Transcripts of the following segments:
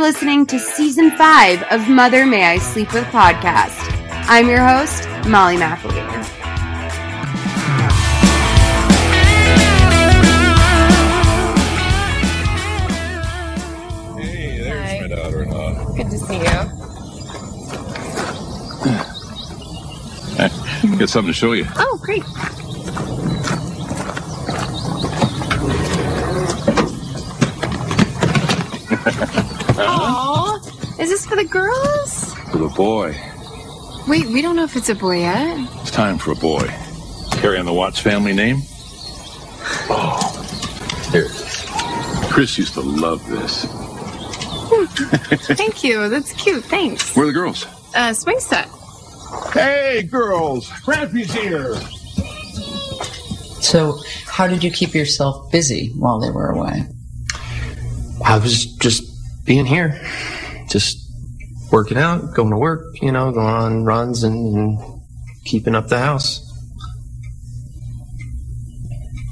You're listening to season five of Mother May I Sleep With podcast. I'm your host, Molly McAleer. Hey, there's Hi. my daughter-in-law. Good to see you. Got something to show you. Oh, great. Aww. Is this for the girls? For the boy. Wait, we don't know if it's a boy yet. It's time for a boy. Carry on the Watts family name? Oh, here it is. Chris used to love this. Thank you. That's cute. Thanks. Where are the girls? Uh, swing set. Hey, girls! Grampy's here! So, how did you keep yourself busy while they were away? I was just being here, just working out, going to work, you know, going on runs and, and keeping up the house.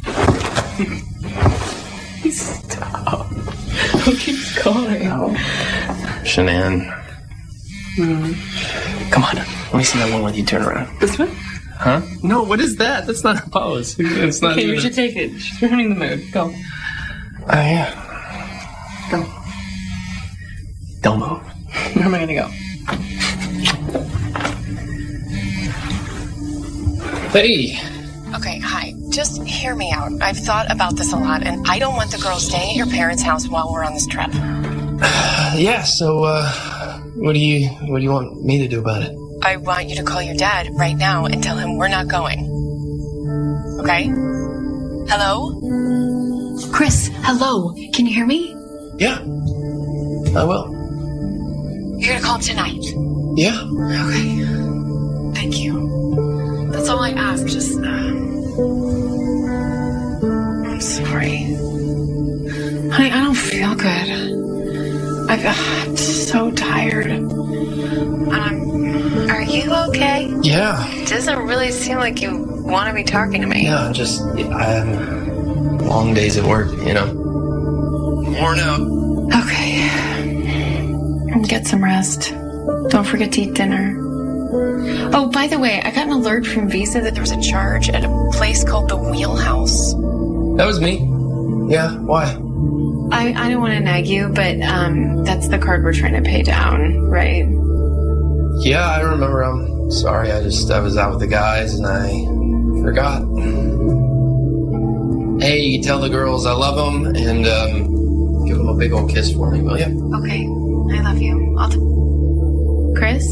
Stop. Who keeps calling? Shanann. Mm-hmm. Come on, let me see that one with you turn around. This one? Huh? No, what is that? That's not a pose. It's not Okay, even you a- should take it. She's ruining the mood. Go. Oh, yeah. Go. Don't move. Where am I gonna go? Hey! Okay, hi. Just hear me out. I've thought about this a lot, and I don't want the girls staying at your parents' house while we're on this trip. Yeah, so, uh, what do you, what do you want me to do about it? I want you to call your dad right now and tell him we're not going. Okay? Hello? Chris, hello. Can you hear me? Yeah. I will. You're gonna call tonight. Yeah. Okay. Thank you. That's all I ask. Just. Uh... I'm sorry. Honey, I don't feel good. I've, uh, I'm so tired. And I'm. Are you okay? Yeah. It doesn't really seem like you want to be talking to me. Yeah, just, um, long days at work, you know. Worn out. Okay. Get some rest. Don't forget to eat dinner. Oh, by the way, I got an alert from Visa that there was a charge at a place called the Wheelhouse. That was me. Yeah, why? I, I don't want to nag you, but um, that's the card we're trying to pay down, right? Yeah, I remember. I'm sorry. I just I was out with the guys and I forgot. Hey, you tell the girls I love them and um, give them a big old kiss for me, will you? Okay, I love you. I'll t- Chris?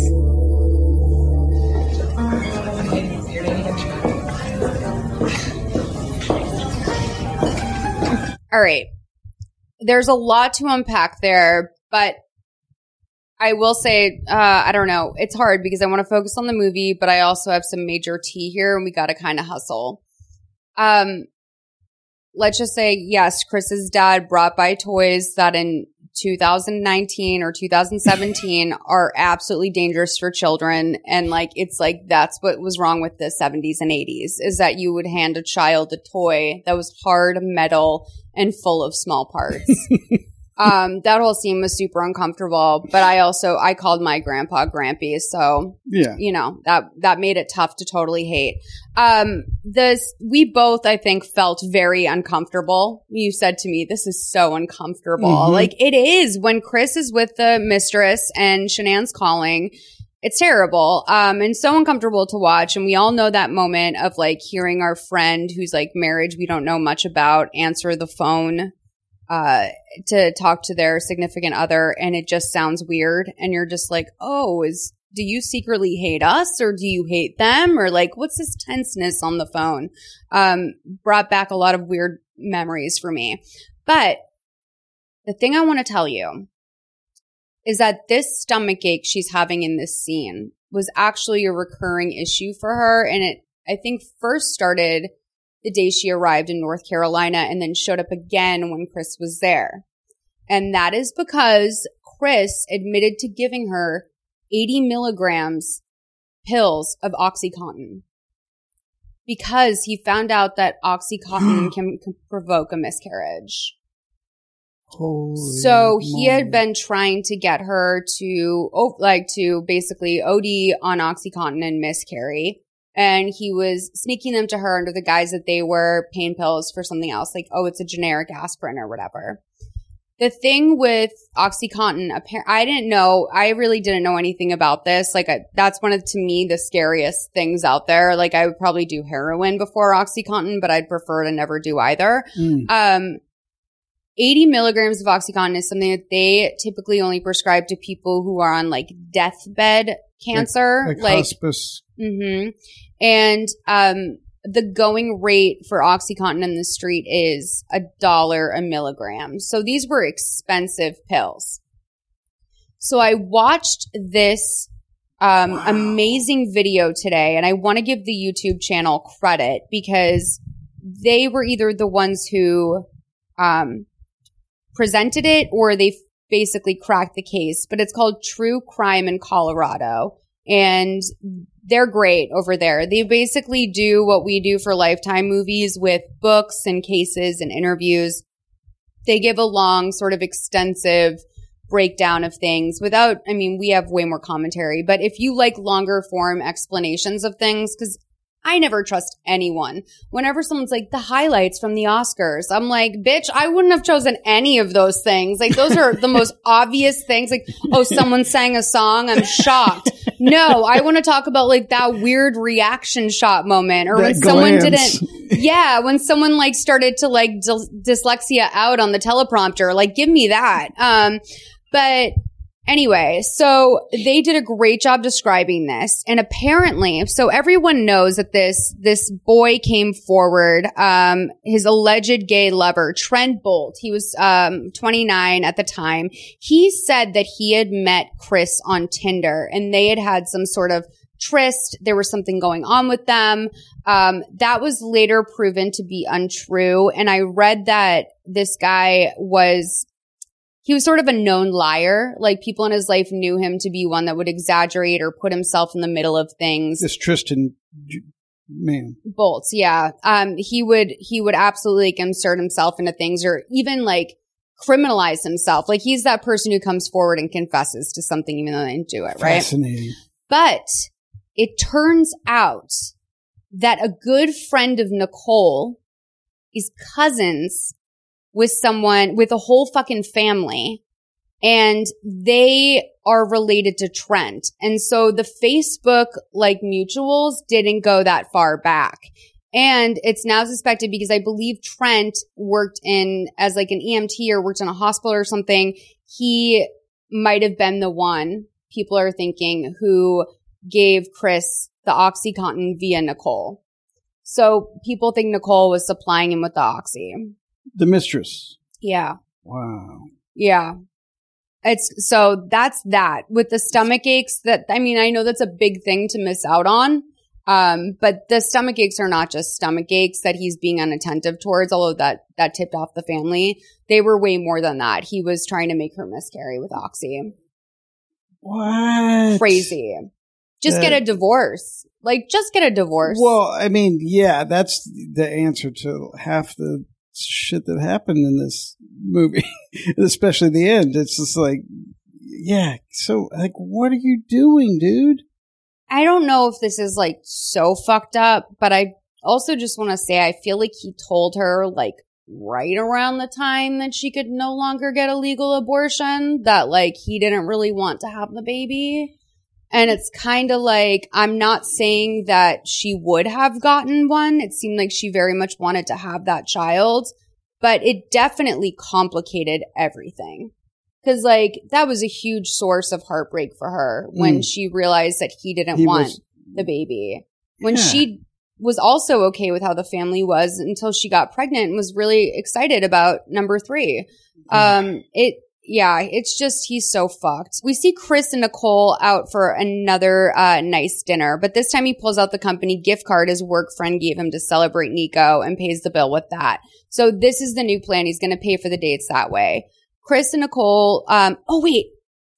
All right. There's a lot to unpack there, but I will say, uh, I don't know. It's hard because I want to focus on the movie, but I also have some major tea here and we got to kind of hustle. Um, let's just say, yes, Chris's dad brought by toys that in 2019 or 2017 are absolutely dangerous for children. And like, it's like, that's what was wrong with the 70s and 80s is that you would hand a child a toy that was hard metal and full of small parts. um, that whole scene was super uncomfortable, but I also, I called my grandpa Grampy. So Yeah. you know that that made it tough to totally hate um this we both i think felt very uncomfortable you said to me this is so uncomfortable Mhm. like it is when chris is with the mistress and shanann's calling it's terrible um and so uncomfortable to watch and we all know that moment of like hearing our friend who's like marriage we don't know much about answer the phone uh to talk to their significant other and it just sounds weird. And you're just like oh is do you secretly hate us or do you hate them? Or like what's this tenseness on the phone? Um brought back a lot of weird memories for me. But the thing I want to tell you is that this stomach ache she's having in this scene was actually a recurring issue for her. And it, I think, first started the day she arrived in North Carolina and then showed up again when Chris was there. And that is because Chris admitted to giving her 80 milligrams pills of Oxycontin because he found out that Oxycontin can, can provoke a miscarriage. Holy So he had been trying to get her to, oh, like to basically OD on Oxycontin and miscarry. And he was sneaking them to her under the guise that they were pain pills for something else, like, oh, it's a generic aspirin or whatever. The thing with Oxycontin, I didn't know, I really didn't know anything about this. Like, I, that's one of, to me, the scariest things out there. Like, I would probably do heroin before Oxycontin, but I'd prefer to never do either. Mm. Um, 80 milligrams of Oxycontin is something that they typically only prescribe to people who are on like deathbed cancer. like, Like, hospice. hmm and, um, the going rate for Oxycontin in the street is a dollar a milligram. So these were expensive pills. So I watched this um, Wow. amazing video today, and I want to give the YouTube channel credit because they were either the ones who um, presented it or they basically cracked the case. But it's called True Crime in Colorado, and they're great over there. They basically do what we do for Lifetime movies with books and cases and interviews. They give a long, sort of extensive breakdown of things without, I mean, we have way more commentary, but if you like longer form explanations of things, because I never trust anyone. Whenever someone's like the highlights from the Oscars, I'm like, bitch, I wouldn't have chosen any of those things. Like those are the most obvious things. Like, oh, someone sang a song. I'm shocked. No, I want to talk about like that weird reaction shot moment or when someone glance. didn't, yeah, when someone like started to like dys- dyslexia out on the teleprompter, like give me that. Um, but anyway, so they did a great job describing this. And apparently, so everyone knows that this, this boy came forward, um, his alleged gay lover, Trent Bolte. He was, um, 29 at the time. He said that he had met Chris on Tinder and they had had some sort of tryst. There was something going on with them. Um, that was later proven to be untrue. And I read that this guy was he was sort of a known liar. Like people in his life knew him to be one that would exaggerate or put himself in the middle of things. This Tristan man. Bolts, yeah. Um, he would he would absolutely like, insert himself into things or even like criminalize himself. Like he's that person who comes forward and confesses to something even though they didn't do it, right? Fascinating. But it turns out that a good friend of Nicole is cousins with someone, with a whole fucking family. And they are related to Trent. And so the Facebook like mutuals didn't go that far back. And it's now suspected because I believe Trent worked in as like an EMT or worked in a hospital or something. He might have been the one people are thinking who gave Chris the Oxycontin via Nicole. So people think Nicole was supplying him with the Oxy. The mistress. Yeah. Wow. Yeah. It's so that's that with the stomach aches that, I mean, I know that's a big thing to miss out on. Um, but the stomach aches are not just stomach aches that he's being unattentive towards, although that, that tipped off the family. They were way more than that. He was trying to make her miscarry with Oxy. What? Crazy. Just That- get a divorce. Like, just get a divorce. Well, I mean, yeah, that's the answer to half the shit that happened in this movie, especially the end. It's just like, yeah, so like, what are you doing, dude? I don't know if this is like so fucked up, but I also just want to say I feel like he told her like right around the time that she could no longer get a legal abortion that like he didn't really want to have the baby. And it's kind of like, I'm not saying that she would have gotten one. It seemed like she very much wanted to have that child, but it definitely complicated everything. Cause like that was a huge source of heartbreak for her when Mm. she realized that he didn't He want was- the baby. When Yeah. she was also okay with how the family was until she got pregnant and was really excited about number three. Um, it, yeah, it's just he's so fucked. We see Chris and Nicole out for another uh, nice dinner, but this time he pulls out the company gift card his work friend gave him to celebrate Nico and pays the bill with that. So this is the new plan. He's going to pay for the dates that way. Chris and Nicole. Um, oh wait.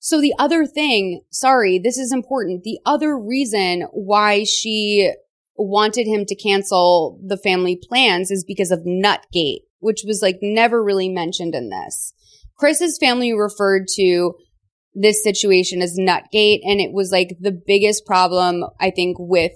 So the other thing, sorry, this is important. The other reason why she wanted him to cancel the family plans is because of Nutgate, which was like never really mentioned in this. Chris's family referred to this situation as Nutgate, and it was like the biggest problem, I think, with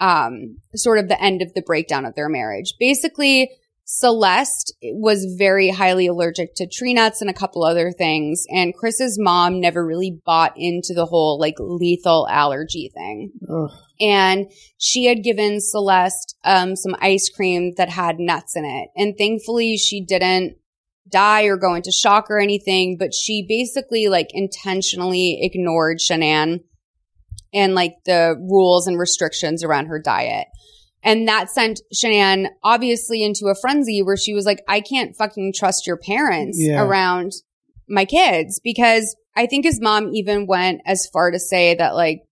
um, sort of the end of the breakdown of their marriage. Basically, Celeste was very highly allergic to tree nuts and a couple other things. And Chris's mom never really bought into the whole like lethal allergy thing. Ugh. And she had given Celeste um, some ice cream that had nuts in it. And thankfully, she didn't die or go into shock or anything, but she basically like intentionally ignored Shanann and like the rules and restrictions around her diet. And that sent Shanann obviously into a frenzy where she was like, I can't fucking trust your parents Yeah. around my kids because I think his mom even went as far to say that like,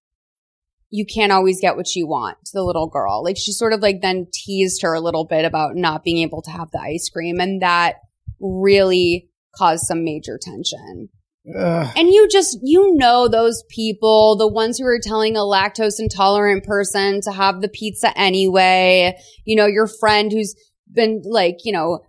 you can't always get what you want to the little girl. Like she sort of like then teased her a little bit about not being able to have the ice cream and that really caused some major tension. Ugh. And you just, you know, those people, the ones who are telling a lactose intolerant person to have the pizza anyway, you know, your friend who's been like, you know,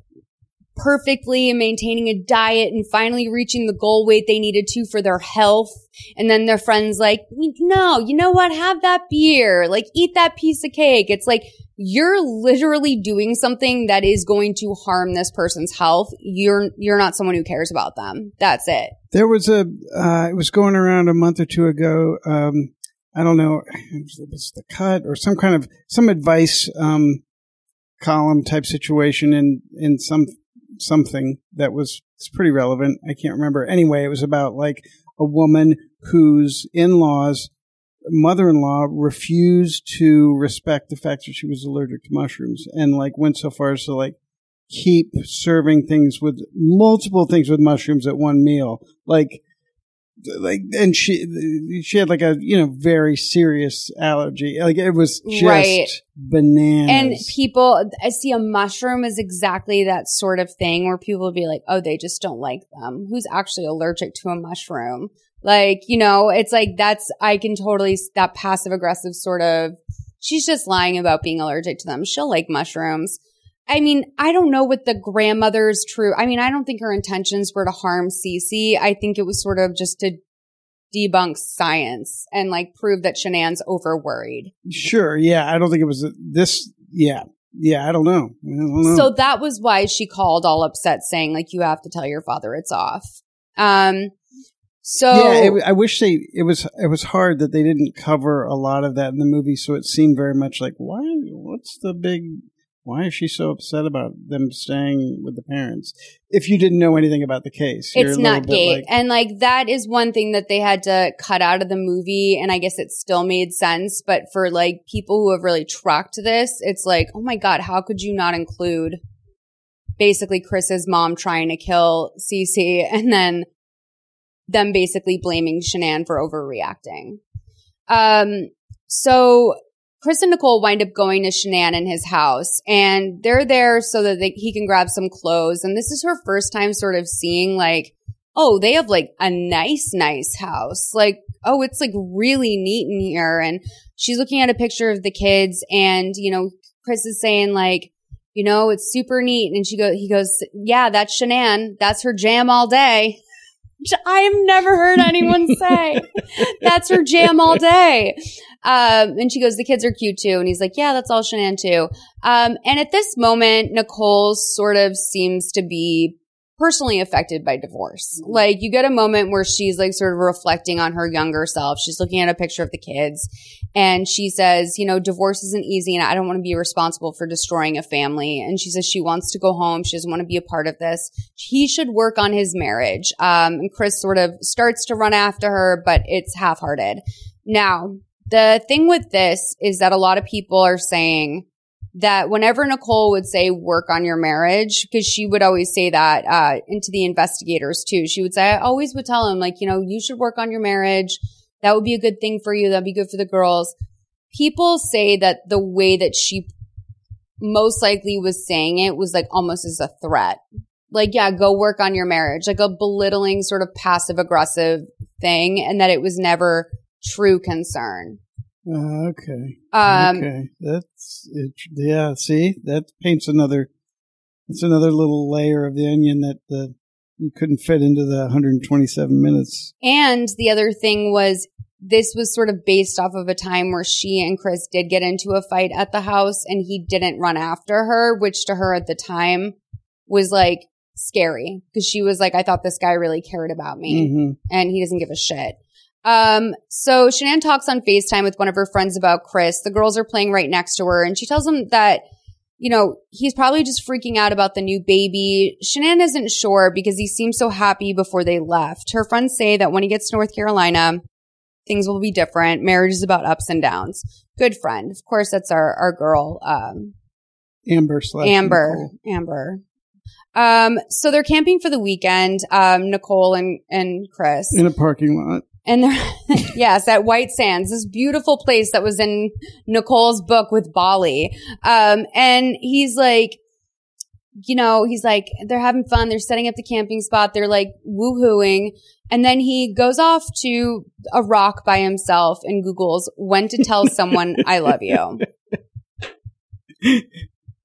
perfectly maintaining a diet and finally reaching the goal weight they needed to for their health. And then their friends like, no, you know what? Have that beer, like eat that piece of cake. It's like, you're literally doing something that is going to harm this person's health. You're, you're not someone who cares about them. That's it. There was a, uh, it was going around a month or two ago. Um, I don't know, it was, the cut or some kind of, some advice, um, column type situation in, in some, something that was, it's pretty relevant. I can't remember. Anyway, it was about like a woman whose in-laws, mother-in-law refused to respect the fact that she was allergic to mushrooms and like went so far as to like keep serving things with multiple things with mushrooms at one meal. Like, like, and she, she had like a, you know, very serious allergy. Like it was just Right. bananas. And people, I see a mushroom is exactly that sort of thing where people will be like, oh, they just don't like them. Who's actually allergic to a mushroom? Like, you know, it's like that's, I can totally, that passive aggressive sort of, she's just lying about being allergic to them. She'll like mushrooms. I mean, I don't know what the grandmother's true. I mean, I don't think her intentions were to harm Cece. I think it was sort of just to debunk science and like prove that Shanann's over worried. sure. Yeah. I don't think it was this. Yeah. Yeah. I don't know. I don't know. So that was why she called all upset saying like you have to tell your father it's off. Um so yeah, it, I wish they. It was. It was hard that they didn't cover a lot of that in the movie, so it seemed very much like, why? What's the big? Why is she so upset about them staying with the parents? If you didn't know anything about the case, it's not gay, like- and like that is one thing that they had to cut out of the movie and I guess it still made sense, but for like people who have really tracked this, it's like, "Oh my god, how could you not include basically Chris's mom trying to kill Cece and then them basically blaming Shanann for overreacting. Um, so Chris and Nicole wind up going to Shanann in his house and they're there so that they, he can grab some clothes. And this is her first time sort of seeing like, oh, they have like a nice, nice house. Like, oh, it's like really neat in here. And she's looking at a picture of the kids and, you know, Chris is saying like, you know, it's super neat. And she goes, he goes, yeah, that's Shanann. That's her jam all day. Which I have never heard anyone say. that's her jam all day. Um, and she goes, the kids are cute too. And he's like, yeah, that's all Shanann too. Um, and at this moment, Nicole sort of seems to be personally affected by divorce. Like you get a moment where she's like sort of reflecting on her younger self. She's looking at a picture of the kids and she says, you know, divorce isn't easy and I don't want to be responsible for destroying a family. And she says she wants to go home. She doesn't want to be a part of this. He should work on his marriage. Um, and Chris sort of starts to run after her, but it's half hearted. Now, the thing with this is that a lot of people are saying that whenever Nicole would say work on your marriage, because she would always say that uh, into the investigators too. She would say, I always would tell him, like, you know, you should work on your marriage. That would be a good thing for you. That'd be good for the girls. People say that the way that she most likely was saying it was like almost as a threat. Like, yeah, go work on your marriage, like a belittling sort of passive aggressive thing, and that it was never true concern. Uh, okay. Um, okay. That's it. Yeah. See, that paints another. It's another little layer of the onion that the you couldn't fit into the 127 minutes. And the other thing was this was sort of based off of a time where she and Chris did get into a fight at the house and he didn't run after her, which to her at the time was like scary because she was like, I thought this guy really cared about me Mhm. and he doesn't give a shit. Um, so Shanann talks on FaceTime with one of her friends about Chris. The girls are playing right next to her and she tells them that, you know, he's probably just freaking out about the new baby. Shanann isn't sure because he seemed so happy before they left. Her friends say that when he gets to North Carolina, things will be different. Marriage is about ups and downs. Good friend. Of course, that's our, our girl, um, Amber slash Amber. Nicole. Amber. Um, so they're camping for the weekend, um, Nicole and, and Chris. in a parking lot. And they're, yes, at White Sands, this beautiful place that was in Nicole's book with Bali. Um, and he's like, you know, he's like, they're having fun. They're setting up the camping spot. They're like woohooing. And then he goes off to a rock by himself and Googles when to tell someone I love you.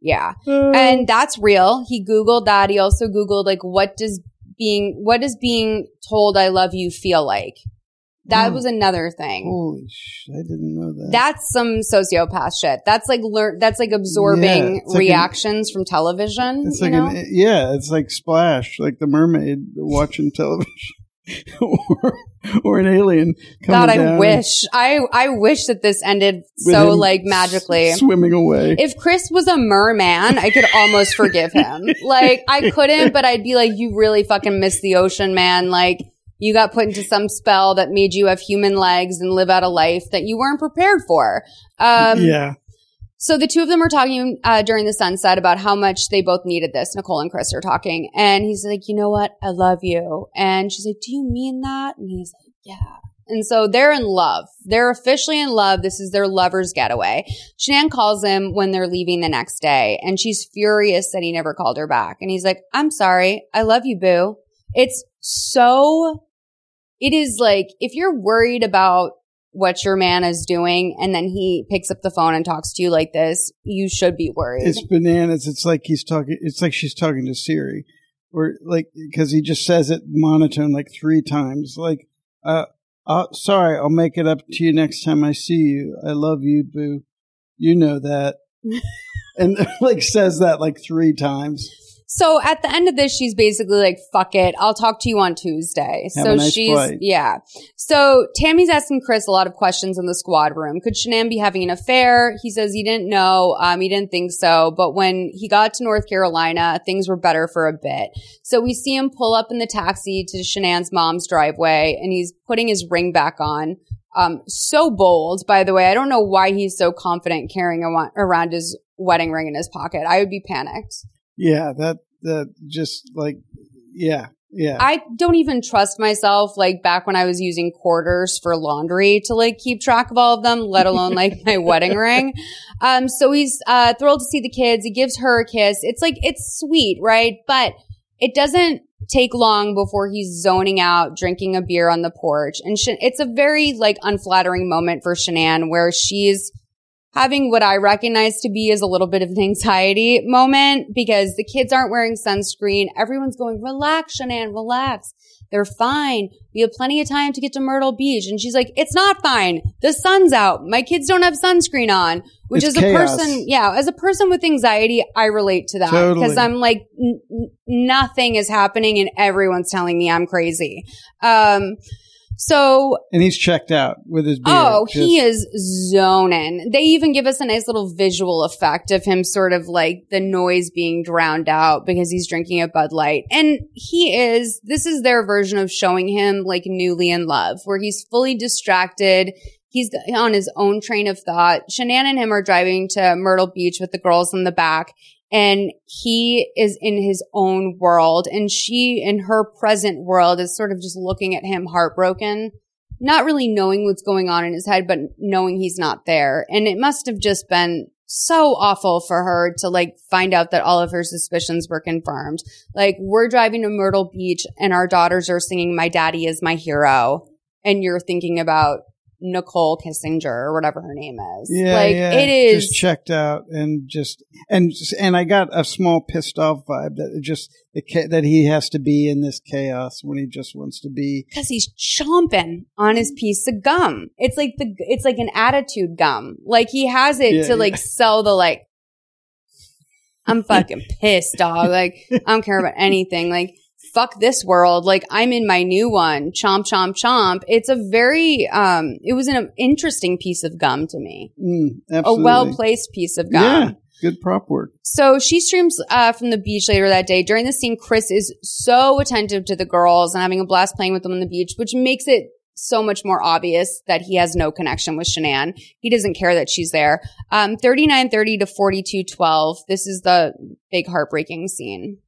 Yeah. And that's real. He Googled that. He also Googled like, what does being, what does being told I love you feel like? That was another thing. Holy sh! I didn't know that. That's some sociopath shit. That's like learn. That's like absorbing Yeah, like an- reactions from television. It's you like know? an, yeah, it's like Splash, like the mermaid watching television, or, or an alien. Coming God, I down wish. I I wish that this ended with so like magically. s- swimming away. If Chris was a merman, I could almost forgive him. Like I couldn't, but I'd be like, you really fucking miss the ocean, man. Like you got put into some spell that made you have human legs and live out a life that you weren't prepared for. Um, yeah, So the two of them are talking uh, during the sunset about how much they both needed this. Nicole and Chris are talking, and he's like, "You know what? I love you." And she's like, "Do you mean that?" And he's like, "Yeah." And so they're in love. They're officially in love. This is their lover's getaway. Shanann calls him when they're leaving the next day, and she's furious that he never called her back. And he's like, "I'm sorry. I love you, boo." It's so. It is like if you're worried about what your man is doing and then he picks up the phone and talks to you like this, you should be worried. it's bananas. It's like he's talking. It's like she's talking to Siri, or like because he just says it monotone like three times. Like, uh, uh, sorry, I'll make it up to you next time I see you. I love you, boo. You know that, and like says that like three times. So at the end of this, she's basically like, fuck it. I'll talk to you on Tuesday. Have so nice she's, flight. yeah. So Tammy's asking Chris a lot of questions in the squad room. Could Shanann be having an affair? He says he didn't know. Um, he didn't think so. But when he got to North Carolina, things were better for a bit. So we see him pull up in the taxi to Shanann's mom's driveway and he's putting his ring back on. Um, so bold, by the way. I don't know why he's so confident carrying a- around his wedding ring in his pocket. I would be panicked. Yeah, that that just like yeah, yeah. I don't even trust myself, like back when I was using quarters for laundry to like keep track of all of them, let alone like my wedding ring. Um, so he's, uh, thrilled to see the kids. He gives her a kiss. It's like, it's sweet, right? But it doesn't take long before he's zoning out, drinking a beer on the porch. And it's a very like unflattering moment for Shanann where she's, having what I recognize to be as a little bit of an anxiety moment because the kids aren't wearing sunscreen. Everyone's going, relax, Shanann, relax. They're fine. We have plenty of time to get to Myrtle Beach. And she's like, it's not fine. The sun's out. My kids don't have sunscreen on, which It's is a person, yeah, as a person with anxiety, I relate to that Totally. because I'm like, n- nothing is happening and everyone's telling me I'm crazy. Um, so and he's checked out with his beard. Oh, he is zoning. They even give us a nice little visual effect of him sort of like the noise being drowned out because he's drinking a Bud Light. And he is, this is their version of showing him like newly in love, where he's fully distracted. He's on his own train of thought. Shanann and him are driving to Myrtle Beach with the girls in the back and he is in his own world and she in her present world is sort of just looking at him heartbroken not really knowing what's going on in his head but knowing he's not there. And it must have just been so awful for her to like find out that all of her suspicions were confirmed. Like we're driving to myrtle beach and our daughters are singing my daddy is my hero and you're thinking about Nicole Kessinger or whatever her name is. Yeah, like yeah, it is just checked out and just and and I got a small pissed off vibe that it just that he has to be in this chaos when he just wants to be. because he's chomping on his piece of gum. It's like the it's like an attitude gum. Like he has it Yeah, to like sell the like. I'm fucking pissed, dog. Like I don't care about anything. Like fuck this world. Like I'm in my new one. Chomp, chomp, chomp. It's a very um. It was an interesting piece of gum to me. Mm, A well placed piece of gum. Yeah, good prop work. So she streams uh, from the beach later that day. During the scene, Chris is so attentive to the girls and having a blast playing with them on the beach, which makes it so much more obvious that he has no connection with Shanann. He doesn't care that she's there. Um, 3930 to 4212. This is the big heartbreaking scene.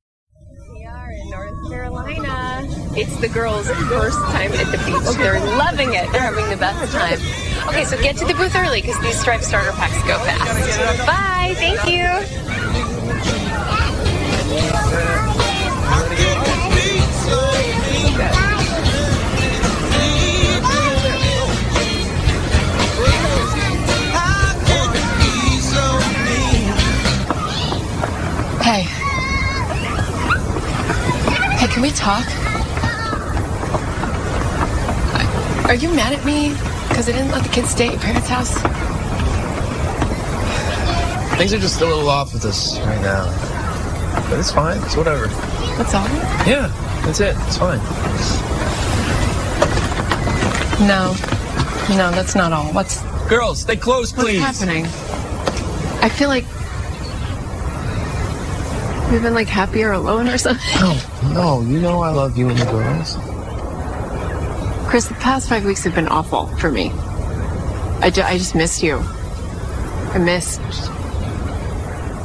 Carolina. It's the girls' first time at the beach. They're loving it. They're having the best time. Okay, so get to the booth early because these striped starter packs go fast. Bye. Thank you. Hey. Hey, can we talk? Are you mad at me because I didn't let the kids stay at your parents' house? Things are just a little off with us right now. But it's fine. It's whatever. That's all? Yeah, that's it. It's fine. No. No, that's not all. What's Girls, stay close, please. what's happening? I feel like we've been like happier alone or something. No, no, you know I love you and the girls. Chris, the past five weeks have been awful for me. I, ju- I just missed you. I missed,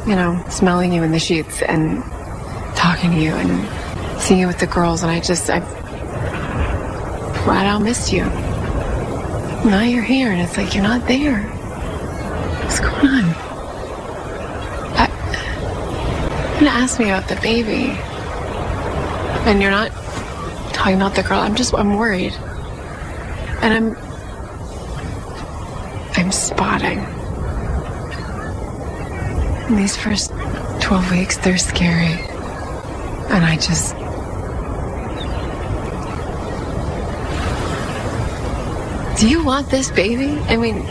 you know, smelling you in the sheets and talking to you and seeing you with the girls. And I just, I flat out missed you. Now you're here and it's like you're not there. What's going on? Gonna ask me about the baby. And you're not talking about the girl. I'm just, I'm worried. And I'm, I'm spotting. And these first 12 weeks, they're scary. And I just, do you want this baby? I mean,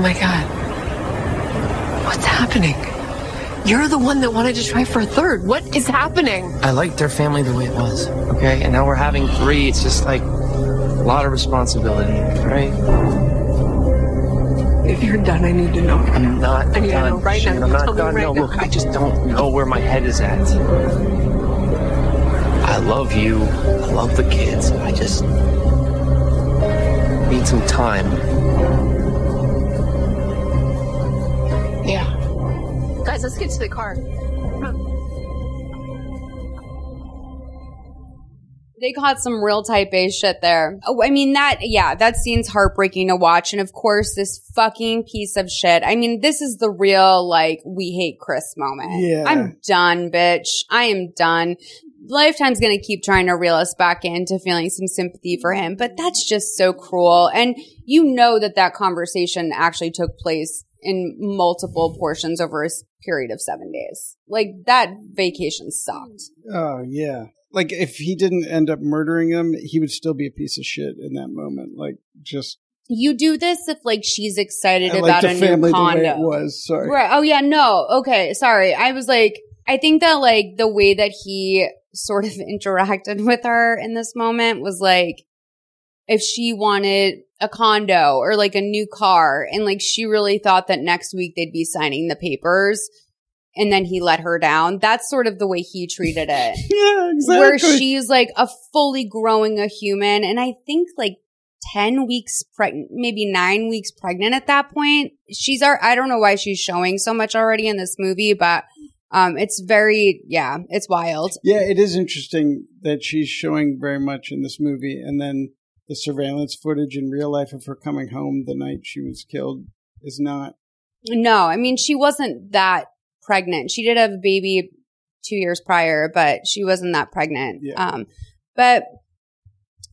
my God. What's happening? You're the one that wanted to try for a third. What is happening? I liked their family the way it was, okay? And now we're having three. It's just like a lot of responsibility, right? If you're done, I need to know. I'm not I need to done. know right now. I'm not Tell done. right no, now. look, I just don't know where my head is at. I love you. I love the kids. I just need some time. Guys, let's get to the car. They caught some real type A shit there. Oh, I mean, that, yeah, that scene's heartbreaking to watch. And of course, this fucking piece of shit. I mean, this is the real, like, we hate Chris moment. Yeah. I'm done, bitch. I am done. Lifetime's gonna keep trying to reel us back into feeling some sympathy for him, but that's just so cruel. And you know that that conversation actually took place in multiple portions over a period of seven days. Like, that vacation sucked. Oh yeah. Like if he didn't end up murdering him, he would still be a piece of shit in that moment. Like just You do this if like she's excited I about like a new family the way condo. was. Sorry. Right. Oh yeah, no. Okay, sorry. I was like I think that like the way that he sort of interacted with her in this moment was like if she wanted a condo or like a new car and like she really thought that next week they'd be signing the papers and then he let her down. That's sort of the way he treated it. yeah, exactly. Where she's like a fully growing a human. And I think like 10 weeks pregnant, maybe nine weeks pregnant at that point. She's, our, I don't know why she's showing so much already in this movie, but um, it's very, yeah, it's wild. Yeah, it is interesting that she's showing very much in this movie, and then the surveillance footage in real life of her coming home the night she was killed is not. No, I mean, she wasn't that pregnant. She did have a baby two years prior, but she wasn't that pregnant. Yeah. Um, but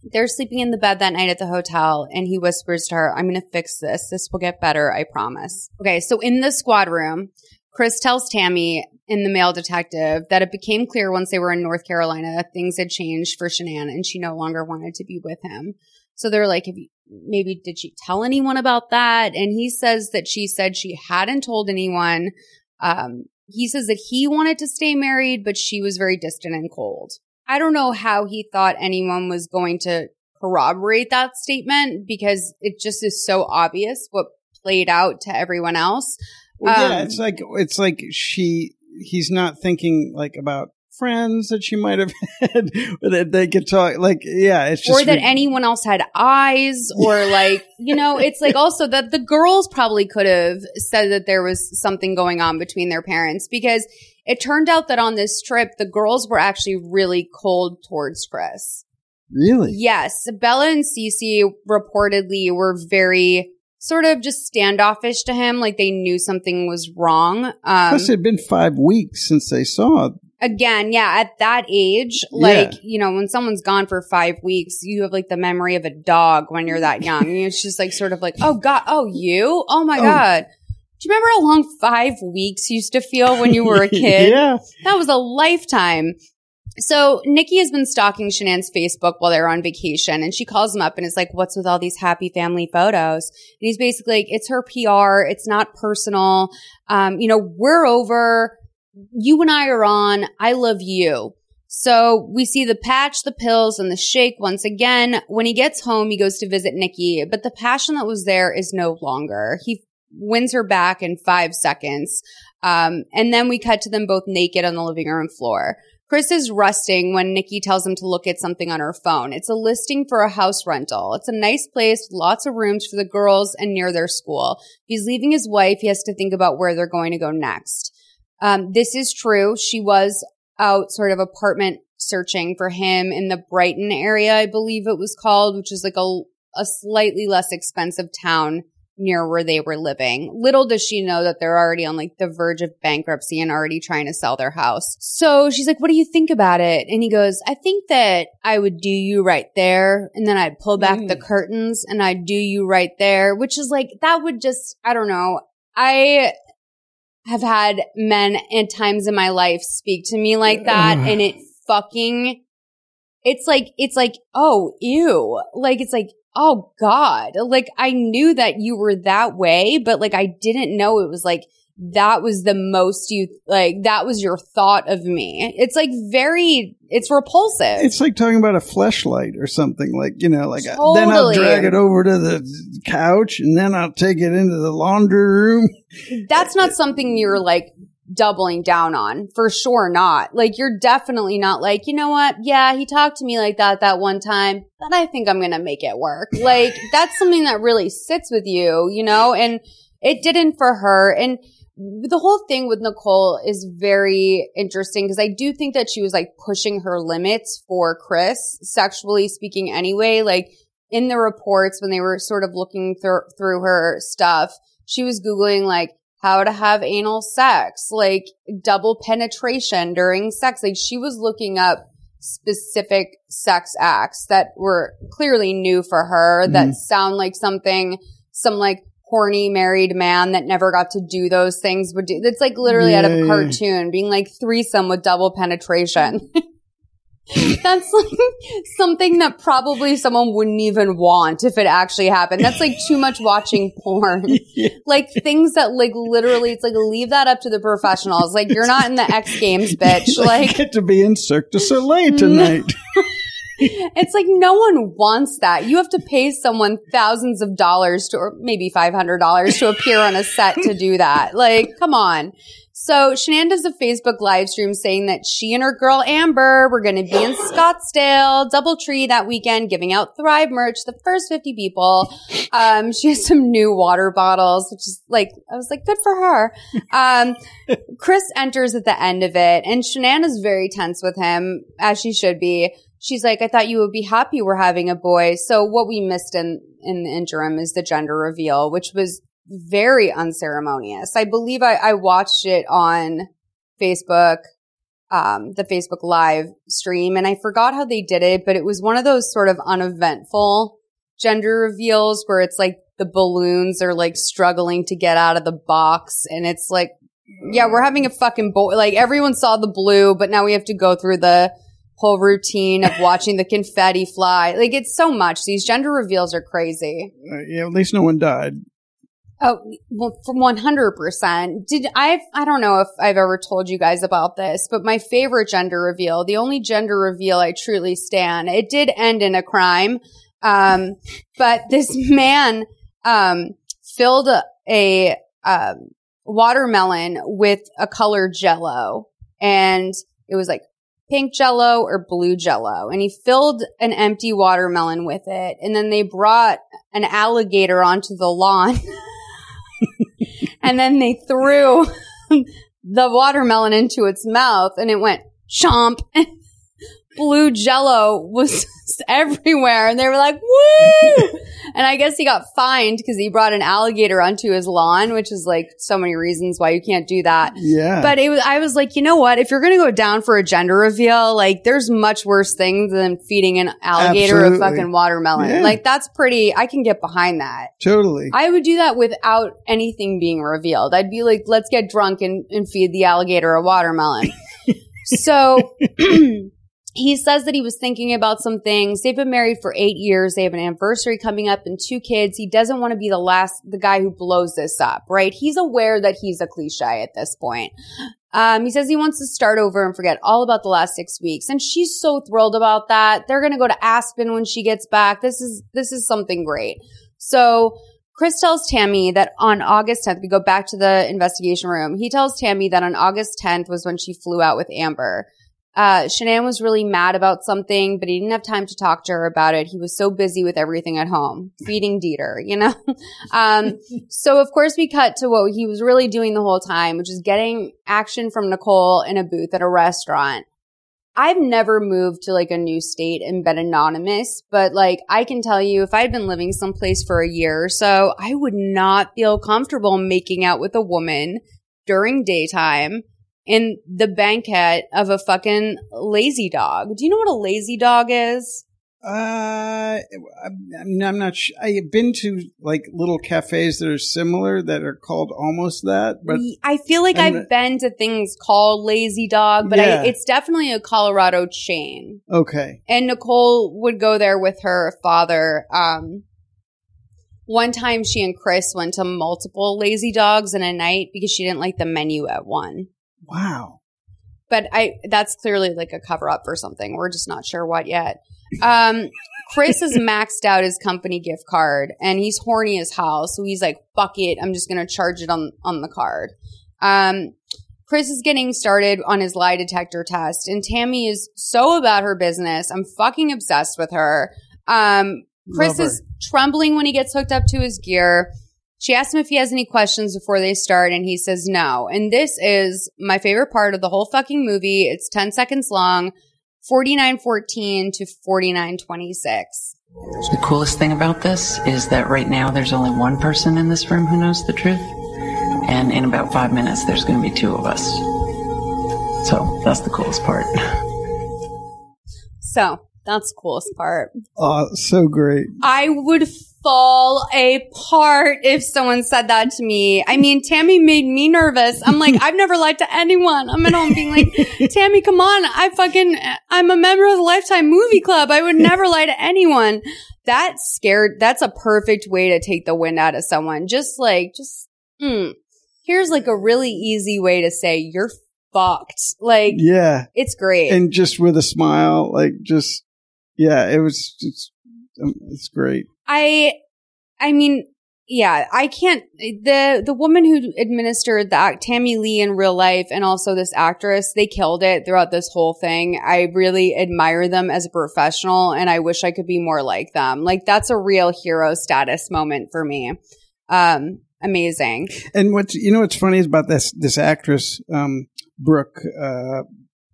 they're sleeping in the bed that night at the hotel, and he whispers to her, I'm going to fix this. This will get better, I promise. Okay, so in the squad room, Chris tells Tammy and the male detective that it became clear once they were in North Carolina things had changed for Shanann and she no longer wanted to be with him. So they're like, if you, maybe did she tell anyone about that? And he says that she said she hadn't told anyone. Um, he says that he wanted to stay married, but she was very distant and cold. I don't know how he thought anyone was going to corroborate that statement because it just is so obvious what played out to everyone else. Well, yeah, Um, it's like it's like she he's not thinking like about friends that she might have had or that they could talk like yeah it's just or that re- anyone else had eyes or like you know it's like also that the girls probably could have said that there was something going on between their parents because it turned out that on this trip the girls were actually really cold towards chris. Really? Yes. Bella and Cece reportedly were very sort of just standoffish to him like they knew something was wrong um plus it had been five weeks since they saw again, yeah, at that age, like, you know, when someone's gone for five weeks, you have like the memory of a dog when you're that young. It's just like sort of like, oh God, oh, you? Oh my Oh. God. Do you remember how long five weeks used to feel when you were a kid? yeah That was a lifetime. So Nikki has been stalking Shanann's Facebook while they're on vacation and she calls him up and is like, what's with all these happy family photos? And he's basically like, it's her PR. It's not personal. Um, you know, we're over. You and I are on. I love you. So we see the patch, the pills, and the shake once again. When he gets home, he goes to visit Nikki, but the passion that was there is no longer. He wins her back in five seconds. Um, and then we cut to them both naked on the living room floor. Chris is rusting when Nikki tells him to look at something on her phone. It's a listing for a house rental. It's a nice place, lots of rooms for the girls and near their school. He's leaving his wife, he has to think about where they're going to go next. Um, this is true. She was out sort of apartment searching for him in the Brighton area, I believe it was called, which is like a, a slightly less expensive town near where they were living. Little does she know that they're already on like the verge of bankruptcy and already trying to sell their house. So she's like, what do you think about it? And he goes, I think that I would do you right there. And then I'd pull back the mm. curtains and I'd do you right there, which is like, that would just, I don't know. I have had men at times in my life speak to me like that and it fucking it's like it's like oh ew like it's like oh god. Like i knew that you were that way but like i didn't know it was like that was the most you like that was your thought of me. It's like very it's repulsive. It's like talking about a fleshlight or something like you know like uh, then i'll drag it over to the couch and then i'll take it into the laundry room. That's not something you're like doubling down on for sure not. Like you're definitely not like you know what? Yeah he talked to me like that that one time but i think i'm gonna make it work. Like that's something that really sits with you you know? And it didn't for her. And the whole thing with nicole is very interesting because i do think that she was like pushing her limits for chris sexually speaking anyway. Like in the reports when they were sort of looking through through her stuff she was googling like how to have anal sex, like double penetration during sex. Like she was looking up specific sex acts that were clearly new for her that Mhm. sound like something some like horny married man that never got to do those things would do. It's like literally out of Yeah, a yeah. cartoon being like threesome with double penetration. That's like something that probably someone wouldn't even want if it actually happened. That's like too much watching porn. Like things that like literally, it's like leave that up to the professionals. Like you're not in the X Games, bitch. I Like get to be in Cirque du Soleil tonight. it's like no one wants that. You have to pay someone thousands of dollars to, or maybe five hundred dollars to appear on a set to do that. Like, come on. So Shanann does a Facebook live stream saying that she and her girl Amber were going to be in Scottsdale, Doubletree that weekend, giving out Thrive merch the first 50 people. Um, she has some new water bottles, which is like, I was like, good for her. Um, Chris enters at the end of it and Shanann is very tense with him, as she should be. She's like, I thought you would be happy we're having a boy. So what we missed in, in the interim is the gender reveal, which was very unceremonious. I believe I, I watched it on Facebook, um, the Facebook live stream and I forgot how they did it, but it was one of those sort of uneventful gender reveals where it's like the balloons are like struggling to get out of the box and it's like, yeah, we're having a fucking boy. Like everyone saw the blue, but now we have to go through the whole routine of watching the confetti fly. Like it's so much. These gender reveals are crazy. Uh, yeah, at least no one died. Oh, well, from 100%. Did I, I don't know if I've ever told you guys about this, but my favorite gender reveal, the only gender reveal I truly stand, it did end in a crime. Um, but this man, um, filled a, a um, watermelon with a colored jello and it was like pink jello or blue jello and he filled an empty watermelon with it and then they brought an alligator onto the lawn and then they threw the watermelon into its mouth and it went chomp. and blue jello was everywhere and they were like woo and i guess he got fined because he brought an alligator onto his lawn which is like so many reasons why you can't do that Yeah. but it was, I was like, you know what? If you're going to go down for a gender reveal, like there's much worse things than feeding an alligator Absolutely. a fucking watermelon. Yeah. Like that's pretty, I can get behind that. Totally. I would do that without anything being revealed. I'd be like, let's get drunk and, and feed the alligator a watermelon. so he says that he was thinking about some things. They've been married for eight years. They have an anniversary coming up and two kids. He doesn't want to be the last, the guy who blows this up, right? He's aware that he's a cliche at this point. Um, he says he wants to start over and forget all about the last six weeks. And she's so thrilled about that. They're going to go to Aspen when she gets back. This is, this is something great. So Chris tells Tammy that on August 10th, we go back to the investigation room. He tells Tammy that on August 10th was when she flew out with Amber. Uh, Shanann was really mad about something, but he didn't have time to talk to her about it. He was so busy with everything at home, feeding Dieter, you know? um, so of course we cut to what he was really doing the whole time, which is getting action from Nicole in a booth at a restaurant. I've never moved to like a new state and been anonymous, but like I can tell you if I'd been living someplace for a year or so, I would not feel comfortable making out with a woman during daytime in the banquet of a fucking lazy dog. Do you know what a lazy dog is? Uh, I'm, I'm not. Sh- I've been to like little cafes that are similar that are called almost that, but I feel like I've been to things called Lazy Dog, but Yeah. I, it's definitely a Colorado chain. okay. And Nicole would go there with her father. Um, one time she and Chris went to multiple Lazy Dogs in a night because she didn't like the menu at one. Wow. But I, that's clearly like a cover up for something. We're just not sure what yet. Um, Chris has maxed out his company gift card and he's horny as hell. So he's like, fuck it. I'm just going to charge it on, on the card. Um, Chris is getting started on his lie detector test and Tammy is so about her business. I'm fucking obsessed with her. Um, Chris her. is trembling when he gets hooked up to his gear. She asks him if he has any questions before they start, and he says no. And this is my favorite part of the whole fucking movie. It's 10 seconds long, 49.14 to 49.26. The coolest thing about this is that right now there's only one person in this room who knows the truth. And in about five minutes, there's going to be two of us. So that's the coolest part. So that's the coolest part. Oh, so great. I would fall apart if someone said that to me. I mean, Tammy made me nervous. I'm like, I've never lied to anyone. I'm at home being like, Tammy, come on. I fucking, I'm a member of the Lifetime Movie Club. I would never lie to anyone. That scared, that's a perfect way to take the wind out of someone. Just like, just, mm, here's like a really easy way to say you're fucked. Like, Yeah. it's great. And just with a smile, like just, yeah, it was, it's, um, it's great. I, I mean, yeah, I can't. The the woman who administered that Tammy Lee in real life, and also this actress, they killed it throughout this whole thing. I really admire them as a professional, and I wish I could be more like them. Like that's a real hero status moment for me. Um, amazing. And what's you know what's funny is about this this actress, um, Brooke, uh,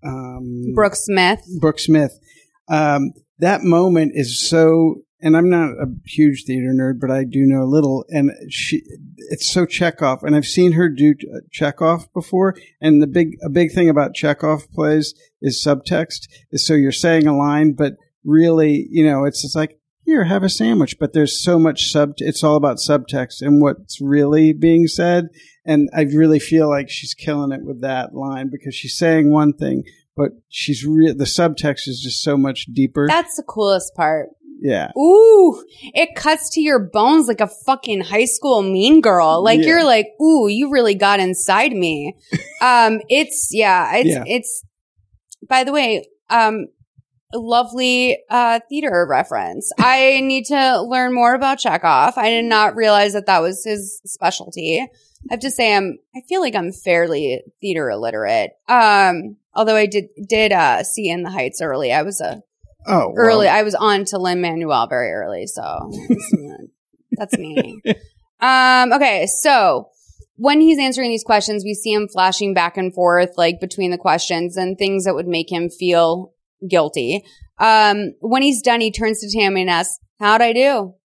um, Brooke Smith. Brooke Smith. Um, that moment is so, and I'm not a huge theater nerd, but I do know a little. And she, it's so Chekhov, and I've seen her do uh, Chekhov before. And the big, a big thing about Chekhov plays is subtext. Is so you're saying a line, but really, you know, it's just like here, have a sandwich. But there's so much sub. It's all about subtext and what's really being said. And I really feel like she's killing it with that line because she's saying one thing, but she's re- the subtext is just so much deeper. That's the coolest part. Yeah. Ooh, it cuts to your bones like a fucking high school mean girl. Like Yeah. you're like, ooh, you really got inside me. um, it's yeah, it's Yeah. it's. By the way, um, lovely uh theater reference. I need to learn more about Chekhov. I did not realize that that was his specialty. I have to say, I'm. I feel like I'm fairly theater illiterate. Um, although I did did uh see In the Heights early. I was a Oh, well. early. I was on to Lin Manuel very early, so that's me. Um, okay, so when he's answering these questions, we see him flashing back and forth, like between the questions and things that would make him feel guilty. Um, when he's done, he turns to Tammy and asks, "How'd I do?"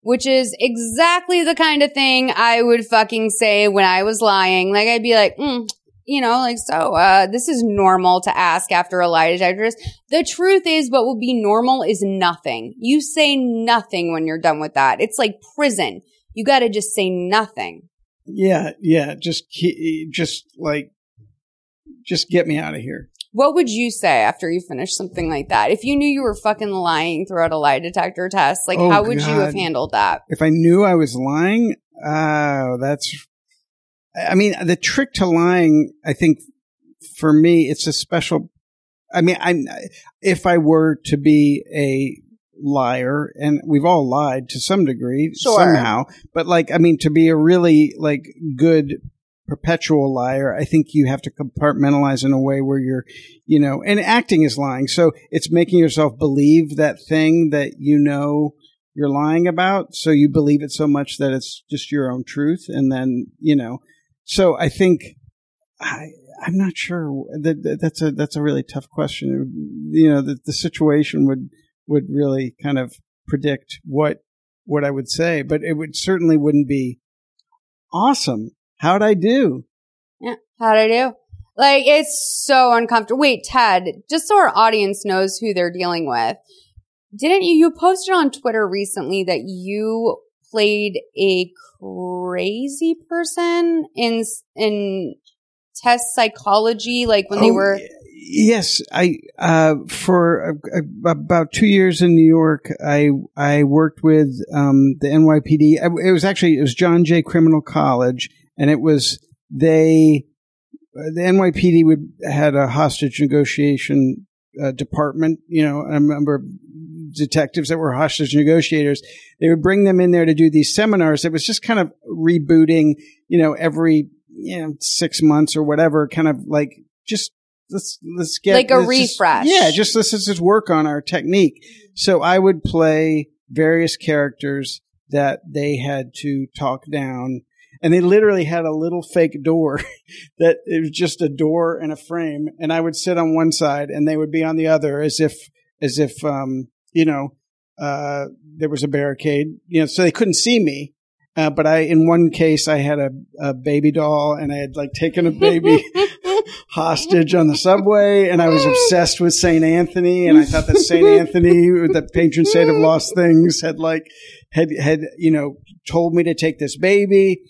Which is exactly the kind of thing I would fucking say when I was lying. Like I'd be like, mm, you know, like so. Uh, this is normal to ask after a lie detector test. The truth is, what will be normal is nothing. You say nothing when you're done with that. It's like prison. You got to just say nothing. Yeah, yeah. Just, just like, just get me out of here. What would you say after you finish something like that? If you knew you were fucking lying throughout a lie detector test, like Oh, how would you have handled that? If I knew I was lying, oh, that's. I mean, the trick to lying, I think, for me, it's a special. I mean, I'm if I were to be a liar, and we've all lied to some degree Sure. somehow, but like, I mean, to be a really like good perpetual liar, I think you have to compartmentalize in a way where you're, you know, and acting is lying. So it's making yourself believe that thing that you know you're lying about. So you believe it so much that it's just your own truth. And then, you know, so I think I, I'm not sure that, that that's a, that's a really tough question. You know, the, the situation would, would really kind of predict what, what I would say, but it would certainly wouldn't be awesome. How'd I do? Yeah. How'd I do? Like, it's so uncomfortable. Wait, Ted, just so our audience knows who they're dealing with, didn't you, you posted on Twitter recently that you played a crazy person in, in test psychology, like when they Oh, were, Yes, I uh, for uh, about two years in New York, I I worked with um, the NYPD. It was actually it was John Jay Criminal College, and it was they the NYPD would had a hostage negotiation uh, department. You know, I remember detectives that were hostage negotiators. They would bring them in there to do these seminars. It was just kind of rebooting. You know, every you know six months or whatever, kind of like just let's let's get Like a let's just- refresh. yeah, just let's let's just work on our technique. So I would play various characters that they had to talk down. And they literally had a little fake door that it was just a door and a frame. And I would sit on one side and they would be on the other as if, as if, um, you know, uh, there was a barricade, you know, so they couldn't see me. Uh, but I, in one case, I had a, a baby doll and I had like taken a baby hostage on the subway and I was obsessed with St. Anthony and I thought that St. Anthony, the patron saint of lost things, had like, had, had, you know, told me to take this baby.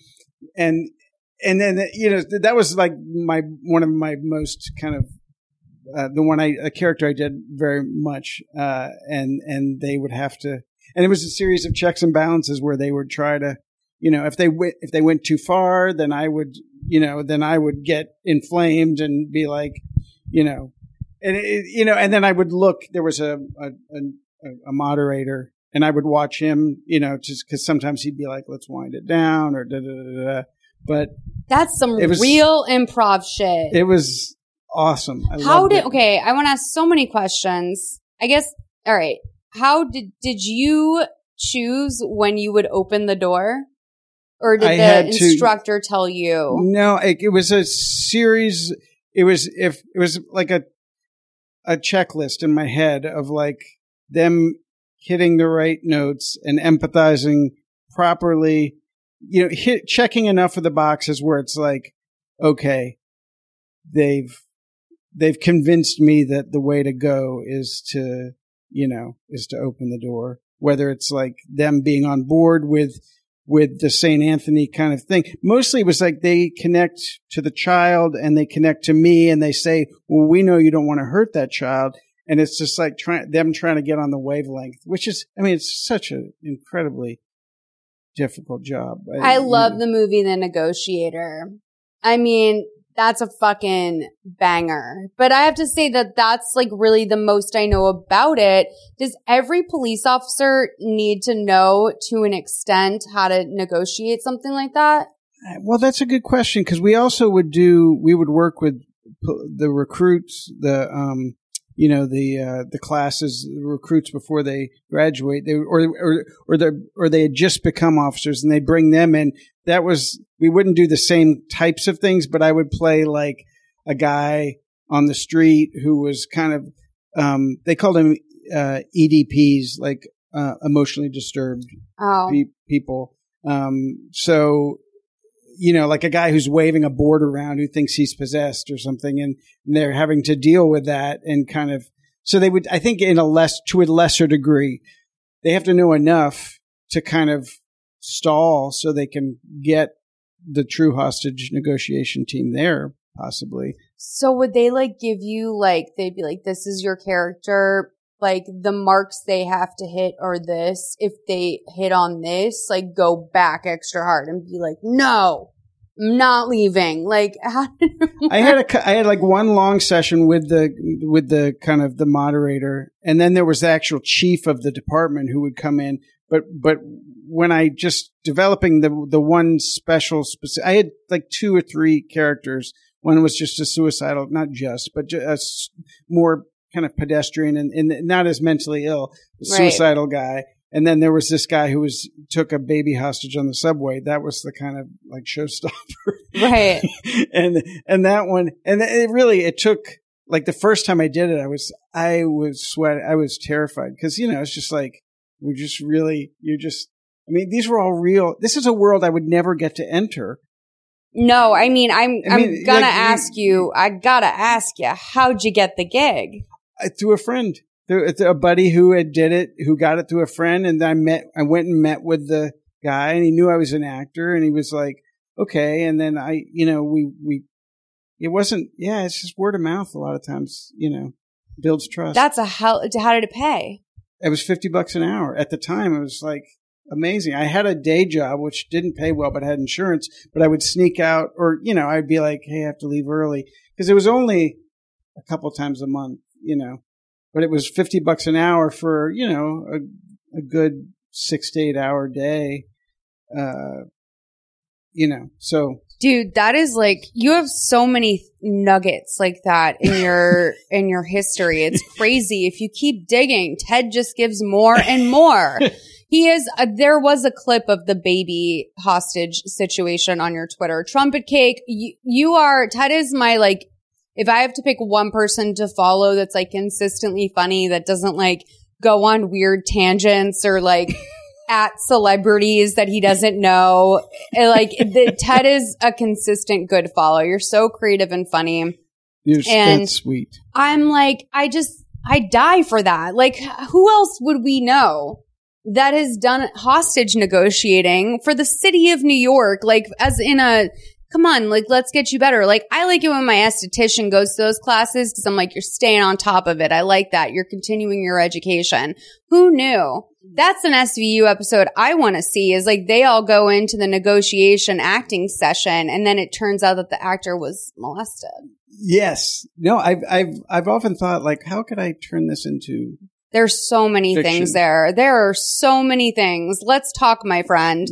And, and then, you know, that was like my, one of my most kind of, uh, the one I, a character I did very much, uh, and, and they would have to, and it was a series of checks and balances where they would try to, you know, if they went, if they went too far, then I would, you know, then I would get inflamed and be like, you know, and it, you know, and then I would look. There was a a, a, a moderator and I would watch him, you know, just because sometimes he'd be like, "Let's wind it down," or da da da da. But That's some was- real improv shit. it was awesome. I How did it. okay? I want to ask so many questions. I guess. All right. How did did you choose when you would open the door, or did I the had to- instructor tell you? No, it, it was a series. It was if it was like a a checklist in my head of like them hitting the right notes and empathizing properly. You know, hit checking enough of the boxes where it's like, okay, they've they've convinced me that the way to go is to you know is to open the door. Whether it's like them being on board with with the St. Anthony kind of thing. Mostly it was like they connect to the child and they connect to me and they say, well, we know you don't want to hurt that child. And it's just like trying, them trying to get on the wavelength, which is, I mean, it's such an incredibly difficult job. I love the movie The Negotiator. I mean, that's a fucking banger. But I have to say that that's like really the most I know about it. Does every police officer need to know to an extent how to negotiate something like that? Well, that's a good question because we also would do, we would work with the recruits, the, um, you know the uh, the classes the recruits before they graduate they or or or the or they had just become officers and they bring them in that was we wouldn't do the same types of things but I would play like a guy on the street who was kind of um, they called him uh, EDPs like uh, emotionally disturbed Oh. pe- people um, so you know, like a guy who's waving a board around who thinks he's possessed or something, and, and they're having to deal with that and kind of. So they would, I think, in a less to a lesser degree, they have to know enough to kind of stall so they can get the true hostage negotiation team there, possibly. So would they like give you like they'd be like, this is your character, like the marks they have to hit are this. If they hit on this, like go back extra hard and be like, no, I'm not leaving. Like how did it I had a, I had like one long session with the, with the kind of the moderator. And then there was the actual chief of the department who would come in. But, but when I just developing the, the one special specific, I had like two or three characters. One was just a suicidal, not just, but just more kind of pedestrian and, and not as mentally ill, Right. suicidal guy. And then there was this guy who was took a baby hostage on the subway. That was the kind of like showstopper right? and and that one and it really it took like the first time I did it I was I was sweat I was terrified because you know it's just like we're just really you're just I mean these were all real this is a world I would never get to enter No, I mean I'm I mean, I'm gonna like, ask you. I gotta ask you, how'd you get the gig? Uh, through a friend. Through through a buddy who had did it who got it through a friend and I met I went and met with the guy and he knew I was an actor and he was like okay. And then I you know we we it wasn't yeah it's just word of mouth a lot of times you know builds trust. That's a hell. How did it pay? it was 50 bucks an hour. At the time it was like amazing. I had a day job which didn't pay well but had insurance but i would sneak out or you know i'd be like hey i have to leave early. Because it was only a couple times a month you know but it was 50 bucks an hour for you know a, a good six to eight hour day uh you know so Dude, that is like you have so many nuggets like that in your in your history. It's crazy. If you keep digging, Ted just gives more and more. He is. Uh, there was a clip of the baby hostage situation on your Twitter. Trumpet cake. You, you are Ted is my like. If I have to pick one person to follow that's like consistently funny, that doesn't like go on weird tangents or like at celebrities that he doesn't know. And, like the, Ted is a consistent good follow. You're so creative and funny. you're And- sweet I'm like, I just, I die for that. Like, who else would we know that has done hostage negotiating for the city of New York? Like, as in a, come on, like, let's get you better. Like, I like it when my esthetician goes to those classes because I'm like, you're staying on top of it. I like that. You're continuing your education. Who knew? That's an SVU episode I want to see is like they all go into the negotiation acting session and then it turns out that the actor was molested. Yes. No, I've I've I've often thought like, how could I turn this into There's so many Fiction. things there. There are so many things. Let's talk, my friend.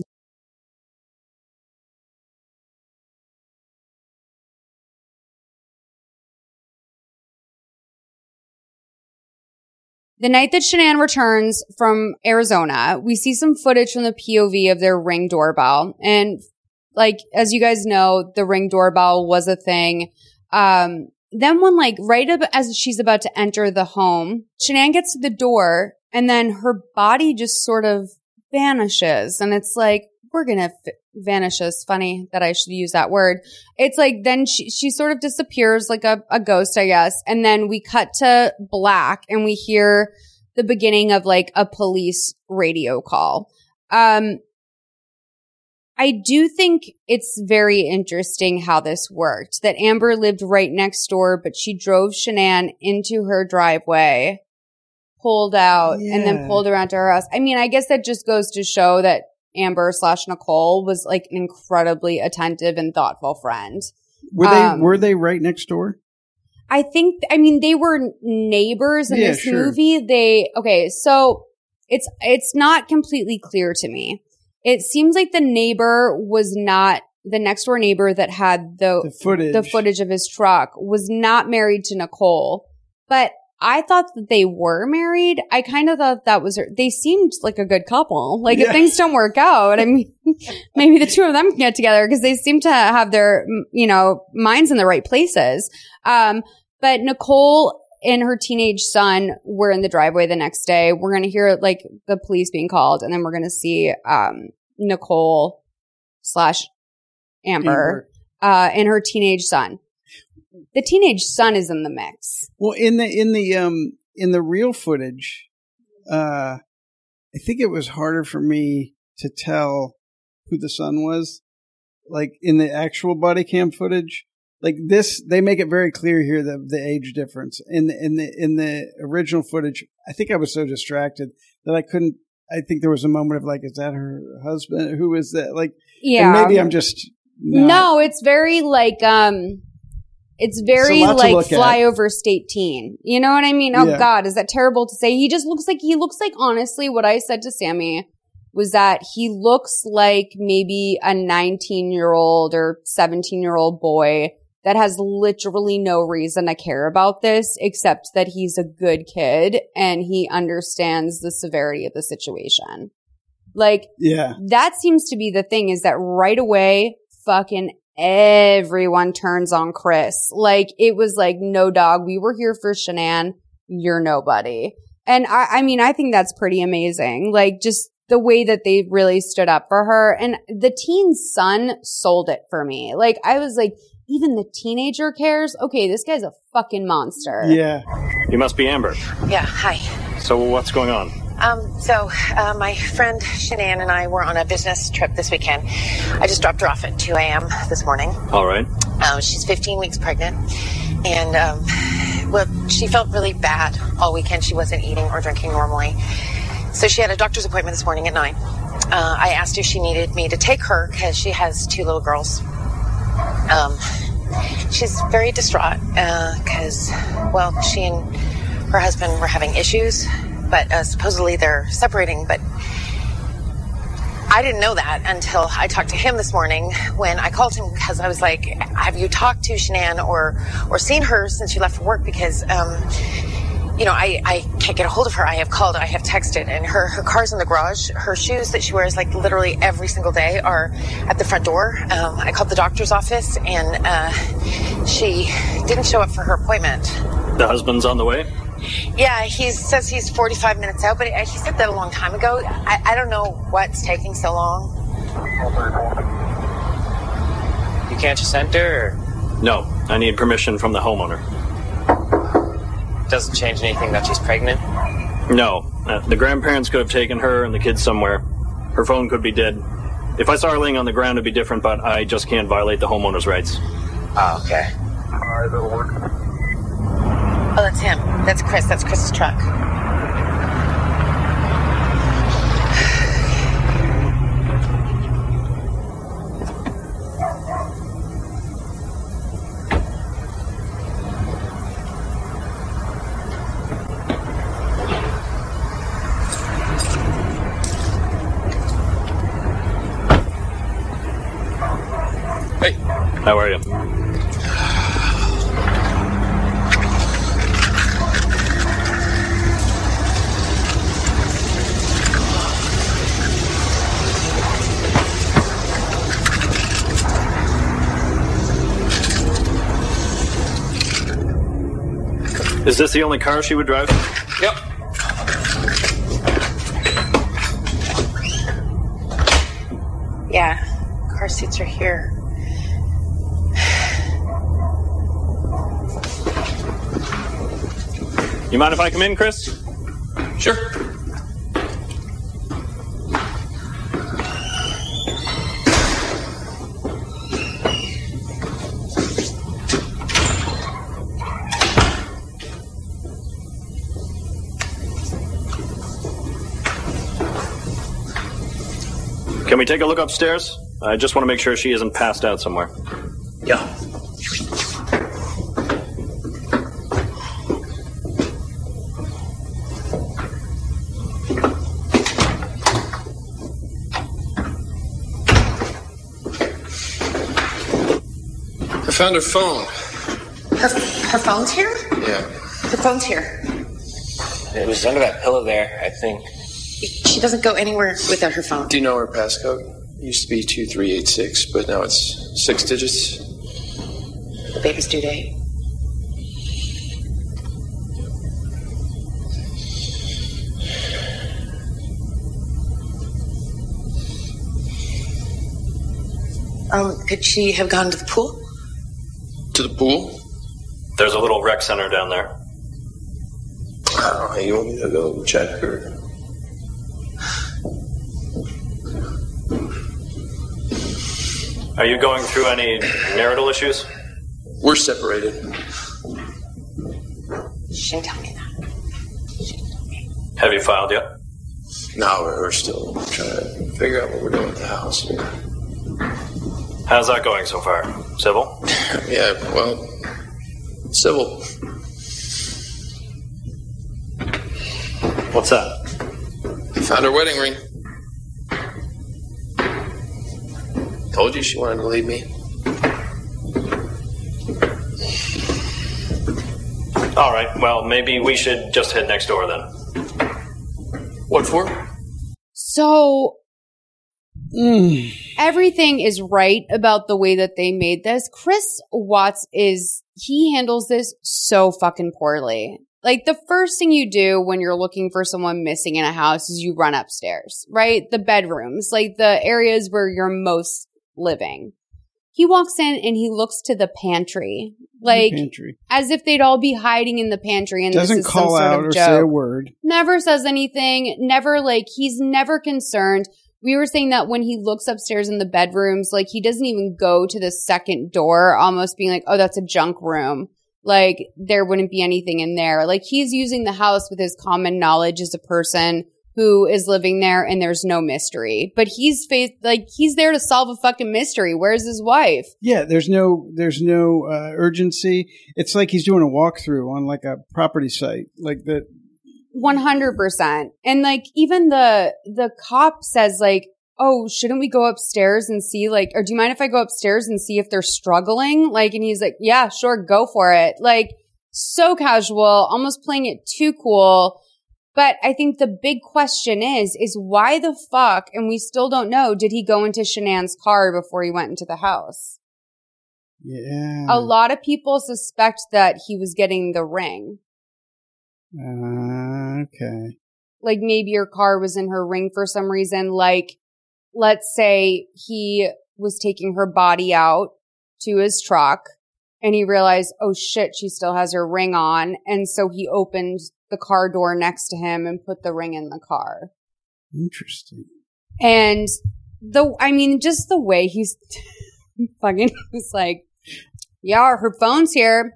The night that Shanann returns from Arizona, we see some footage from the POV of their ring doorbell. And like, as you guys know, the ring doorbell was a thing. Um, then when like right as she's about to enter the home, Shanann gets to the door and then her body just sort of vanishes. And it's like, we're going to f- vanishes. Funny that I should use that word. It's like then she, she sort of disappears like a, a ghost, I guess. And then we cut to black and we hear the beginning of like a police radio call. Um, I do think it's very interesting how this worked. That Amber lived right next door, but she drove Shanann into her driveway, pulled out, and then pulled around to her house. I mean, I guess that just goes to show that Amber slash Nicole was like an incredibly attentive and thoughtful friend. Were they Um, were they right next door? I think, I mean, they were neighbors in Yeah, this sure. movie. They, okay, so it's, it's not completely clear to me. It seems like the neighbor was not, the next door neighbor that had the, The footage. the footage of his truck was not married to Nicole, but I thought that they were married. I kind of thought that was, they seemed like a good couple. Like if things don't work out, I mean, maybe the two of them can get together because they seem to have their, you know, minds in the right places. Um, but Nicole and her teenage son were in the driveway the next day. We're going to hear like the police being called and then we're going to see, um, Nicole slash Amber, uh, and her teenage son. The teenage son is in the mix. Well, in the in the um in the real footage, uh, I think it was harder for me to tell who the son was. Like in the actual body cam footage, like this, they make it very clear here the the age difference. In the in the in the original footage, I think I was so distracted that I couldn't. I think there was a moment of like, is that her husband? Who is that? Like, Yeah. and maybe I'm just not- No, it's very like um it's very It's a lot to like flyover state teen. You know what I mean? Oh Yeah. god, is that terrible to say? He just looks like he looks like honestly what I said to Sammy was that he looks like maybe a 19-year-old or 17-year-old boy that has literally no reason to care about this except that he's a good kid and he understands the severity of the situation. Like Yeah, that seems to be the thing is that right away, fucking everyone turns on Chris. Like it was like, no dog, we were here for Shanann. You're nobody. And I, I mean, I think that's pretty amazing. Like just the way that they really stood up for her and the teen's son sold it for me. Like I was like, even the teenager cares. Okay. This guy's a fucking monster. yeah. You must be Amber. Yeah, hi. So what's going on? Um, so, uh, my friend Shanann and I were on a business trip this weekend. I just dropped her off at 2 a.m. this morning. All right. Um, she's 15 weeks pregnant. And, um, well, she felt really bad all weekend. She wasn't eating or drinking normally. So she had a doctor's appointment this morning at 9. Uh, I asked if she needed me to take her because she has two little girls. Um, she's very distraught because, well, she and her husband were having issues, but uh, supposedly they're separating. But I didn't know that until I talked to him this morning when I called him because I was like, "Have you talked to Shanann or or seen her since you left for work?" Because um, you know, I, I can't get a hold of her. I have called, I have texted, and her, her car's in the garage. Her shoes that she wears like literally every single day are at the front door. Um, I called the doctor's office and uh, she didn't show up for her appointment. The husband's on the way? Yeah, he says he's 45 minutes out, but he said that a long time ago. I, I don't know what's taking so long. You can't just enter? Or? No, I need permission from the homeowner. Doesn't change anything that she's pregnant. No, uh, the grandparents could have taken her and the kids somewhere. Her phone could be dead. If I saw her laying on the ground, it'd be different, but I just can't violate the homeowner's rights. Oh, okay. Alright, that'll work. That's him. That's Chris. That's Chris's truck. How are you? Is this the only car she would drive? Yep. Yeah, car seats are here. You mind if I come in, Chris? Can we take a look upstairs? I just want to make sure she isn't passed out somewhere. Yeah. I found her phone. Her, her phone's here? Yeah. Her phone's here. It was under that pillow there, I think. She doesn't go anywhere without her phone. Do you know her passcode? It used to be 2386, but now it's six digits. The baby's due date. Um, could she have gone to the pool? To the pool? There's a little rec center down there. Oh, you want me to go check her? Are you going through any marital issues? We're separated. She didn't tell me that. Have you filed yet? No, we're, we're still trying to figure out what we're doing with the house. How's that going so far? Civil? yeah, well, civil. What's that? Found her wedding ring. Told you she wanted to leave me. All right, well, maybe we should just head next door then. What for? So Mm. everything is right about the way that they made this. Chris Watts is, he handles this so fucking poorly. Like the first thing you do when you're looking for someone missing in a house is you run upstairs, right? The bedrooms, like the areas where you're most living. He walks in and he looks to the pantry, like Pantry. as if they'd all be hiding in the pantry and Doesn't this is some call sort out of or joke say a word. never says anything, never like he's never concerned. We were saying that when he looks upstairs in the bedrooms, like he doesn't even go to the second door, almost being like, oh, that's a junk room. Like there wouldn't be anything in there. Like he's using the house with his common knowledge as a person who is living there and there's no mystery. But he's faced like he's there to solve a fucking mystery. Where's his wife? Yeah, there's no there's no uh, urgency. It's like he's doing a walkthrough on like a property site, like that. One hundred percent. And like even the the cop says like, "Oh, shouldn't we go upstairs and see like, or do you mind if I go upstairs and see if they're struggling?" Like, and he's like, "Yeah, sure, go for it." Like, so casual, almost playing it too cool. But I think the big question is, is why the fuck, and we still don't know, did he go into Shanann's car before he went into the house? Yeah. A lot of people suspect that he was getting the ring. Uh, okay. like maybe your car was in her ring for some reason. Like, let's say he was taking her body out to his truck and he realized, oh shit, she still has her ring on. And so he opened the car door next to him and put the ring in the car. Interesting. And the, I mean, just the way he's fucking was like, yeah, her phone's here.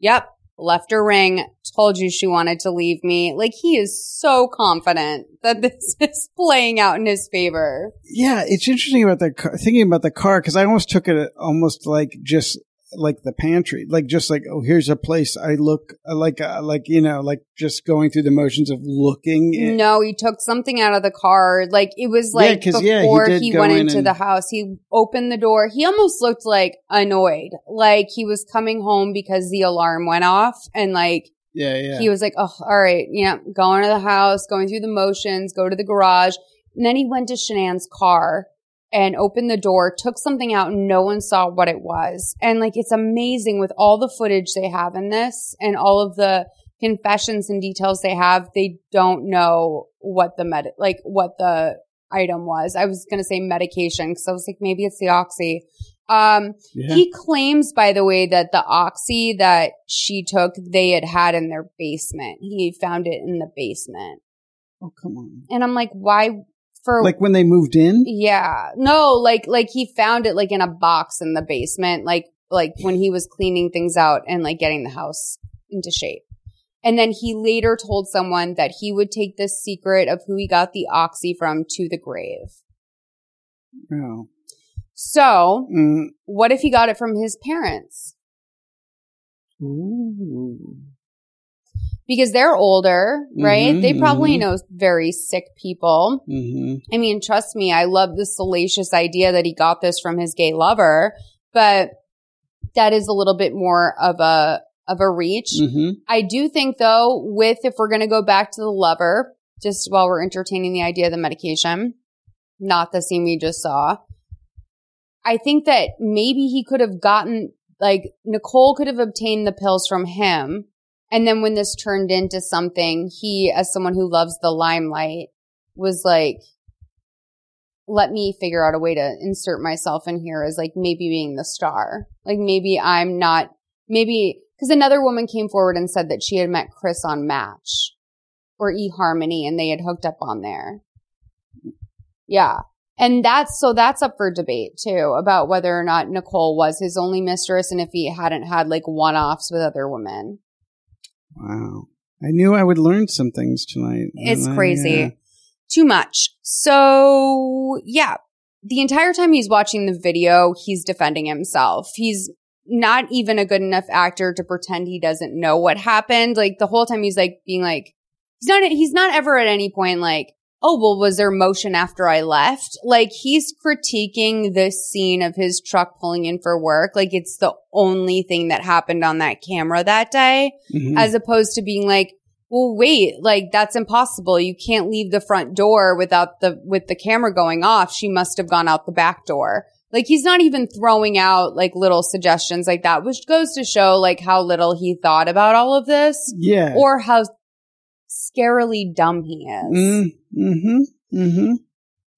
Yep. Left her ring. Told you she wanted to leave me. Like he is so confident that this is playing out in his favor. Yeah, it's interesting about the car, thinking about the car because I almost took it almost like just like the pantry, like just like oh, here's a place I look like uh, like you know like just going through the motions of looking. in- No, he took something out of the car. Like it was Yeah, like 'cause, yeah, he before he, went in into and- the house. He opened the door. He almost looked like annoyed, like he was coming home because the alarm went off, and like Yeah, yeah. he was like, "Oh, all right, yeah, going to the house, going through the motions, go to the garage." And then he went to Shanann's car and opened the door, took something out, and no one saw what it was. And like, it's amazing with all the footage they have in this and all of the confessions and details they have. They don't know what the med, like what the item was. I was going to say medication because I was like, maybe it's the oxy. Um, Yeah. he claims, by the way, that the oxy that she took, they had had in their basement. He found it in the basement. oh come on! And I'm like, why for Like when they moved in. yeah. No, like like he found it like in a box in the basement, like like when he was cleaning things out and like getting the house into shape. And then he later told someone that he would take this secret of who he got the oxy from to the grave. Oh. So, Mm. what if he got it from his parents? Ooh. Because they're older, right? Mhm, they probably mhm. know very sick people. hmm I mean, trust me, I love the salacious idea that he got this from his gay lover, but that is a little bit more of a of a reach. hmm I do think though, with if we're going to go back to the lover, just while we're entertaining the idea of the medication, not the scene we just saw, I think that maybe he could have gotten like Nicole could have obtained the pills from him. And then when this turned into something, he, as someone who loves the limelight, was like, let me figure out a way to insert myself in here as like maybe being the star. Like maybe I'm not, maybe, because another woman came forward and said that she had met Chris on Match or eHarmony and they had hooked up on there. Yeah. And that's, so that's up for debate too about whether or not Nicole was his only mistress and if he hadn't had like one offs with other women. Wow. I knew I would learn some things tonight. It's I, crazy. uh, Too much. So, yeah. The entire time he's watching the video, he's defending himself. He's not even a good enough actor to pretend he doesn't know what happened. Like the whole time he's like being like, he's not, he's not ever at any point like, oh, well, was there motion after I left? Like he's critiquing this scene of his truck pulling in for work. Like it's the only thing that happened on that camera that day mhm. as opposed to being like, well, wait, like that's impossible. You can't leave the front door without the, with the camera going off. She must have gone out the back door. Like he's not even throwing out like little suggestions like that, which goes to show like how little he thought about all of this yeah. or how scarily dumb he is. Mm, mm-hmm. Mm-hmm.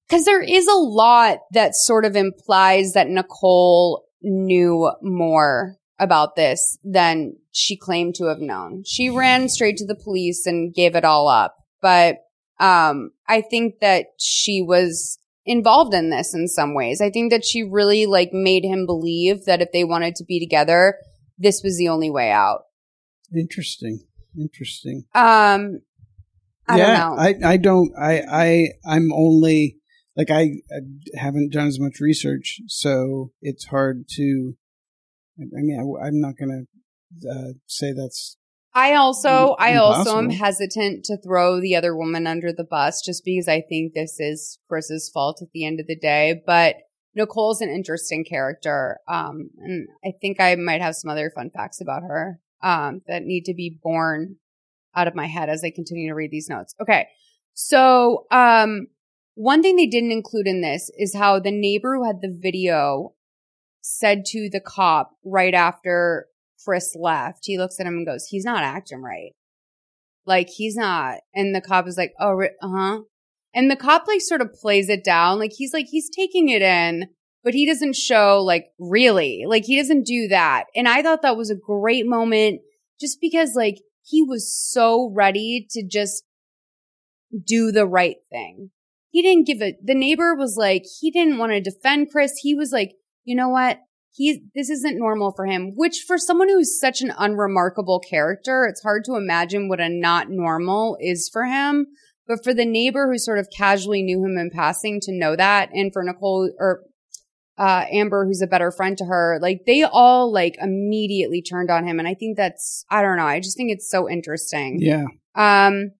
Cause there is a lot that sort of implies that Nicole knew more about this than she claimed to have known. She ran straight to the police and gave it all up. But, um, I think that she was involved in this in some ways. I think that she really like made him believe that if they wanted to be together, this was the only way out. Interesting. Interesting. Um, I yeah, don't know. I, I don't, I, I, I'm only, like, I, I haven't done as much research, so it's hard to, I mean, I, am not going to uh, say that's, I also, I also am hesitant to throw the other woman under the bus just because I think this is Chris's fault at the end of the day. But Nicole's an interesting character. Um, and I think I might have some other fun facts about her, um, that need to be born out of my head as I continue to read these notes. Okay. So, um, one thing they didn't include in this is how the neighbor who had the video said to the cop right after Chris left, he looks at him and goes, he's not acting right. Like he's not. And the cop is like, oh, uh-huh. And the cop like sort of plays it down. Like he's like, he's taking it in, but he doesn't show like really, like he doesn't do that. And I thought that was a great moment just because like he was so ready to just do the right thing. He didn't give it. The neighbor was like, he didn't want to defend Chris. He was like, you know what? He's, this isn't normal for him, which for someone who's such an unremarkable character, it's hard to imagine what a not normal is for him. But for the neighbor who sort of casually knew him in passing to know that, and for Nicole or uh, Amber, who's a better friend to her, like they all like immediately turned on him. And I think that's, I don't know. I just think it's so interesting. Yeah. Um,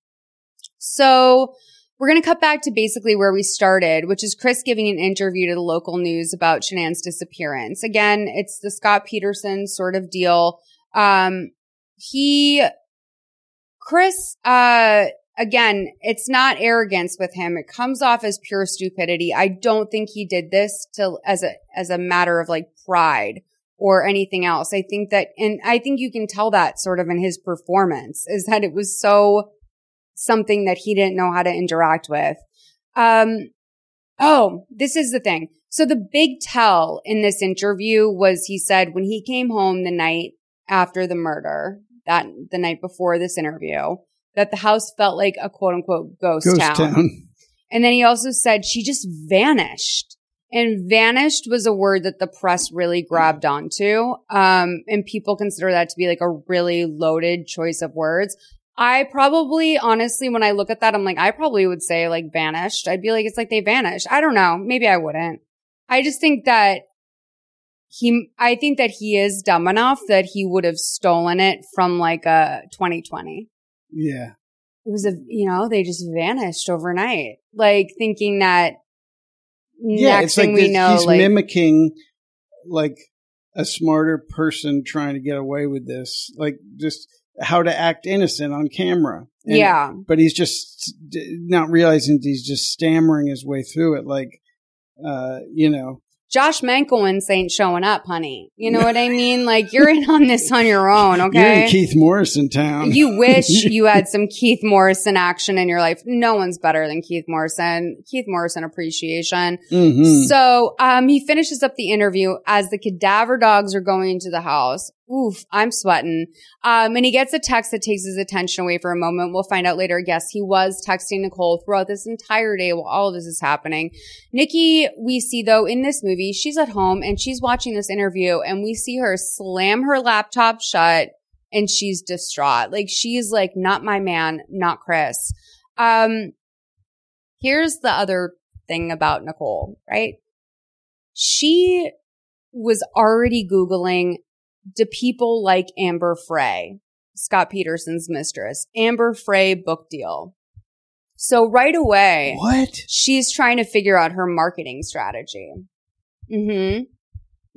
so we're going to cut back to basically where we started, which is Chris giving an interview to the local news about Shanann's disappearance. Again, it's the Scott Peterson sort of deal. Um, he, Chris, uh, again, it's not arrogance with him. It comes off as pure stupidity. I don't think he did this to, as a, as a matter of like pride or anything else. I think that, and I think you can tell that sort of in his performance is that it was so something that he didn't know how to interact with. Um, oh, this is the thing. So the big tell in this interview was he said when he came home the night after the murder, that the night before this interview, that the house felt like a quote unquote ghost, Ghost town. town. And then he also said she just vanished. And vanished was a word that the press really grabbed onto. Um, and people consider that to be like a really loaded choice of words. I probably, honestly, when I look at that, I'm like, I probably would say like vanished. I'd be like, it's like they vanished. I don't know. Maybe I wouldn't. I just think that he, I think that he is dumb enough that he would have stolen it from like a 2020 Yeah. it was a you know they just vanished overnight like thinking that Yeah. next it's thing like we this- know he's like mimicking like a smarter person trying to get away with this, like just how to act innocent on camera. And- Yeah. But he's just not realizing he's just stammering his way through it. Like, uh, you know, josh Mankiewicz ain't showing up honey you know what i mean like you're in on this on your own okay? you're in Keith Morrison town. you wish you had some Keith Morrison action in your life. No one's better than Keith Morrison. Keith Morrison appreciation. Mhm. So, um, he finishes up the interview as the cadaver dogs are going into the house. Oof, I'm sweating. Um, and he gets a text that takes his attention away for a moment. We'll find out later. Yes, he was texting Nicole throughout this entire day while all of this is happening. Nikki, we see though in this movie, she's at home and she's watching this interview and we see her slam her laptop shut and she's distraught. Like she's like, not my man, not Chris. Um, here's the other thing about Nicole, right? She was already Googling, do people like Amber Frey, Scott Peterson's mistress, Amber Frey book deal. So right away, what? She's trying to figure out her marketing strategy. Mm-hmm.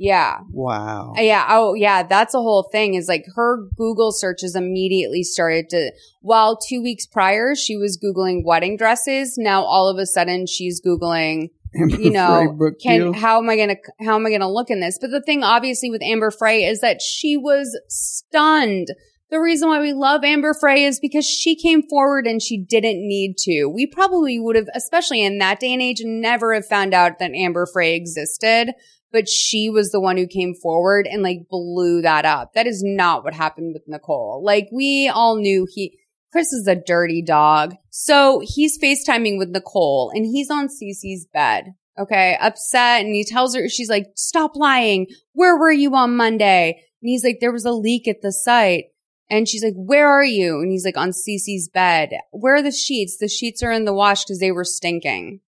Yeah. wow. Uh, Yeah. Oh, yeah. That's a whole thing is like her Google searches immediately started to, while two weeks prior she was Googling wedding dresses. Now all of a sudden she's Googling, Amber you know, book can, how am I to, how am I going to look in this? But the thing obviously with Amber Frey is that she was stunned. The reason why we love Amber Frey is because she came forward and she didn't need to. We probably would have, especially in that day and age, never have found out that Amber Frey existed but she was the one who came forward and like blew that up. That is not what happened with Nicole. Like we all knew he, Chris is a dirty dog. So he's FaceTiming with Nicole and he's on Cece's bed. Okay. Upset. And he tells her, she's like, stop lying. Where were you on Monday? And he's like, there was a leak at the site. And she's like, where are you? And he's like, on Cece's bed. Where are the sheets? The sheets are in the wash because they were stinking.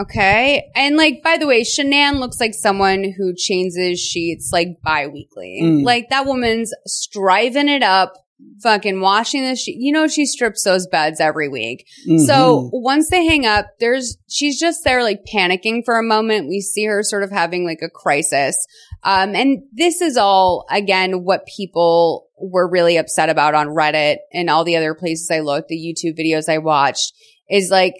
Okay. And like, by the way, Shanann looks like someone who changes sheets like bi-weekly. Mm. Like that woman's striving it up, fucking washing this. You know, she strips those beds every week. So Mhm. once they hang up, there's, she's just there like panicking for a moment. We see her sort of having like a crisis. Um, and this is all again, what people were really upset about on Reddit and all the other places I looked, the YouTube videos I watched is like,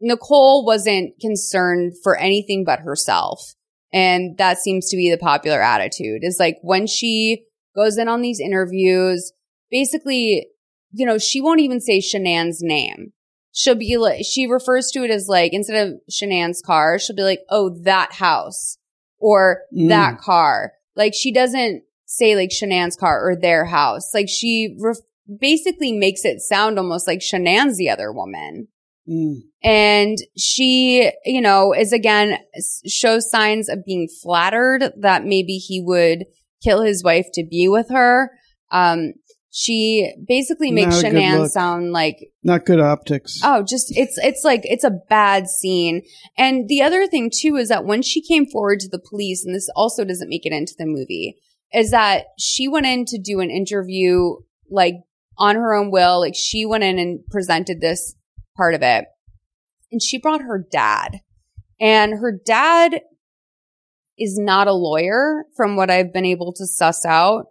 Nicole wasn't concerned for anything but herself. And that seems to be the popular attitude is like when she goes in on these interviews, basically, you know, she won't even say Shanann's name. She'll be like, she refers to it as like, instead of Shanann's car, she'll be like, oh, that house or Mm. that car. Like she doesn't say like Shanann's car or their house. Like she ref- basically makes it sound almost like Shanann's the other woman Mm. and she, you know, is again shows signs of being flattered that maybe he would kill his wife to be with her. Um, She basically makes Not Shanann sound like Not good optics. Oh, just it's it's like it's a bad scene. And the other thing too is that when she came forward to the police, and this also doesn't make it into the movie, is that she went in to do an interview like on her own will. Like she went in and presented this part of it. And she brought her dad. And her dad is not a lawyer from what I've been able to suss out,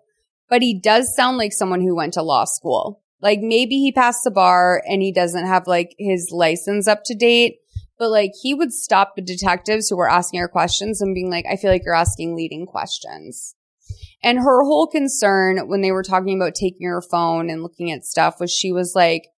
but he does sound like someone who went to law school. Like maybe he passed the bar and he doesn't have like his license up to date, but like he would stop the detectives who were asking her questions and being like, I feel like you're asking leading questions. And her whole concern when they were talking about taking her phone and looking at stuff was she was like,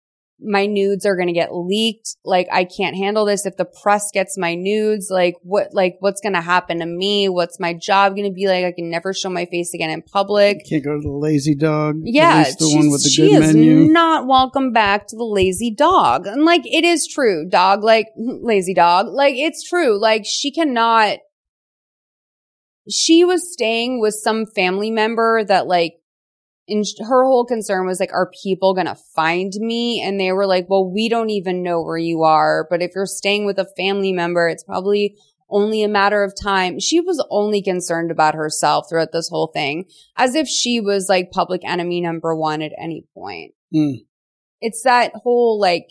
my nudes are going to get leaked. Like, I can't handle this. If the press gets my nudes, like, what, like, what's going to happen to me? What's my job going to be like? I can never show my face again in public. Can't go to the lazy dog. Yeah, the one with the she good is menu. not welcome back to the lazy dog. And like, it is true. Dog, like, lazy dog. Like, it's true. Like, she cannot, she was staying with some family member that like, and her whole concern was like, are people going to find me? And they were like, well, we don't even know where you are. But if you're staying with a family member, it's probably only a matter of time. She was only concerned about herself throughout this whole thing, as if she was like public enemy number one at any point. Mm. It's that whole like,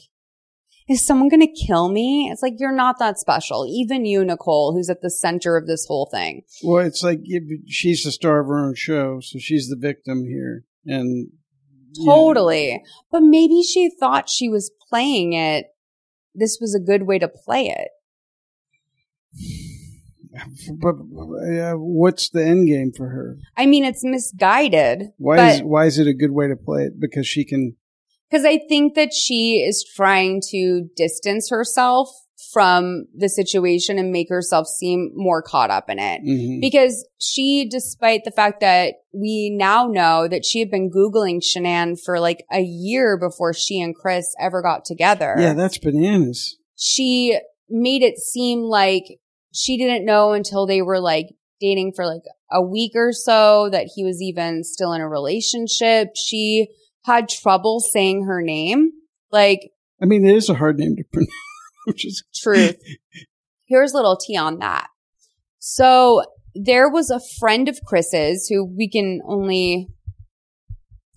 is someone going to kill me? It's like, you're not that special. Even you, Nicole, who's at the center of this whole thing. Well, it's like she's the star of her own show, so she's the victim here, and Totally. But maybe she thought she was playing it. This was a good way to play it. But uh, what's the end game for her? I mean, it's misguided. Why is why is it a good way to play it? Because she can. Because I think that she is trying to distance herself from the situation and make herself seem more caught up in it. Mhm. Because she, despite the fact that we now know that she had been Googling Shanann for like a year before she and Chris ever got together Yeah, that's bananas. she made it seem like she didn't know until they were like dating for like a week or so that he was even still in a relationship. She had trouble saying her name. Like, I mean, it is a hard name to pronounce. Which is truth. Here's a little tea on that. So there was a friend of Chris's who we can only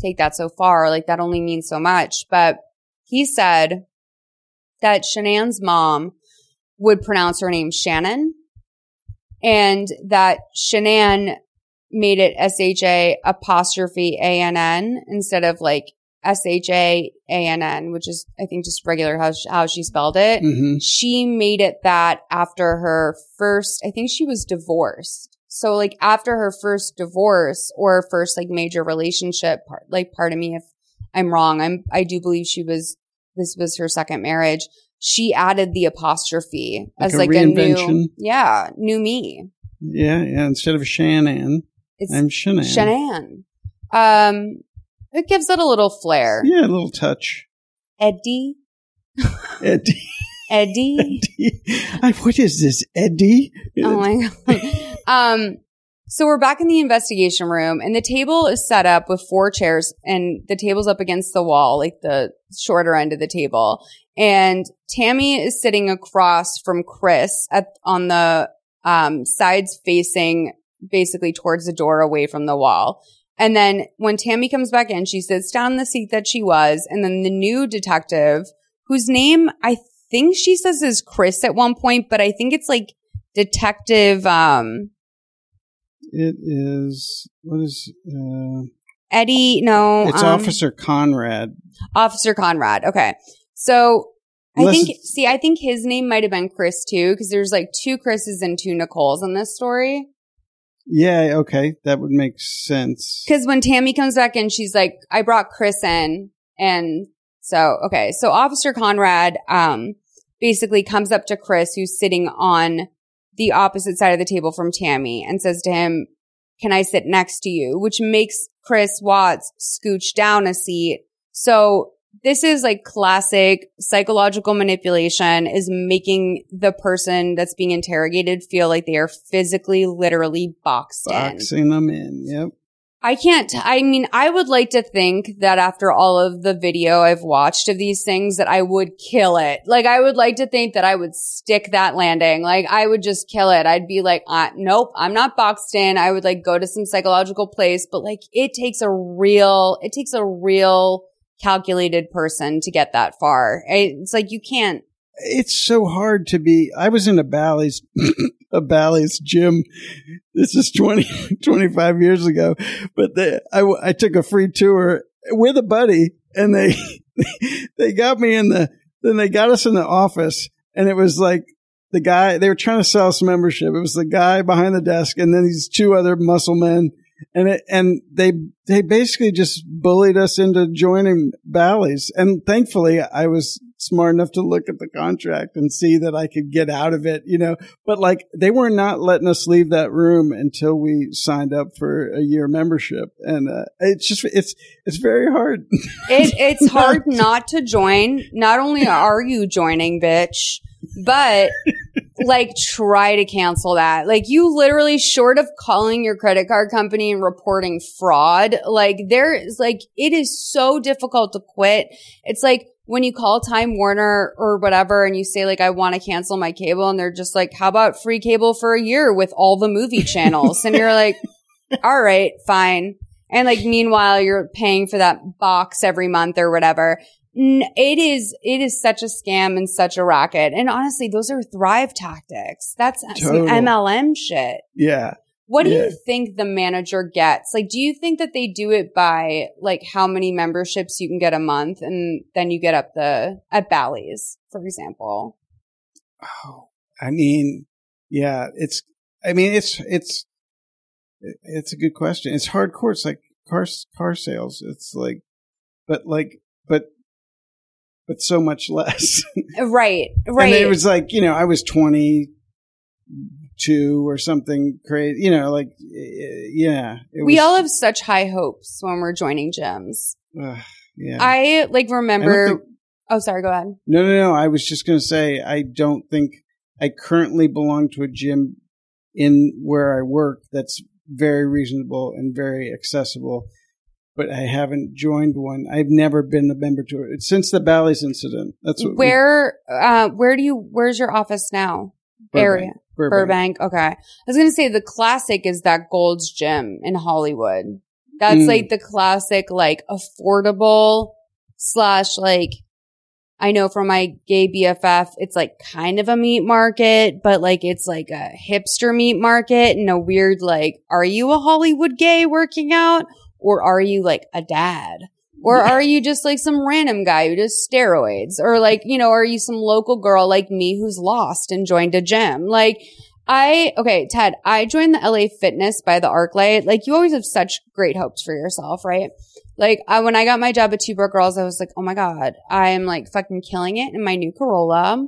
take that so far. Like that only means so much. But he said that Shanann's mom would pronounce her name Shannon and that Shanann made it S-H-A apostrophe A-N-N instead of like S-H-A-A-N-N, which is, I think, just regular how, she- how she spelled it. Mhm. She made it that after her first, I think she was divorced. So like after her first divorce or first like major relationship, part, like pardon me if I'm wrong. I'm, I do believe she was, this was her second marriage. She added the apostrophe Like as a like a new, yeah, new me. Yeah, yeah. Instead of Shannon, It's I'm Shanann. Shanann. Um, it gives it a little flair. Yeah, a little touch. Eddie. Eddie. Eddie. I, what is this, Eddie? Oh my god. um, so we're back in the investigation room, and the table is set up with four chairs, and the table's up against the wall, like the shorter end of the table. And Tammy is sitting across from Chris at on the um, sides facing basically towards the door, away from the wall. And then when Tammy comes back in, she sits down in the seat that she was, and then the new detective, whose name I think she says is Chris at one point, but I think it's like Detective um It is, what is, uh, Eddie. No, it's um, Officer Conrad. Officer Conrad. Okay, so I think see, I think his name might have been Chris too, because there's like two Chris's and two Nicoles in this story. Yeah, okay. That would make sense. Because when Tammy comes back in, she's like, I brought Chris in. And so, okay. So Officer Conrad, um, basically comes up to Chris, who's sitting on the opposite side of the table from Tammy and says to him, can I sit next to you? Which makes Chris Watts scooch down a seat. So this is like classic psychological manipulation is making the person that's being interrogated feel like they are physically, literally boxed in. Boxing them in. Yep. I can't, I mean, I would like to think that after all of the video I've watched of these things that I would kill it. Like I would like to think that I would stick that landing. Like I would just kill it. I'd be like, uh, nope, I'm not boxed in. I would like go to some psychological place, but like it takes a real, it takes a real calculated person to get that far. It's like you can't, it's so hard to be. I was in a Bally's, a Bally's gym. This is 20, 25 years ago, but they, I, I took a free tour with a buddy and they, they got me in the, then they got us in the office and it was like the guy, they were trying to sell us membership. It was the guy behind the desk and then these two other muscle men and it, and they they basically just bullied us into joining Bally's. And thankfully, I was smart enough to look at the contract and see that I could get out of it, you know. But like they were not letting us leave that room until we signed up for a year membership, and uh, it's just it's it's very hard. It, it's hard not to join. Not only are you joining, bitch, but like try to cancel that. Like you literally short of calling your credit card company and reporting fraud, like there is like, it is so difficult to quit. It's like when you call Time Warner or whatever and you say like, I want to cancel my cable and they're just like, how about free cable for a year with all the movie channels? and you're like, all right, fine. And like, meanwhile, you're paying for that box every month or whatever it is it is such a scam and such a racket. And honestly, those are thrive tactics. That's some MLM shit. Yeah. What do Yeah. you think the manager gets? Like, do you think that they do it by like how many memberships you can get a month and then you get up the at Bally's, for example? Oh, I mean, yeah, it's. I mean, it's it's it's a good question. It's hardcore. It's like car car sales. It's like, but like, but but so much less. Right, right. And it was like you know, I was twenty two or something crazy. You know, like yeah. It we was, all have such high hopes when we're joining gyms. uh, yeah. I like remember. think- oh, sorry. Go ahead. No, no, no. I was just going to say, I don't think I currently belong to a gym in where I work that's very reasonable and very accessible, but I haven't joined one. I've never been a member to it since the Bally's incident. That's what we- Where, uh, where do you? Where's your office now? Burbank. Area. Burbank. Okay. I was gonna say the classic is that Gold's Gym in Hollywood. That's Mm. like the classic, like affordable slash like. I know from my gay BFF, it's like kind of a meat market, but like it's like a hipster meat market and a weird like, are you a Hollywood gay working out or are you like a dad? Or are you just like some random guy who does steroids? Or like, you know, are you some local girl like me who's lost and joined a gym? Like, I, okay, Ted, I joined the LA Fitness by the Arclight. Like, you always have such great hopes for yourself, right? Like, I, when I got my job at Two Broke Girls, I was like, oh my God, I am like fucking killing it in my new Corolla.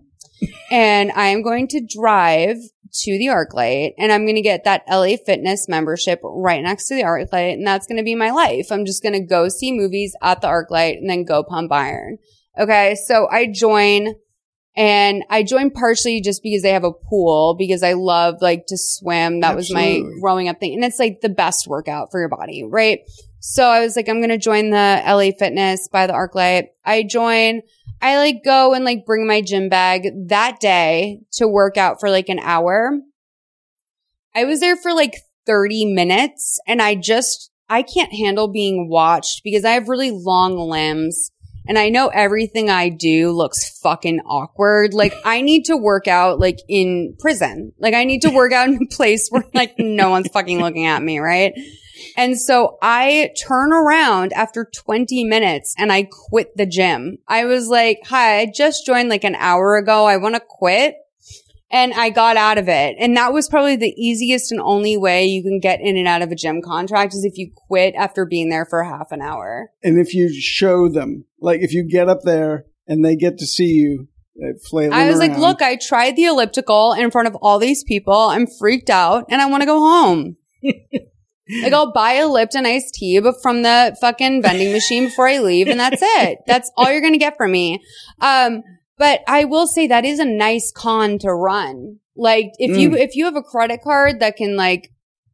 and I am going to drive to the ArcLight and I'm going to get that LA Fitness membership right next to the ArcLight. And that's going to be my life. I'm just going to go see movies at the ArcLight and then go pump iron. Okay. So I join and I joined partially just because they have a pool because I love like to swim. That was my growing up thing. And it's like the best workout for your body, right? So I was like, I'm going to join the LA Fitness by the ArcLight. I join. I like go and like bring my gym bag that day to work out for like an hour. I was there for like 30 minutes and I just, I can't handle being watched because I have really long limbs and I know everything I do looks fucking awkward. Like I need to work out like in prison. Like I need to work out in a place where like no one's fucking looking at me, right? And so I turn around after 20 minutes and I quit the gym. I was like, hi, I just joined like an hour ago. I want to quit. And I got out of it. And that was probably the easiest and only way you can get in and out of a gym contract is if you quit after being there for half an hour. and if you show them, like if you get up there and they get to see you uh, I was like, look, I tried the elliptical in front of all these people. I'm freaked out and I want to go home. like I'll buy a Lipton iced tea but from the fucking vending machine before I leave and that's it. That's all you're going to get from me. Um, but I will say that is a nice con to run. Like if you, Mm. if you have a credit card that can like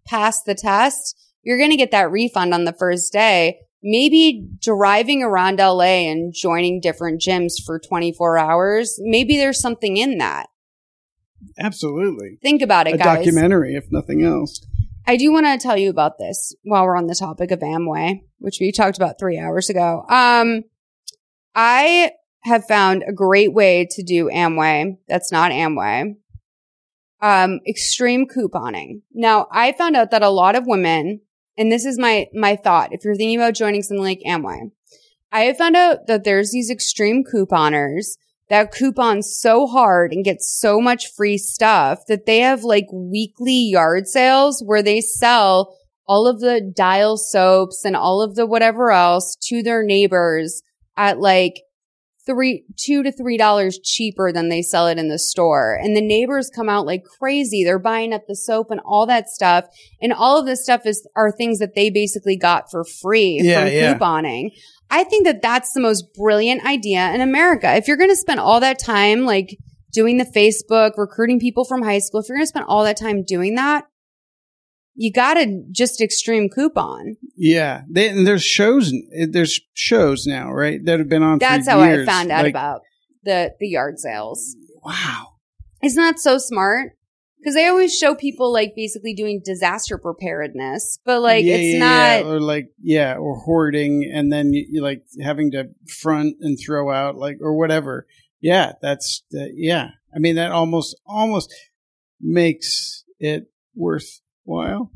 pass the test, you're going to get that refund on the first day. Maybe driving around LA and joining different gyms for 24 hours, maybe there's something in that. Absolutely. Think about it, a guys. documentary, if nothing else. I do want to tell you about this while we're on the topic of Amway, which we talked about three hours ago. Um, I have found a great way to do Amway. That's not Amway. Um, extreme couponing. Now, I found out that a lot of women, and this is my, my thought, if you're thinking about joining something like Amway, I have found out that there's these extreme couponers that coupon so hard and get so much free stuff that they have like weekly yard sales where they sell all of the dial soaps and all of the whatever else to their neighbors at like three, two to three dollars cheaper than they sell it in the store. And the neighbors come out like crazy. They're buying up the soap and all that stuff. And all of this stuff is, are things that they basically got for free Yeah, from yeah. couponing. I think that that's the most brilliant idea in America. If you're going to spend all that time, like doing the Facebook, recruiting people from high school, if you're going to spend all that time doing that, you got to just extreme coupon. Yeah, they, and there's shows. There's shows now, right? That have been on. That's how years. I found out Like, about the the yard sales. Wow. Isn't that so smart? Because they always show people like basically doing disaster preparedness, but like yeah, it's yeah, not. yeah, or like yeah, or hoarding, and then you, you like having to front and throw out, like or whatever. Yeah, that's uh, yeah. I mean, that almost almost makes it worthwhile.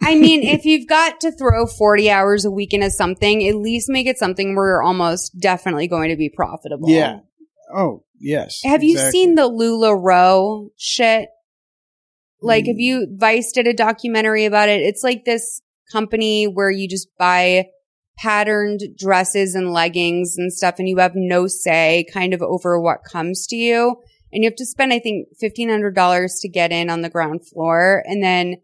I mean, if you've got to throw 40 hours a week into something, at least make it something where you're almost definitely going to be profitable. Yeah. Oh yes. Have you seen the LuLaRoe shit? Like, Mm. have you, Vice did a documentary about it. It's like this company where you just buy patterned dresses and leggings and stuff and you have no say kind of over what comes to you. And you have to spend, I think, $1,500 to get in on the ground floor. And then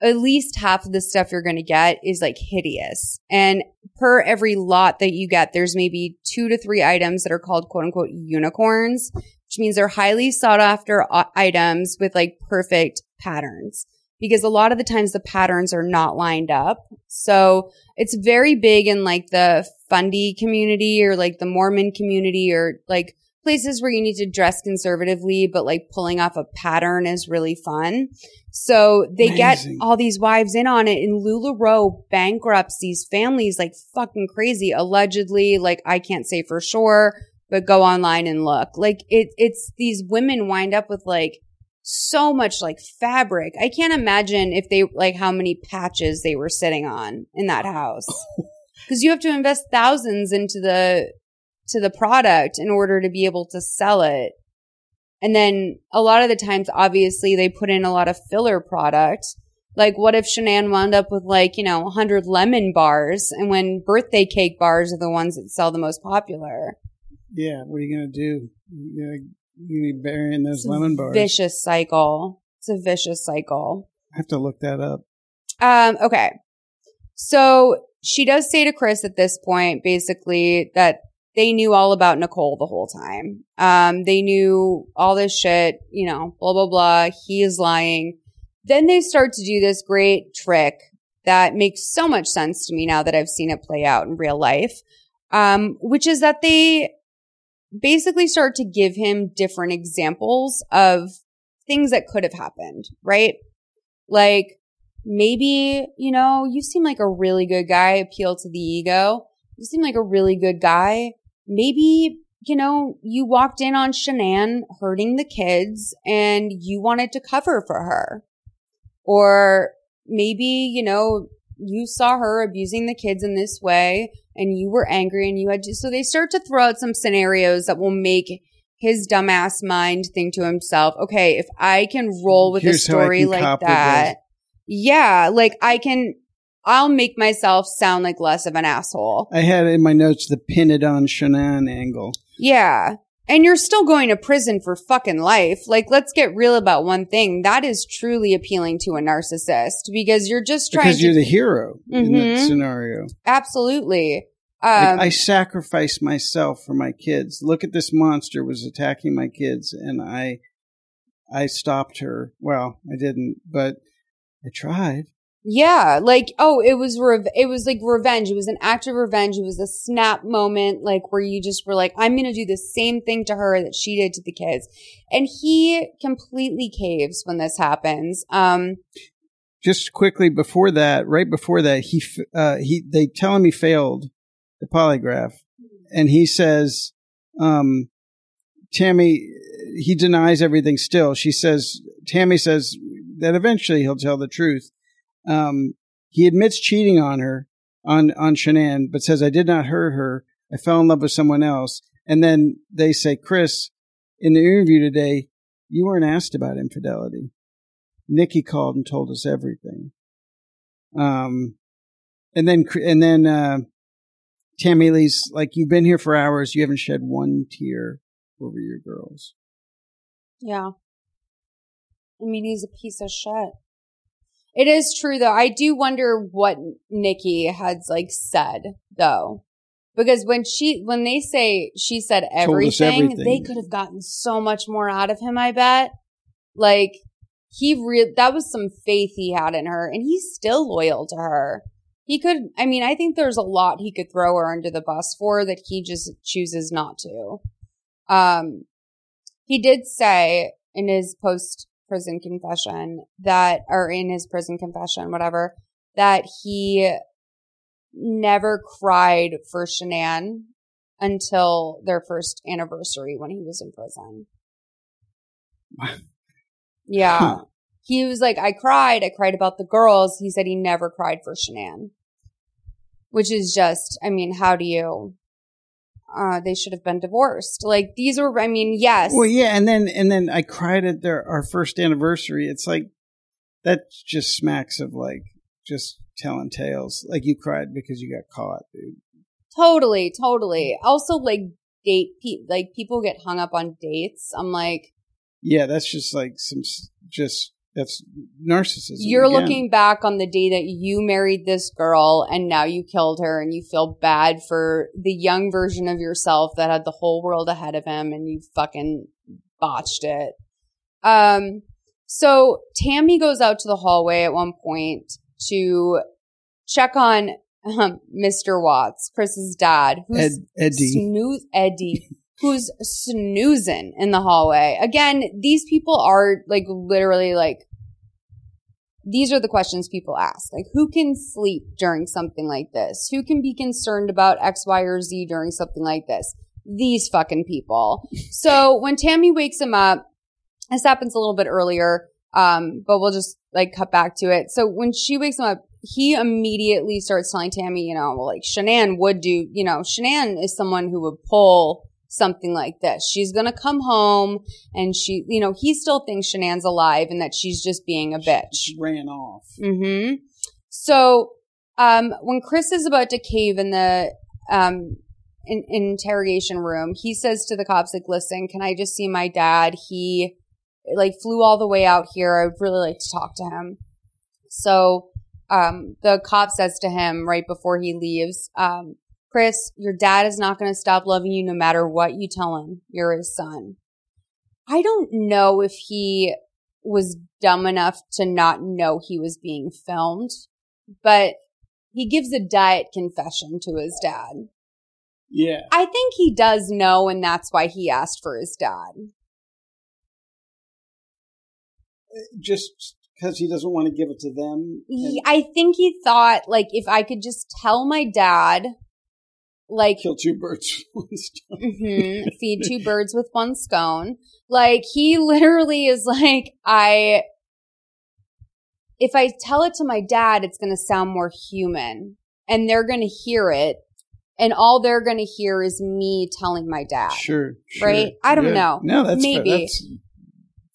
at least half of the stuff you're going to get is like hideous. And per every lot that you get, there's maybe two to three items that are called quote unquote unicorns, which means they're highly sought after uh, items with like perfect patterns. Because a lot of the times the patterns are not lined up. So it's very big in like the fundy community or like the Mormon community or like places where you need to dress conservatively, but like pulling off a pattern is really fun. So they Amazing. get all these wives in on it and LuLaRoe bankrupts these families like fucking crazy. Allegedly, like I can't say for sure, but go online and look. Like it, it's these women wind up with like so much like fabric. I can't imagine if they like how many patches they were sitting on in that house. Cause you have to invest thousands into the, to the product in order to be able to sell it. And then a lot of the times, obviously, they put in a lot of filler product. Like, what if Shanann wound up with like, you know, 100 lemon bars and when birthday cake bars are the ones that sell the most popular? Yeah. What are you gonna do? You're gonna, you're gonna be burying those lemon bars. Vicious cycle. It's a vicious cycle. I have to look that up. Um, okay. So she does say to Chris at this point, basically, that they knew all about Nicole the whole time. Um, they knew all this shit, you know, blah, blah, blah. He is lying. Then they start to do this great trick that makes so much sense to me now that I've seen it play out in real life. Um, which is that they basically start to give him different examples of things that could have happened, right? Like maybe, you know, you seem like a really good guy, appeal to the ego. You seem like a really good guy. Maybe, you know, you walked in on Shanann hurting the kids and you wanted to cover for her. Or maybe, you know, you saw her abusing the kids in this way and you were angry and you had to, so they start to throw out some scenarios that will make his dumbass mind think to himself, okay, if I can roll with Here's a story like that, yeah, like I can, I'll make myself sound like less of an asshole. I had in my notes the pin it on Shanann angle. Yeah. And you're still going to prison for fucking life. Like, let's get real about one thing. That is truly appealing to a narcissist because you're just trying Because to. you're the hero in Mhm. that scenario. Absolutely. Like, Um, I sacrificed myself for my kids. Look at this monster was attacking my kids, and I, I stopped her. Well, I didn't, but I tried. Yeah, like oh, it was rev- it was like revenge. It was an act of revenge. It was a snap moment, like where you just were like, I'm gonna do the same thing to her that she did to the kids, and he completely caves when this happens. Um, Just quickly before that, right before that, he uh, he they tell him he failed the polygraph, and he says, um, Tammy, he denies everything. Still, she says, Tammy says that eventually he'll tell the truth. Um, he admits cheating on her on on Shanann, but says I did not hurt her. I fell in love with someone else. And then they say, Chris, in the interview today, you weren't asked about infidelity. Nikki called and told us everything. Um, and then and then uh, Tammy Lee's like, you've been here for hours. You haven't shed one tear over your girls. yeah. I mean, he's a piece of shit. It is true though. I do wonder what Nikki has like said though. Because when she, when they say she said everything, everything. they could have gotten so much more out of him, I bet. Like, he real that was some faith he had in her, and he's still loyal to her. He could, I mean, I think there's a lot he could throw her under the bus for that he just chooses not to. Um, he did say in his post prison confession that, are in his prison confession, whatever, that he never cried for Shanann until their first anniversary when he was in prison. Yeah. Huh. He was like, I cried. I cried about the girls. He said he never cried for Shanann. Which is just, I mean, how do you, uh, they should have been divorced. Like these were, I mean, yes. Well, yeah, and then and then I cried at their our first anniversary. It's like that just smacks of like just telling tales. Like you cried because you got caught, dude. Totally, totally. Also, like date, pe- like people get hung up on dates. I'm like, Yeah, that's just like some just that's narcissism. you're again. looking back on the day that you married this girl and now you killed her and you feel bad for the young version of yourself that had the whole world ahead of him and you fucking botched it. Um, so Tammy goes out to the hallway at one point to check on um, Mr. Watts, Chris's dad, who's Ed, Eddie. snooze Eddie, who's snoozing in the hallway. Again, these people are like literally like these are the questions people ask. Like who can sleep during something like this? Who can be concerned about X, Y, or Z during something like this? These fucking people. So when Tammy wakes him up, this happens a little bit earlier, um, but we'll just like cut back to it. So when she wakes him up, he immediately starts telling Tammy, you know, well, like Shanann would do, you know, Shanann is someone who would pull something like this. She's going to come home and she, you know, he still thinks Shanann's alive and that she's just being a bitch. She ran off. Mm-hmm. So, um, when Chris is about to cave in the, um, in, interrogation room, he says to the cops, like, listen, can I just see my dad? He, like, flew all the way out here. I would really like to talk to him. So, um, the cop says to him right before he leaves, um, Chris, your dad is not going to stop loving you no matter what you tell him. You're his son. I don't know if he was dumb enough to not know he was being filmed, but he gives a diet confession to his dad. Yeah. I think he does know, and that's why he asked for his dad. Just because he doesn't want to give it to them. and I think he thought, like, if I could just tell my dad, like, kill two birds with one stone. mhm, feed two birds with one scone. Like, he literally is like, I, if I tell it to my dad, it's going to sound more human and they're going to hear it. And all they're going to hear is me telling my dad. Sure, sure. Right? I don't Yeah. know. No, that's Maybe. that's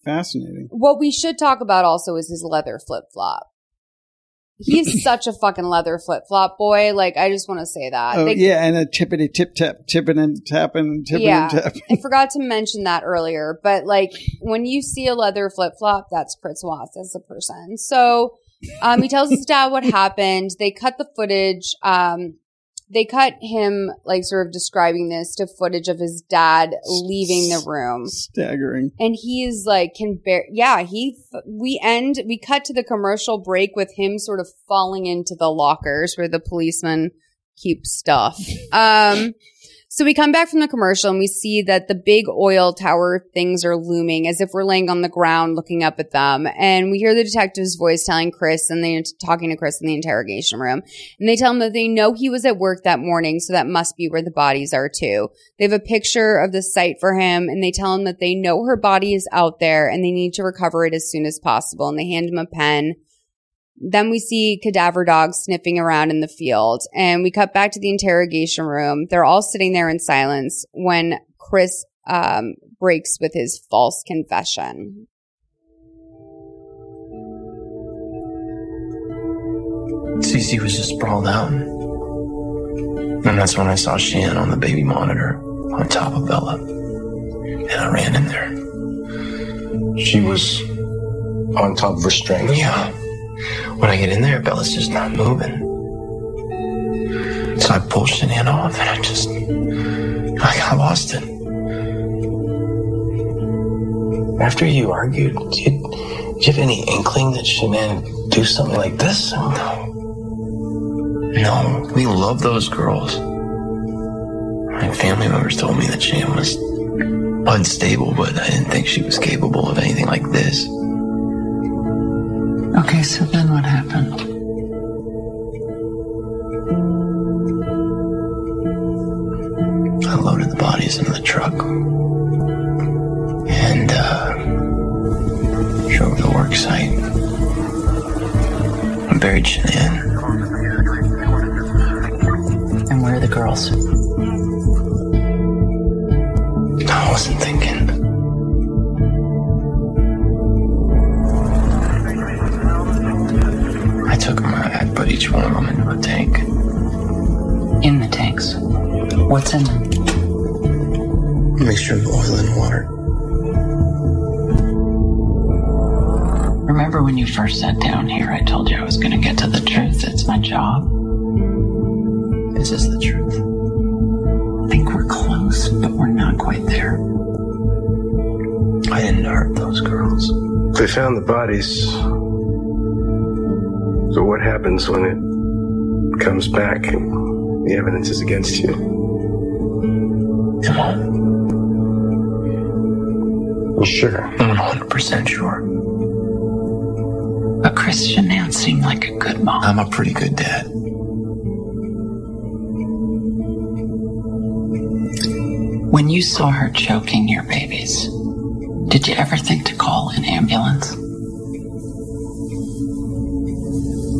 fascinating. What we should talk about also is his leather flip flop. He's such a fucking leather flip flop boy. Like, I just want to say that. Oh They- yeah, and a tippity tip tap, tipping and tapping and tipping yeah, and tapping. I forgot to mention that earlier, but like when you see a leather flip flop, that's Chris Watts as a person. So um, he tells his dad what happened. They cut the footage. Um, they cut him like sort of describing this to footage of his dad leaving the room. Staggering. And he's like, can bear, yeah, he, we end, we cut to the commercial break with him sort of falling into the lockers where the policeman keeps stuff. Um, so we come back from the commercial and we see that the big oil tower things are looming as if we're laying on the ground looking up at them. And we hear the detective's voice telling Chris and they talking to Chris in the interrogation room. And they tell him that they know he was at work that morning, so that must be where the bodies are too. They have a picture of the site for him and they tell him that they know her body is out there and they need to recover it as soon as possible. And they hand him a pen. Then we see cadaver dogs sniffing around in the field and we cut back to the interrogation room. They're all sitting there in silence when Chris um, breaks with his false confession. Cece was just sprawled out. And that's when I saw Shan on the baby monitor on top of Bella. And I ran in there. She was on top of her strength. Yeah. When I get in there, Bella's just not moving. So I pulled Shanann off and I just, I got lost it. After you argued, did you, did you have any inkling that Shanann would do something like this? No. No, we love those girls. My family members told me that Shan was unstable, but I didn't think she was capable of anything like this. Okay, so then what happened? I loaded the bodies into the truck and uh, drove to the work site. I buried Shanann. And where are the girls? I wasn't thinking. Took them, I put each one of them into a tank. In the tanks. What's in them? A mixture of oil and water. Remember when you first sat down here, I told you I was going to get to the truth. It's my job. This is the truth. I think we're close, but we're not quite there. I didn't hurt those girls. They found the bodies. So what happens when it comes back and the evidence is against you? It won't. You sure? I'm 100% sure. But Christian Shanann seemed like a good mom. I'm a pretty good dad. When you saw her choking your babies, did you ever think to call an ambulance?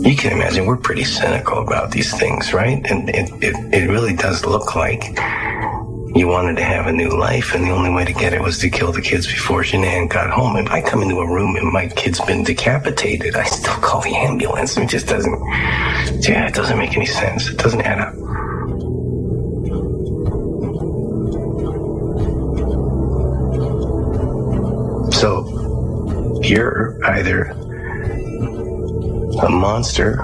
You can imagine we're pretty cynical about these things, right? And it, it, it really does look like you wanted to have a new life, and the only way to get it was to kill the kids before Shanann got home. If I come into a room and my kid's been decapitated, I still call the ambulance. It just doesn't, yeah, it doesn't make any sense. It doesn't add up. So, you're either a monster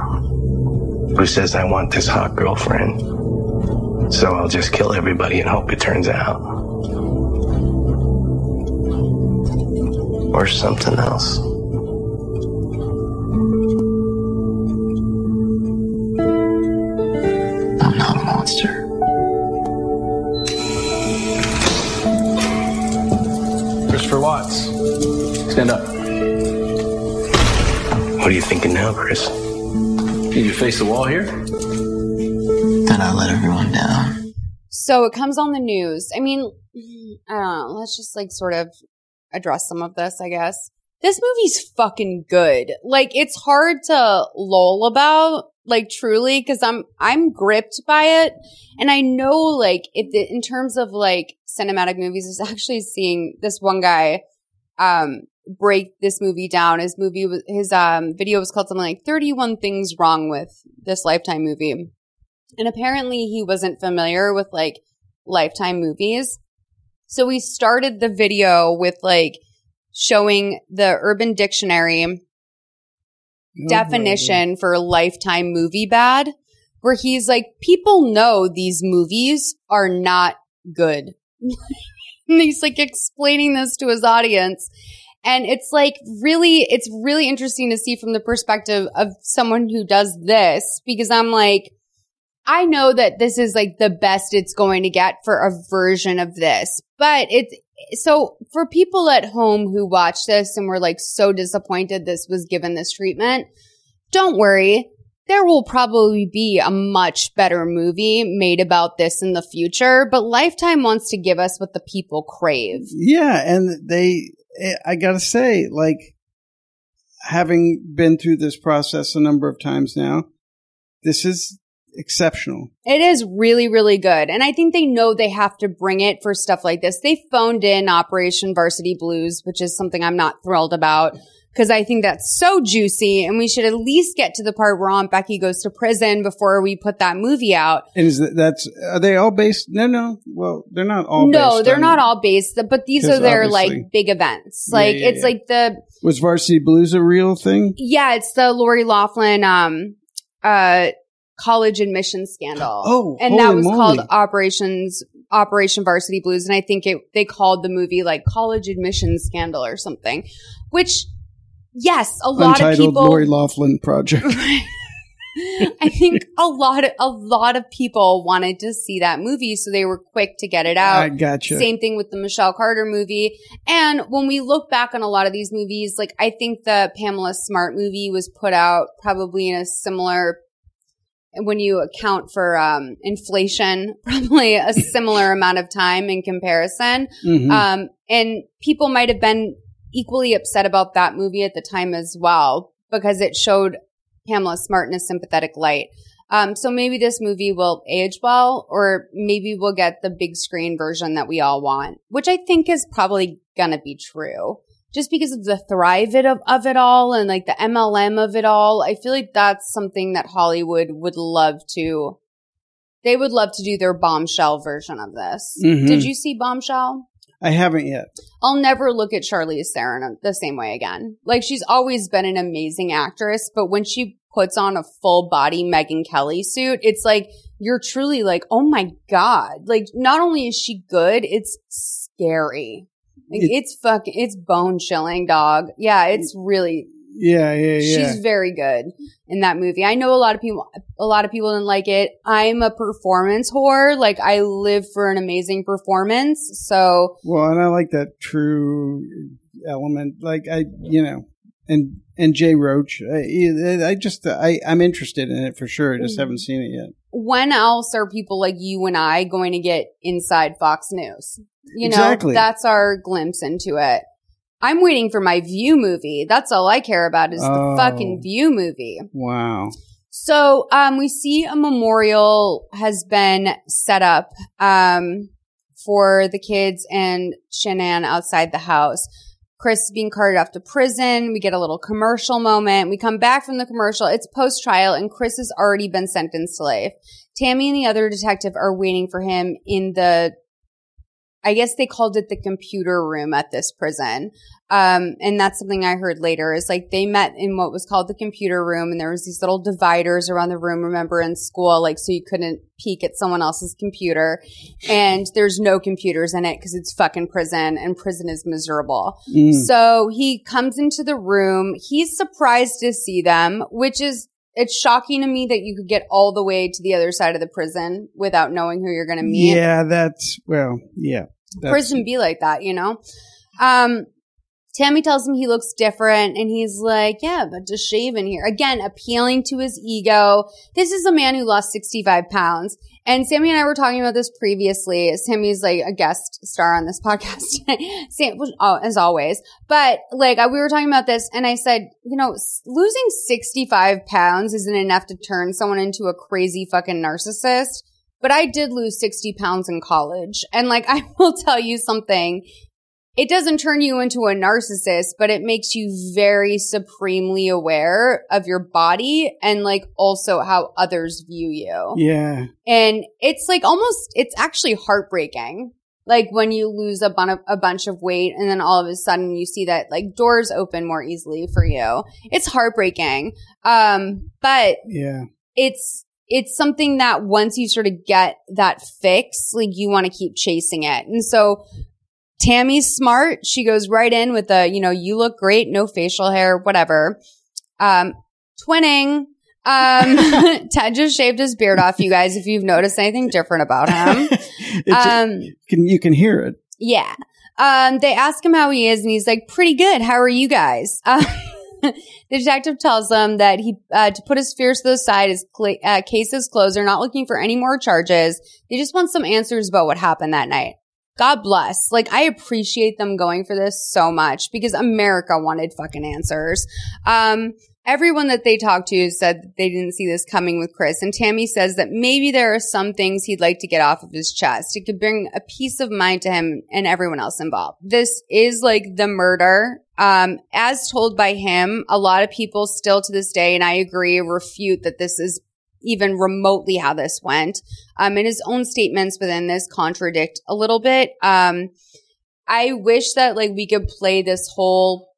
who says, I want this hot girlfriend, so I'll just kill everybody and hope it turns out. Or something else. Thinking now, Chris? Need you face the wall here? Then I let everyone down. So it comes on the news. I mean, I don't know. Let's just like sort of address some of this, I guess. This movie's fucking good. Like it's hard to lull about, like truly, because I'm I'm gripped by it, and I know like if the, in terms of like cinematic movies, is actually seeing this one guy um break this movie down. His movie was his um video was called something like 31 things wrong with this lifetime movie. And apparently he wasn't familiar with like lifetime movies. So we started the video with like showing the urban dictionary definition for lifetime movie bad, where he's like, people know these movies are not good. and he's like explaining this to his audience. And it's like really, it's really interesting to see from the perspective of someone who does this because I'm like, I know that this is like the best it's going to get for a version of this, but it's so for people at home who watch this and were like so disappointed this was given this treatment, don't worry. There will probably be a much better movie made about this in the future, but Lifetime wants to give us what the people crave. Yeah, and they, Eh, I gotta say, like, having been through this process a number of times now, this is exceptional. It is really, really good. And I think they know they have to bring it for stuff like this. They phoned in Operation Varsity Blues, which is something I'm not thrilled about because I think that's so juicy and we should at least get to the part where Aunt Becky goes to prison before we put that movie out. And is that, that's, are they all based? No, no. Well, they're not all no, based they're on- not all based, but these are their like big events. Like yeah, it's yeah. like the, Was Varsity Blues a real thing? yeah, it's the Lori Loughlin, um, uh, college admission scandal. Oh, and that was moly. called Operations Operation Varsity Blues, and I think it they called the movie like College Admission Scandal or something. Which, yes, a lot Untitled of people. Lori Loughlin project. I think a lot of a lot of people wanted to see that movie, so they were quick to get it out. I gotcha. Same thing with the Michelle Carter movie. And when we look back on a lot of these movies, like I think the Pamela Smart movie was put out probably in a similar when you account for um, inflation, probably a similar amount of time in comparison. Mhm. Um, and people might have been equally upset about that movie at the time as well because it showed Pamela Smart in a sympathetic light. Um, so maybe this movie will age well, or maybe we'll get the big screen version that we all want, which I think is probably gonna be true. Just because of the thrive it of, of it all and like the MLM of it all, I feel like that's something that Hollywood would love to. They would love to do their bombshell version of this. Mhm. Did you see Bombshell? I haven't yet. I'll never look at Charlize Theron the same way again. Like she's always been an amazing actress, but when she puts on a full body Megyn Kelly suit, it's like you're truly like, oh my god! Like not only is she good, it's scary. Like It- it's fucking, it's bone chilling, dog. Yeah, it's mm. really. Yeah, yeah, yeah. She's very good in that movie. I know a lot of people, a lot of people didn't like it. I'm a performance whore. Like I live for an amazing performance. So Well, and I like that true element. Like I, you know, and and Jay Roach. I, I just I I'm interested in it for sure. I just mm-hmm. haven't seen it yet. when else are people like you and I going to get inside Fox News? You know, Exactly. that's our glimpse into it. I'm waiting for my View movie. That's all I care about is Oh. the fucking View movie. Wow. So, um, we see a memorial has been set up, um, for the kids and Shanann outside the house. Chris being carted off to prison. We get a little commercial moment. We come back from the commercial. It's post trial and Chris has already been sentenced to life. Tammy and the other detective are waiting for him in the I guess they called it the computer room at this prison. Um, and that's something I heard later is like they met in what was called the computer room and there was these little dividers around the room, remember in school, like so you couldn't peek at someone else's computer. And there's no computers in it because it's fucking prison and prison is miserable. Mm. So he comes into the room. He's surprised to see them, which is it's shocking to me that you could get all the way to the other side of the prison without knowing who you're going to meet Yeah, that's well, yeah. Prison be like that, you know? Um, Tammy tells him he looks different and he's like, yeah, but just shave in here. Again, appealing to his ego. This is a man who lost 65 pounds. And Sammy and I were talking about this previously. Sammy's like a guest star on this podcast. Sam, oh, as always. But like we were talking about this and I said, you know, losing 65 pounds isn't enough to turn someone into a crazy fucking narcissist but I did lose 60 pounds in college. And like, I will tell you something. It doesn't turn you into a narcissist, but it makes you very supremely aware of your body and like also how others view you. Yeah. And it's like almost, it's actually heartbreaking. Like when you lose a, bun- a bunch of weight and then all of a sudden you see that like doors open more easily for you. It's heartbreaking. Um, but Yeah. it's it's something that once you sort of get that fix, like you want to keep chasing it. And so Tammy's smart. She goes right in with the, you know, you look great, no facial hair, whatever. Um, twinning. Um, Ted just shaved his beard off, you guys, if you've noticed anything different about him. Um, you can you can hear it. yeah. Um, they ask him how he is, and he's like, "Pretty good. How are you guys?" Uh, the detective tells them that he uh, to put his fears to the side. His cl- uh, case is closed. They're not looking for any more charges. They just want some answers about what happened that night. God bless. Like I appreciate them going for this so much because America wanted fucking answers. Um, everyone that they talked to said that they didn't see this coming with Chris. And Tammy says that maybe there are some things he'd like to get off of his chest. It could bring a peace of mind to him and everyone else involved. This is like the murder. Um, as told by him, a lot of people still to this day, and I agree, refute that this is even remotely how this went. Um, and his own statements within this contradict a little bit. Um, I wish that like we could play this whole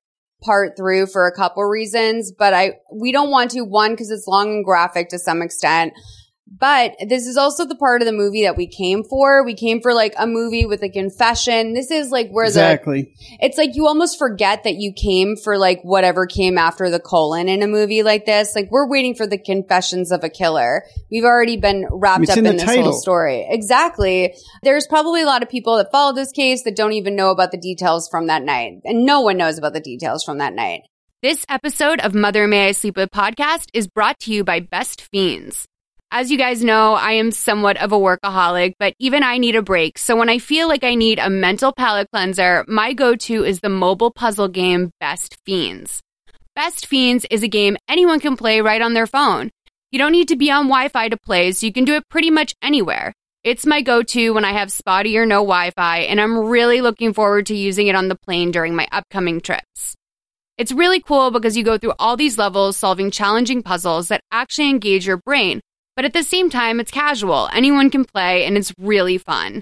part through for a couple reasons, but I we don't want to one because it's long and graphic to some extent. But this is also the part of the movie that we came for. We came for like a movie with a confession. This is like where Exactly. the it's like you almost forget that you came for like whatever came after the colon in a movie like this. Like we're waiting for the confessions of a killer. We've already been wrapped It's up in in, this title. whole story. Exactly. There's probably a lot of people that follow this case that don't even know about the details from that night. And no one knows about the details from that night. This episode of Mother May I Sleep With podcast is brought to you by Best Fiends. As you guys know, I am somewhat of a workaholic, but even I need a break. So when I feel like I need a mental palate cleanser, my go to is the mobile puzzle game Best Fiends. Best Fiends is a game anyone can play right on their phone. You don't need to be on Wi Fi to play, so you can do it pretty much anywhere. It's my go to when I have spotty or no Wi Fi, and I'm really looking forward to using it on the plane during my upcoming trips. It's really cool because you go through all these levels solving challenging puzzles that actually engage your brain, but at the same time, it's casual. Anyone can play, and it's really fun.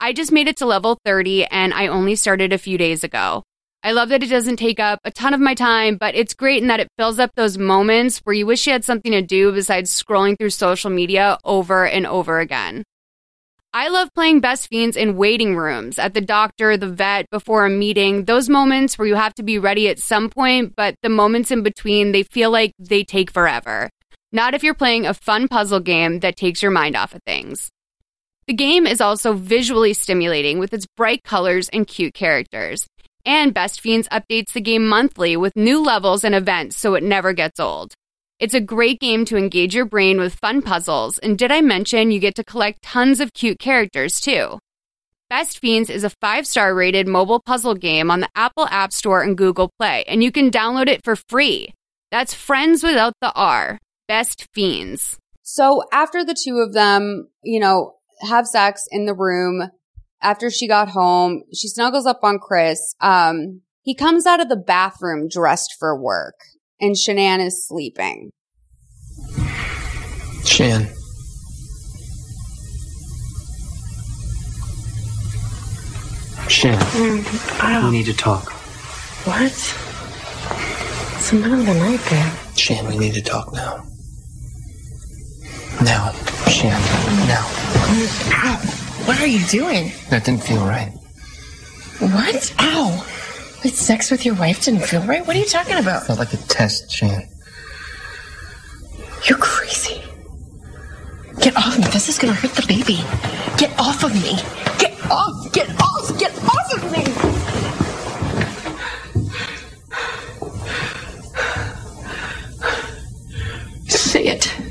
I just made it to level 30, and I only started a few days ago. I love that it doesn't take up a ton of my time, but it's great in that it fills up those moments where you wish you had something to do besides scrolling through social media over and over again. I love playing Best Fiends in waiting rooms, at the doctor, the vet, before a meeting. Those moments where you have to be ready at some point, but the moments in between, they feel like they take forever. Not if you're playing a fun puzzle game that takes your mind off of things. The game is also visually stimulating with its bright colors and cute characters. And Best Fiends updates the game monthly with new levels and events so it never gets old. It's a great game to engage your brain with fun puzzles, and did I mention you get to collect tons of cute characters too? Best Fiends is a five star rated mobile puzzle game on the Apple App Store and Google Play, and you can download it for free. That's friends without the R. Best Fiends. So after the two of them, you know, have sex in the room, after she got home, she snuggles up on Chris. Um, he comes out of the bathroom dressed for work, and Shanann is sleeping. Shan. Shan, we need to talk. What? It's the middle of the night, babe. Shan, we need to talk now. Now, Shan, now. Ow! What are you doing? That didn't feel right. What? Ow! Wait, sex with your wife didn't feel right? What are you talking about? Felt like a test, Shan. You're crazy. Get off me. This is gonna hurt the baby. Get off of me. Get off! Get off! Get off of me! Say it.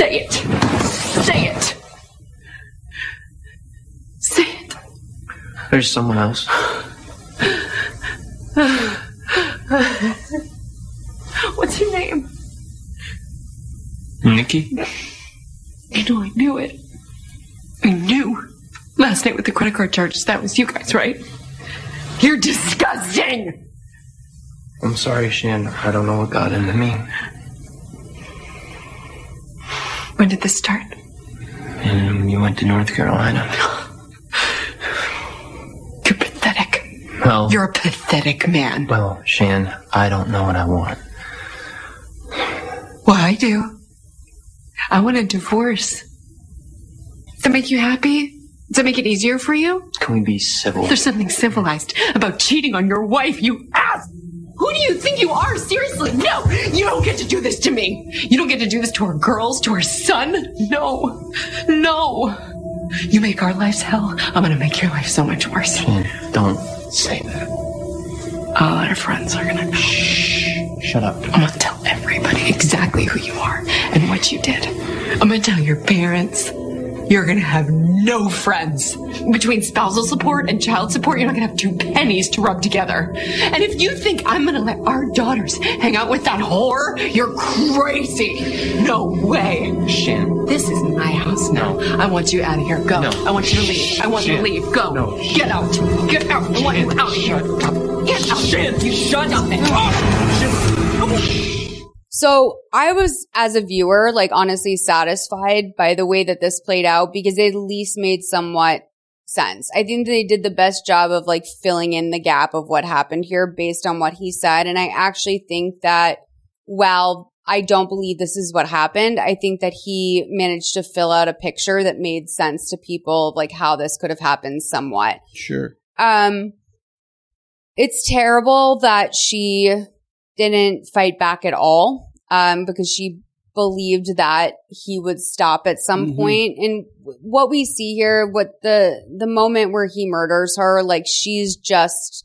Say it. Say it. Say it. There's someone else. What's your name? Nikki? I know, I knew it. I knew. Last night with the credit card charges, that was you guys, right? You're disgusting! I'm sorry, Shan. I don't know what got into me. When did this start? And you went to North Carolina. You're pathetic. Well, You're a pathetic man. well, Shan, I don't know what I want. Well, I do. I want a divorce. Does that make you happy? Does that make it easier for you? Can we be civil? There's something civilized about cheating on your wife, you ass! Who do you think you are? Seriously, no! You don't get to do this to me! You don't get to do this to our girls, to our son! No! No! You make our lives hell, I'm gonna make your life so much worse. Don't say that. All our friends are gonna know. Shut up. I'm gonna tell everybody exactly who you are and what you did. I'm gonna tell your parents. You're gonna have no friends. Between spousal support and child support, you're not gonna have two pennies to rub together. And if you think I'm gonna let our daughters hang out with that whore, you're crazy. No way. Shan. This is my house now. I want you out of here. Go. No. I want you to leave. I want you to leave. Go. No. Get out. Get out. I want you out of here. Get out. Shan, you shut up. So I was, as a viewer, like honestly satisfied by the way that this played out because it at least made somewhat sense. I think they did the best job of like filling in the gap of what happened here based on what he said. And I actually think that while I don't believe this is what happened, I think that he managed to fill out a picture that made sense to people of like how this could have happened somewhat. Sure. Um, it's terrible that she didn't fight back at all. Um, because she believed that he would stop at some Mhm. point. And what we see here, what the, the moment where he murders her, like she's just,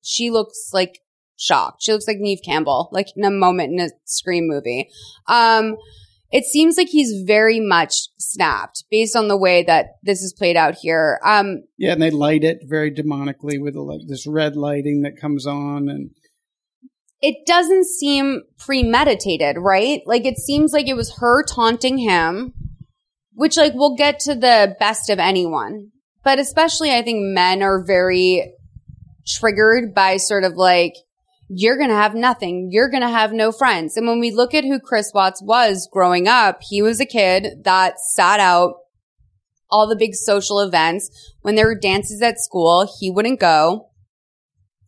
she looks like shocked. She looks like Neve Campbell, like in a moment in a Scream movie. Um, it seems like he's very much snapped based on the way that this is played out here. Um, Yeah, and they light it very demonically with this red lighting that comes on, and it doesn't seem premeditated, right? Like it seems like it was her taunting him, which like we'll get to the best of anyone. But especially I think men are very triggered by sort of like, you're going to have nothing. You're going to have no friends. And when we look at who Chris Watts was growing up, he was a kid that sat out all the big social events. When there were dances at school, he wouldn't go.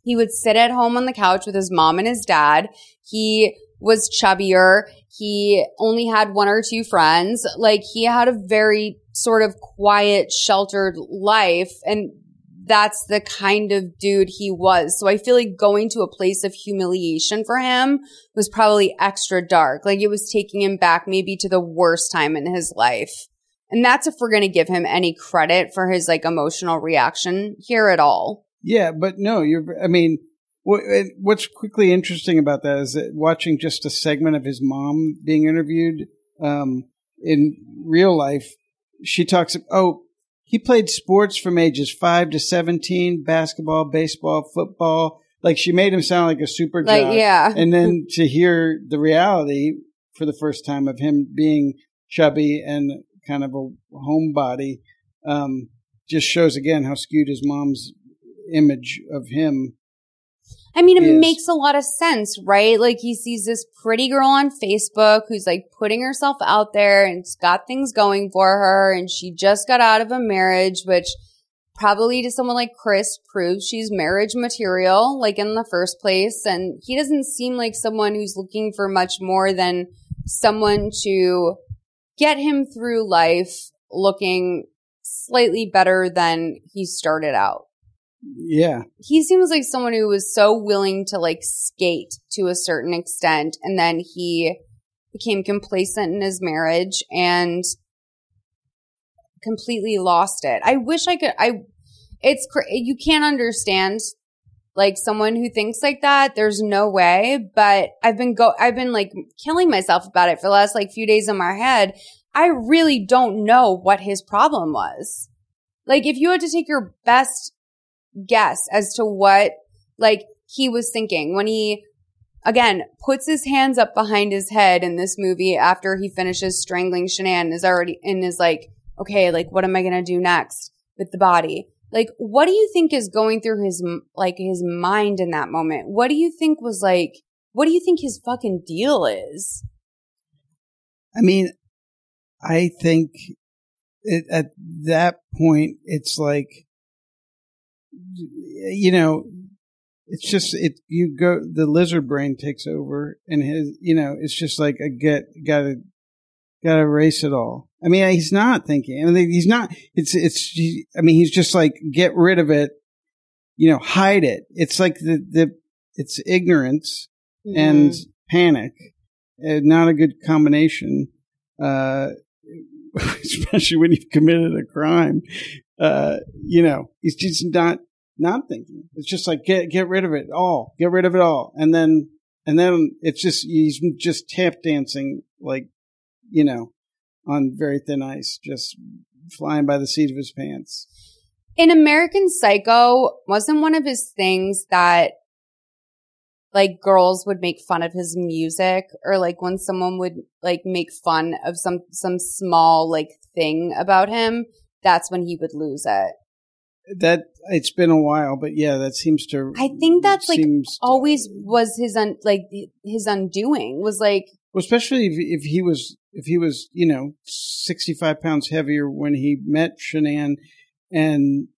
He would sit at home on the couch with his mom and his dad. He was chubbier. He only had one or two friends. Like he had a very sort of quiet, sheltered life. And that's the kind of dude he was. So I feel like going to a place of humiliation for him was probably extra dark. Like it was taking him back maybe to the worst time in his life. And that's if we're going to give him any credit for his like emotional reaction here at all. Yeah, but no, you're. I mean, what's quickly interesting about that is that watching just a segment of his mom being interviewed um, in real life, she talks. Oh, he played sports from ages five to seventeen: basketball, baseball, football. Like she made him sound like a super Like, jock. yeah. and then to hear the reality for the first time of him being chubby and kind of a homebody um, just shows again how skewed his mom's image of him I mean, it is. makes a lot of sense, right? Like he sees this pretty girl on Facebook who's like putting herself out there and it's got things going for her. And she just got out of a marriage, which probably to someone like Chris proves she's marriage material, like in the first place. And he doesn't seem like someone who's looking for much more than someone to get him through life looking slightly better than he started out yeah he seems like someone who was so willing to like skate to a certain extent and then he became complacent in his marriage and completely lost it. I wish I could I it's you can't understand like someone who thinks like that. There's no way, but I've been go I've been like killing myself about it for the last like few days in my head. I really don't know what his problem was. Like if you had to take your best guess as to what like he was thinking when he again puts his hands up behind his head in this movie after he finishes strangling Shanann is already and is like, okay, like what am I gonna do next with the body? Like, what do you think is going through his like his mind in that moment? What do you think was like? What do you think his fucking deal is? I mean, I think it, at that point, it's like, you know, it's just it. You go, the lizard brain takes over, and his, you know, it's just like I get got to Gotta erase it all. I mean, he's not thinking. I mean, he's not. It's it's. I mean, he's just like get rid of it. You know, hide it. It's like the the. It's ignorance and panic. Uh, not a good combination. Uh, especially when you've committed a crime. Uh, you know, he's just not not thinking. It's just like get get rid of it all, get rid of it all, and then and then it's just he's just tap dancing like you know on very thin ice, just flying by the seat of his pants. In American Psycho, wasn't one of his things that like girls would make fun of his music or like when someone would like make fun of some some small like thing about him, that's when he would lose it. That it's been a while, but yeah, that seems to. I think that's like always was his un like his undoing was like Well, especially if, if he was if he was you know sixty five pounds heavier when he met Shanann, and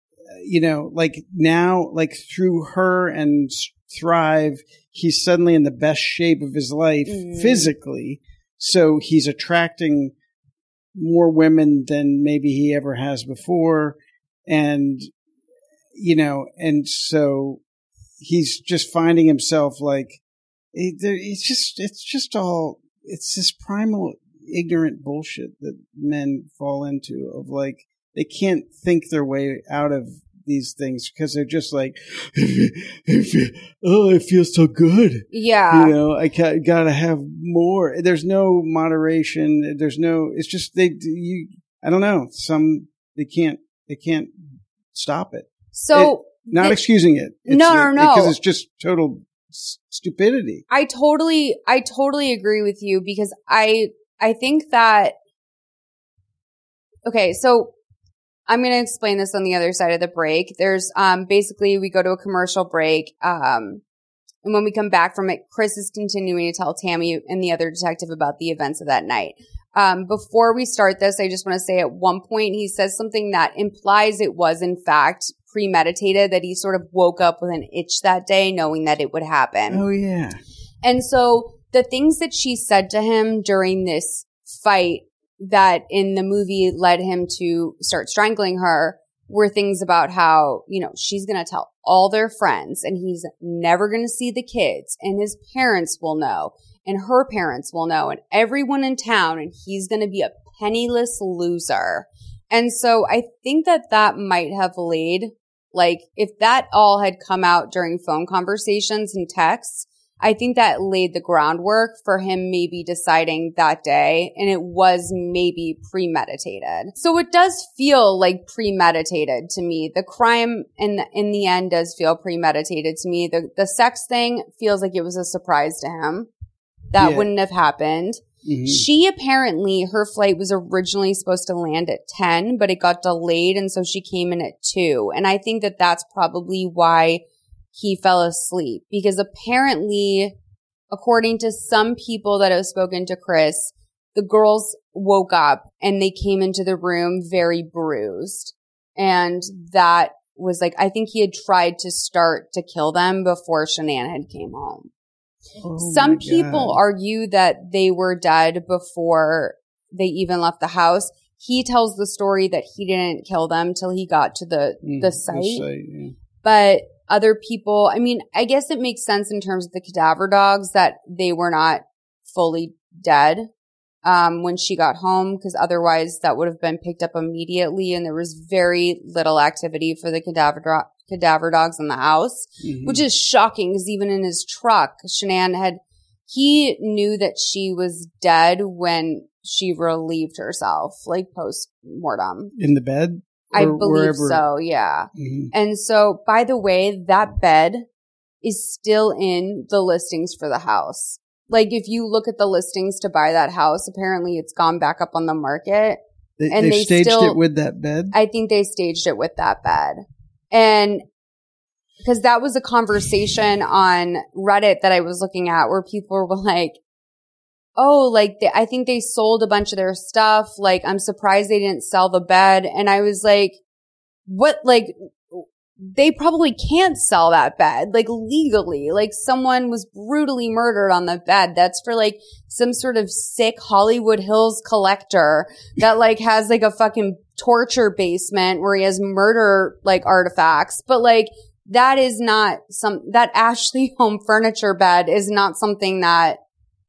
you know like now like through her and Thrive, he's suddenly in the best shape of his life Mhm. physically, so he's attracting more women than maybe he ever has before, and you know, and so he's just finding himself like it's just it's just all it's this primal ignorant bullshit that men fall into of like they can't think their way out of these things because they're just like oh it feels so good. Yeah. you know i ca- gotta have more. There's no moderation. There's no it's just they you i don't know. Some they can't they can't stop it So, It- not the- excusing it No, no, no. because it's just total s- stupidity I totally, I totally agree with you because I, I think that, okay, so I'm going to explain this on the other side of the break. There's, um, basically we go to a commercial break, um, and when we come back from it, Chris is continuing to tell Tammy and the other detective about the events of that night. Um, before we start this, I just want to say at one point he says something that implies it was in fact premeditated, that he sort of woke up with an itch that day knowing that it would happen. oh yeah And so the things that she said to him during this fight that in the movie led him to start strangling her were things about how, you know, she's going to tell all their friends and he's never going to see the kids and his parents will know and her parents will know and everyone in town and he's going to be a penniless loser. And so I think that that might have laid like if that all had come out during phone conversations and texts, I think that laid the groundwork for him maybe deciding that day and it was maybe premeditated. So it does feel like premeditated to me. The crime in the, in the end does feel premeditated to me. The the sex thing feels like it was a surprise to him. That Yeah. wouldn't have happened. Mhm. She apparently, her flight was originally supposed to land at 10, but it got delayed. And so she came in at 2. And I think that that's probably why he fell asleep because apparently, according to some people that have spoken to Chris, the girls woke up and they came into the room very bruised. And that was like, I think he had tried to start to kill them before Shanann had came home. Oh Some people God. argue that they were dead before they even left the house. He tells the story that he didn't kill them till he got to the Mm, the site. yeah. But other people, I mean, I guess it makes sense in terms of the cadaver dogs that they were not fully dead um, when she got home, because otherwise that would have been picked up immediately, and there was very little activity for the cadaver dro- cadaver dogs in the house, Mhm. which is shocking. Because even in his truck, Shanann had he knew that she was dead when she relieved herself, like post mortem. in the bed I believe wherever- so, yeah. Mhm. And so, by the way, that bed is still in the listings for the house. Like, if you look at the listings to buy that house, apparently it's gone back up on the market. They, and they they staged still- it with that bed. I think they staged it with that bed. And because that was a conversation on Reddit that I was looking at where people were like, oh, like they, I think they sold a bunch of their stuff. Like, I'm surprised they didn't sell the bed. And I was like, what, like, they probably can't sell that bed, like legally. Like someone was brutally murdered on the bed. That's for like some sort of sick Hollywood Hills collector that like has like a fucking torture basement where he has murder like artifacts. But like that is not some, that Ashley home furniture bed is not something that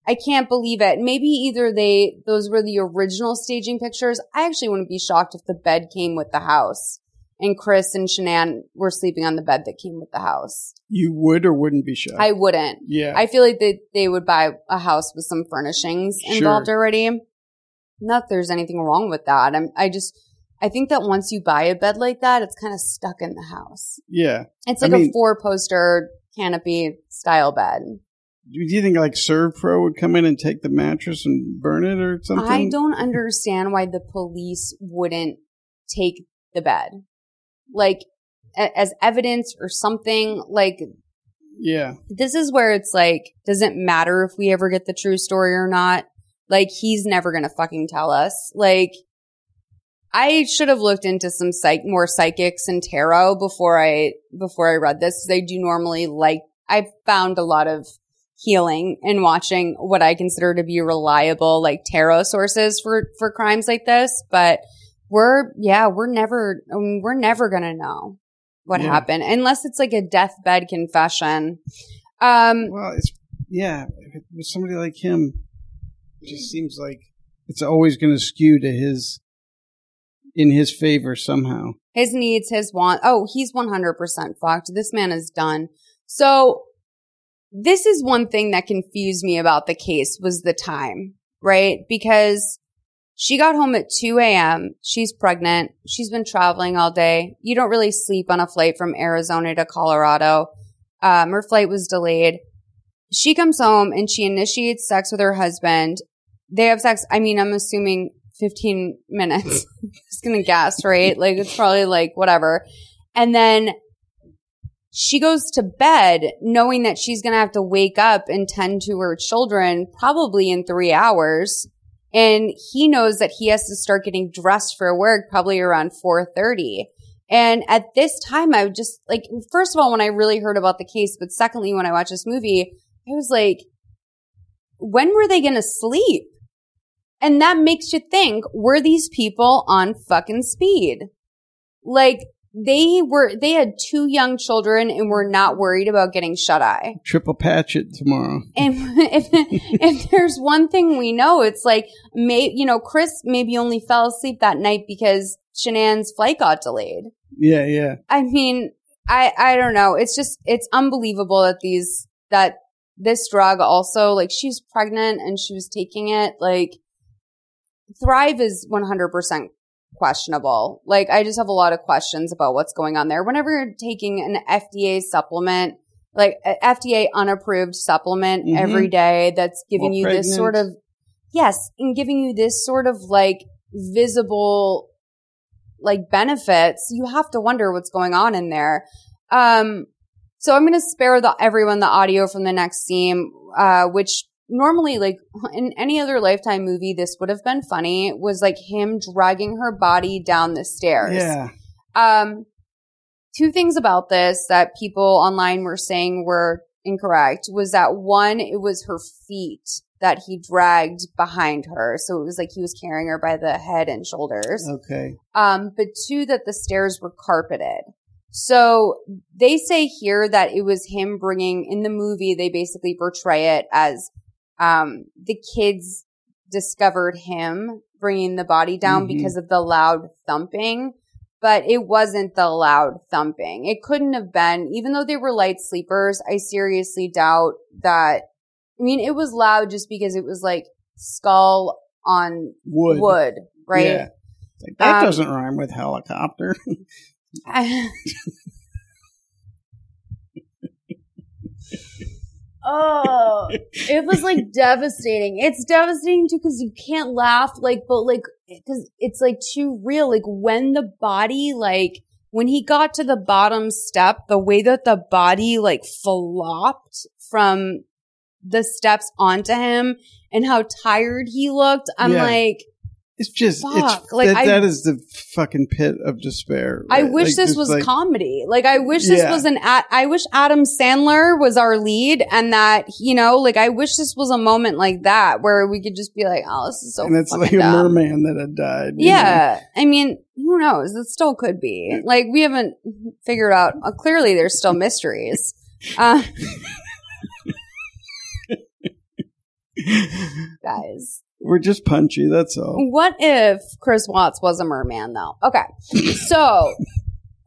I can't believe it. Maybe either they, those were the original staging pictures. I actually wouldn't be shocked if the bed came with the house and Chris and Shanann were sleeping on the bed that came with the house. You would or wouldn't be shocked? I wouldn't. Yeah. I feel like they, they would buy a house with some furnishings involved Sure. already. Not that there's anything wrong with that. I'm, I just, I think that once you buy a bed like that, it's kind of stuck in the house. yeah. It's I like a four poster canopy style bed. Do you think like ServPro would come in and take the mattress and burn it or something? I don't understand why the police wouldn't take the bed, like a- as evidence or something. Like Yeah. this is where it's like, doesn't matter if we ever get the true story or not. Like he's never gonna fucking tell us. Like I should have looked into some psych more psychics and tarot before I before I read this because I do normally like I've found a lot of healing in watching what I consider to be reliable like tarot sources for for crimes like this, but we're yeah we're never I mean, we're never gonna know what Yeah. happened unless it's like a deathbed confession. Um, well, it's yeah. Was somebody like him, it just seems like it's always going to skew to his in his favor somehow. his needs, his want. Oh, he's 100% fucked. This man is done. So this is one thing that confused me about the case was the time, right? Because she got home at 2 a.m. She's pregnant. She's been traveling all day. You don't really sleep on a flight from Arizona to Colorado. Um, her flight was delayed. She comes home and she initiates sex with her husband. They have sex. I mean, I'm assuming 15 minutes. Just gonna guess, right? Like it's probably like whatever. And then she goes to bed knowing that she's gonna have to wake up and tend to her children probably in three hours. And he knows that he has to start getting dressed for work probably around 430. And at this time, I would just like, first of all, when I really heard about the case, but secondly, when I watched this movie, I was like, when were they going to sleep? And that makes you think, were these people on fucking speed? Like, they were, they had two young children and were not worried about getting shut eye. Triple patch it tomorrow. And if, if there's one thing we know, it's like, may, you know, Chris maybe only fell asleep that night because Shanann's flight got delayed. Yeah, yeah. I mean, I, I don't know. It's just, it's unbelievable that these, that this drug also, like she's pregnant and she was taking it. Like Thrive is 100% questionable. Like I just have a lot of questions about what's going on there. Whenever you're taking an FDA supplement, like FDA unapproved supplement Mhm. every day that's giving you this sort of, yes, and giving you this sort of like visible like benefits, you have to wonder what's going on in there. Um, so I'm going to spare the everyone the audio from the next scene, uh, which normally like in any other lifetime movie, this would have been funny was like him dragging her body down the stairs. Yeah. Um, two things about this that people online were saying were incorrect was that one, it was her feet that he dragged behind her. So it was like he was carrying her by the head and shoulders. Okay. Um, but two, that the stairs were carpeted. So they say here that it was him bringing in the movie. They basically portray it as, um, the kids discovered him bringing the body down Mhm. because of the loud thumping. But it wasn't the loud thumping. It couldn't have been, even though they were light sleepers. I seriously doubt that. I mean, it was loud just because it was like skull on Wood. wood right? Yeah. Like, that Um, doesn't rhyme with helicopter. oh, it was like devastating. It's devastating too because you can't laugh, like, but like, because it's like too real. Like when the body, like, when he got to the bottom step, the way that the body like flopped from the steps onto him and how tired he looked, I'm Yeah. like, It's just Fuck, it's like, that, I- that is the fucking pit of despair. I wish Like, this was like- comedy. Like I wish this Yeah. was an at I wish Adam Sandler was our lead and that, you know, like I wish this was a moment like that where we could just be like, oh, this is so and it's like a merman that had died. you know? Yeah. I mean, who knows? It still could be. Like we haven't figured out uh, clearly there's still mysteries. Uh, guys. We're just punchy. That's all. What if Chris Watts was a merman though? Okay. So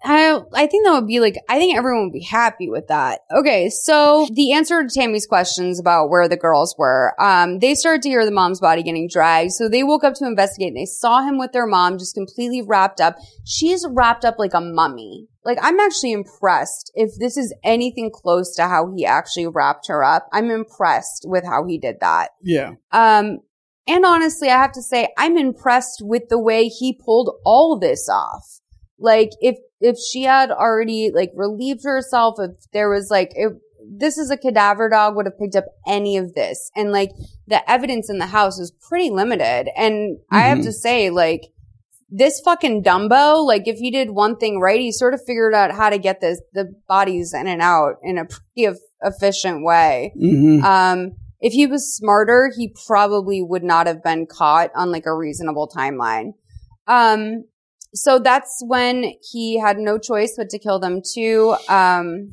I I think that would be like I think everyone would be happy with that. Okay, so the answer to Tammy's questions about where the girls were, um, they started to hear the mom's body getting dragged. So they woke up to investigate and they saw him with their mom just completely wrapped up. She's wrapped up like a mummy. Like I'm actually impressed if this is anything close to how he actually wrapped her up. I'm impressed with how he did that. Yeah. Um, and honestly, I have to say, I'm impressed with the way he pulled all this off. Like, if, if she had already, like, relieved herself, if there was, like, if this is a cadaver dog would have picked up any of this. And, like, the evidence in the house is pretty limited. And I have Mhm. to say, like, this fucking Dumbo, like, if he did one thing right, he sort of figured out how to get this, the bodies in and out in a pretty efficient way. Mhm. Um, if he was smarter, he probably would not have been caught on like a reasonable timeline. Um, so that's when he had no choice but to kill them too. Um,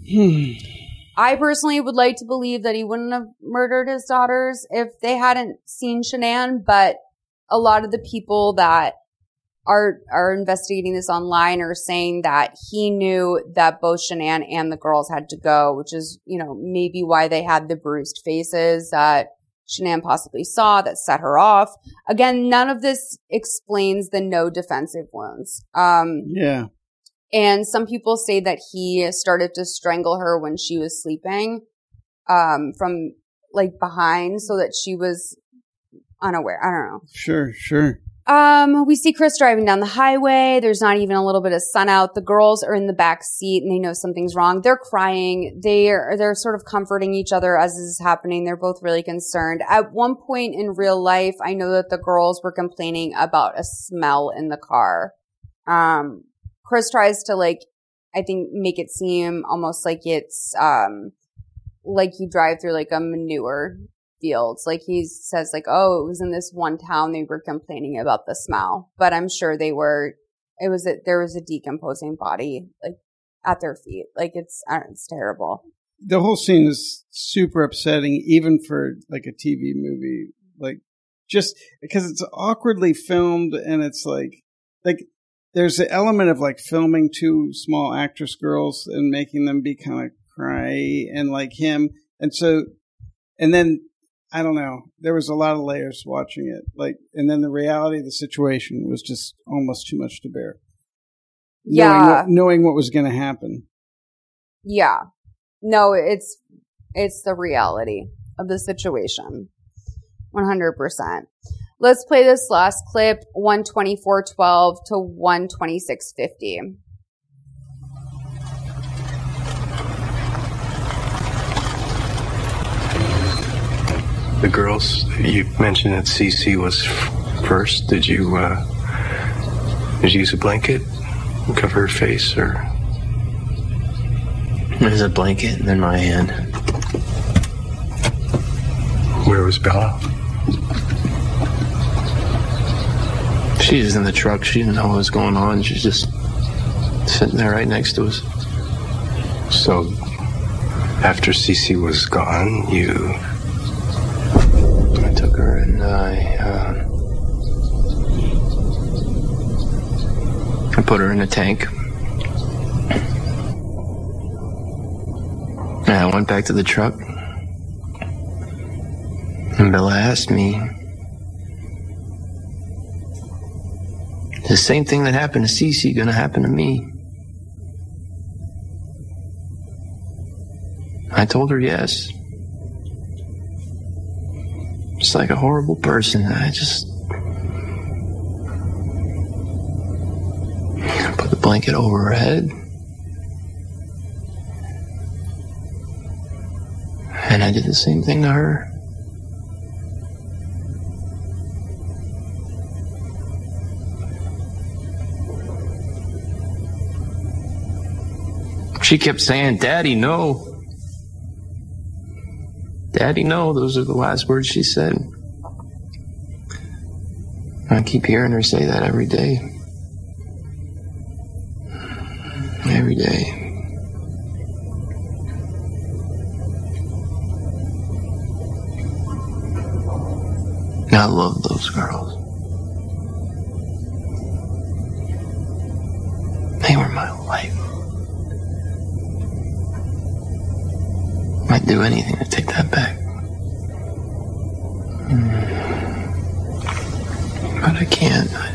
I personally would like to believe that he wouldn't have murdered his daughters if they hadn't seen Shanann, but a lot of the people that are are investigating this online are saying that he knew that both Shanann and the girls had to go, which is, you know, maybe why they had the bruised faces that Shanann possibly saw that set her off. Again, none of this explains the no defensive wounds. Um, Yeah. and some people say that he started to strangle her when she was sleeping, um, from like behind so that she was unaware. I don't know. Sure, sure. Um, we see Chris driving down the highway. There's not even a little bit of sun out. The girls are in the back seat and they know something's wrong. They're crying. They're, they're sort of comforting each other as this is happening. They're both really concerned. At one point in real life, I know that the girls were complaining about a smell in the car. Um, Chris tries to like, I think make it seem almost like it's, um, like you drive through like a manure fields. Like he says like, oh, it was in this one town they were complaining about the smell, but I'm sure they were, it was, a, there was a decomposing body like at their feet. Like it's, it's terrible. The whole scene is super upsetting, even for like a TV movie. Like, just because it's awkwardly filmed and it's like, like, there's an element of like filming two small actress girls and making them be kind of cry and like him. And so, and then I don't know. There was a lot of layers watching it. Like, and then the reality of the situation was just almost too much to bear. Knowing Yeah. what, knowing what was going to happen. Yeah. No, it's, it's the reality of the situation. 100%. Let's play this last clip, 124.12 to 126.50. The girls you mentioned that CC was first. Did you uh, did you use a blanket and cover her face, or There's a blanket and then my hand. where was Bella? She was in the truck. She didn't know what was going on. She's just sitting there right next to us. So after CC was gone, you And I, uh, I put her in a tank. And I went back to the truck. And Bella asked me the same thing that happened to Cece gonna happen to me. I told her yes just like a horrible person. I just put the blanket over her head. And I did the same thing to her. She kept saying, Daddy, no. Daddy, no. Those are the last words she said. I keep hearing her say that every day. Every day. I love those girls. They were my do anything to take that back. Mm. But I can't. I,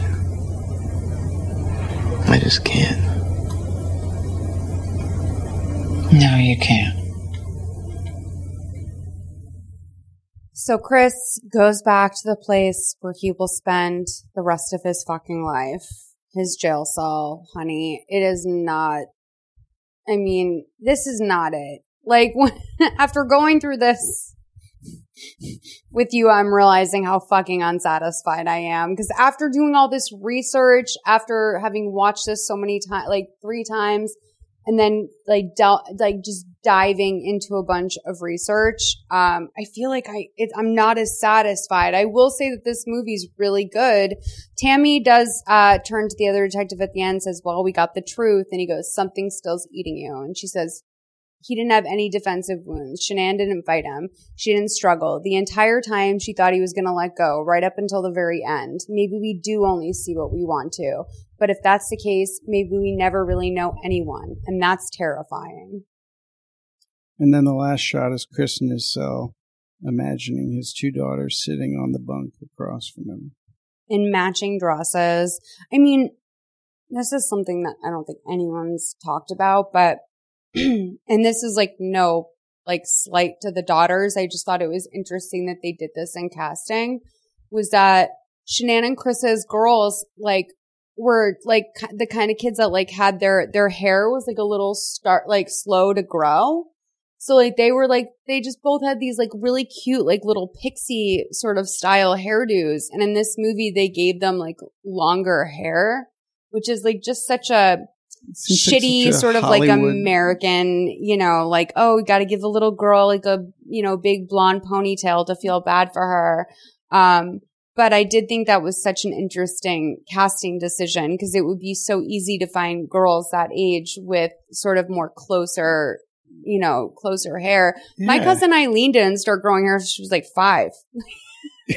I just can't. No, you can't. So Chris goes back to the place where he will spend the rest of his fucking life. His jail cell, honey. It is not, I mean, this is not it. Like, when, after going through this with you, I'm realizing how fucking unsatisfied I am. Because after doing all this research, after having watched this so many times, like three times, and then like del- like just diving into a bunch of research um i feel like i it, i'm not as satisfied. I will say that this movie's really good. Tammy does uh turn to the other detective at the end says well we got the truth. And he goes something still's eating you. And she says he didn't have any defensive wounds. Shanann didn't fight him. She didn't struggle. The entire time she thought he was going to let go, right up until the very end. Maybe we do only see what we want to. But if that's the case, maybe we never really know anyone. And that's terrifying. And then the last shot is Chris in his cell, imagining his two daughters sitting on the bunk across from him. In matching dresses. I mean, this is something that I don't think anyone's talked about, but and this is like no like slight to the daughters. I just thought it was interesting that they did this in casting was that Shanann and Chris's girls like were like the kind of kids that like had their their hair was like a little start like slow to grow. So like they were like they just both had these like really cute like little pixie sort of style hairdos and in this movie they gave them like longer hair which is like just such a shitty sort of Hollywood. like American, you know, like, oh, we got to give the little girl like a, you know, big blonde ponytail to feel bad for her. Um, but I did think that was such an interesting casting decision because it would be so easy to find girls that age with sort of more closer, you know, closer hair. My cousin Eileen didn't start growing hair. She was like five.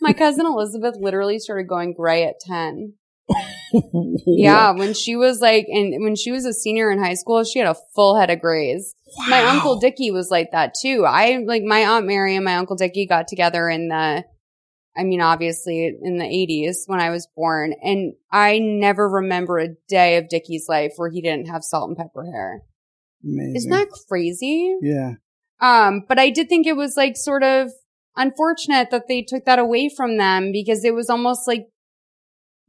My cousin Elizabeth literally started going gray at 10. Yeah, when she was like, and when she was a senior in high school, she had a full head of grays. My uncle Dickie was like that too. I like my aunt Mary and my uncle Dickie got together in the, I mean, obviously in the eighties when I was born, and I never remember a day of Dickie's life where he didn't have salt and pepper hair. Amazing. Isn't that crazy? Yeah. Um, but I did think it was like sort of unfortunate that they took that away from them because it was almost like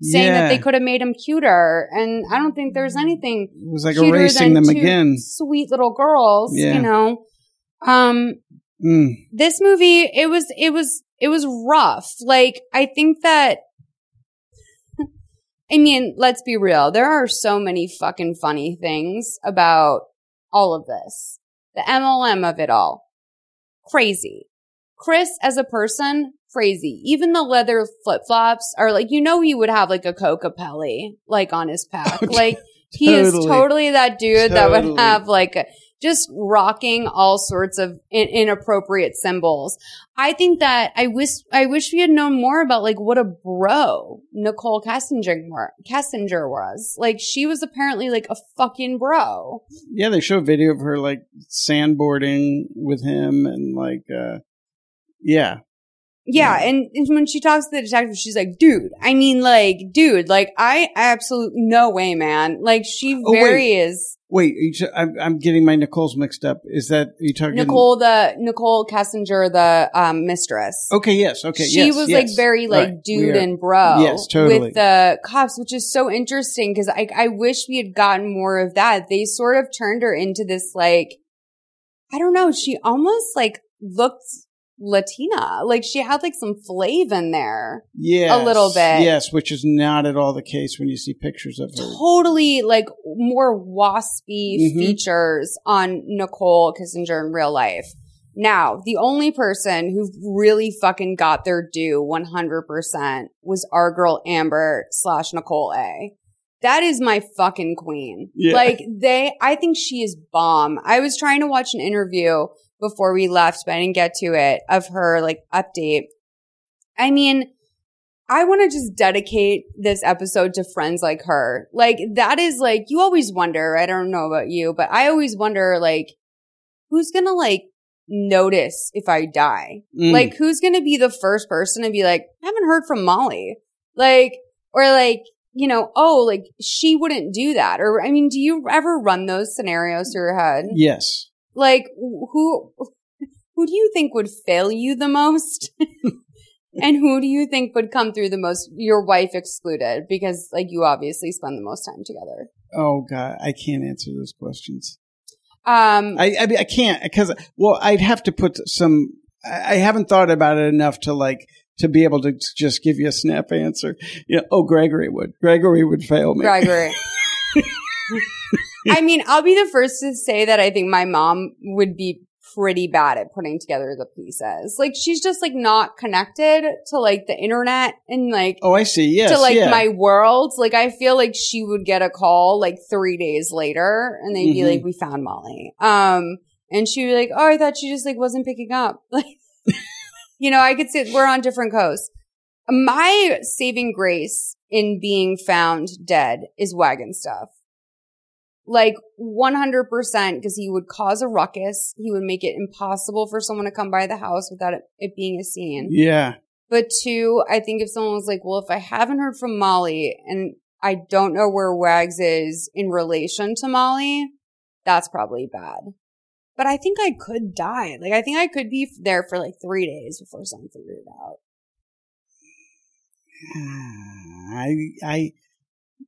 saying that they could have made him cuter. And I don't think there's anything It was like erasing them again. Sweet little girls, Yeah. you know. Um, Mm. this movie, it was, it was, it was rough. Like, I think that, I mean, let's be real. There are so many fucking funny things about all of this. The MLM of it all. Crazy. Chris as a person, crazy. Even the leather flip flops are like, you know, he would have like a Kokopelli, like on his pack. Like, he is Totally. totally that dude that would have like a, just rocking all sorts of in- inappropriate symbols. I think that I wish I wish we had known more about like what a bro Nicole Kessinger were, was. Like she was apparently like a fucking bro. Yeah, they show a video of her like sandboarding with him and like uh yeah. Yeah, and, and when she talks to the detective, she's like, "Dude, I mean, like, dude, like, I absolutely no way, man. Like, she Oh, very is Wait, are you t- I'm, I'm getting my Nicole's mixed up. Is that are you talking Nicole the Nicole Kessinger, the um, mistress. Okay, yes, okay, she yes, was yes. like very like Right, dude are- and bro. Yes, totally. With the cops, which is so interesting because I I wish we had gotten more of that. They sort of turned her into this like I don't know. She almost like looked Latina. Like she had like some flav in there. Yeah, A little bit. Yes, which is not at all the case when you see pictures of her. Totally like more waspy Mhm. features on Nicole Kessinger in real life. Now, the only person who really fucking got their due 100% was our girl Amber slash Nicole A. That is my fucking queen. Yeah. Like they, I think she is bomb. I was trying to watch an interview before we left, but I didn't get to it of her like update. I mean, I want to just dedicate this episode to friends like her. Like that is like, you always wonder, I don't know about you, but I always wonder like, who's gonna like notice if I die? Mm. Like who's gonna be the first person to be like, I haven't heard from Molly. Like, or like, you know, oh, like she wouldn't do that. Or, I mean, do you ever run those scenarios through your head? Yes. Like who, who do you think would fail you the most? and who do you think would come through the most? Your wife excluded because like you obviously spend the most time together. Oh God, I can't answer those questions. Um, I I, mean, I can't because well, I'd have to put some. I I haven't thought about it enough to like to be able to just give you a snap answer. You know, oh, Gregory would. Gregory would fail me. Gregory. I mean, I'll be the first to say that I think my mom would be pretty bad at putting together the pieces. Like she's just like not connected to like the internet and like Oh, I see. Yes, to like yeah. my world. Like I feel like she would get a call like three days later and they'd be Mhm. like, we found Molly. Um, and she'd be like, oh, I thought she just like wasn't picking up. Like, you know, I could say we're on different coasts. My saving grace in being found dead is wagon stuff. Like 100% because he would cause a ruckus. He would make it impossible for someone to come by the house without it, it being a scene. Yeah. But two, I think if someone was like, well, if I haven't heard from Molly and I don't know where Wags is in relation to Molly, that's probably bad. But I think I could die. Like, I think I could be there for like three days before someone figured it out. I I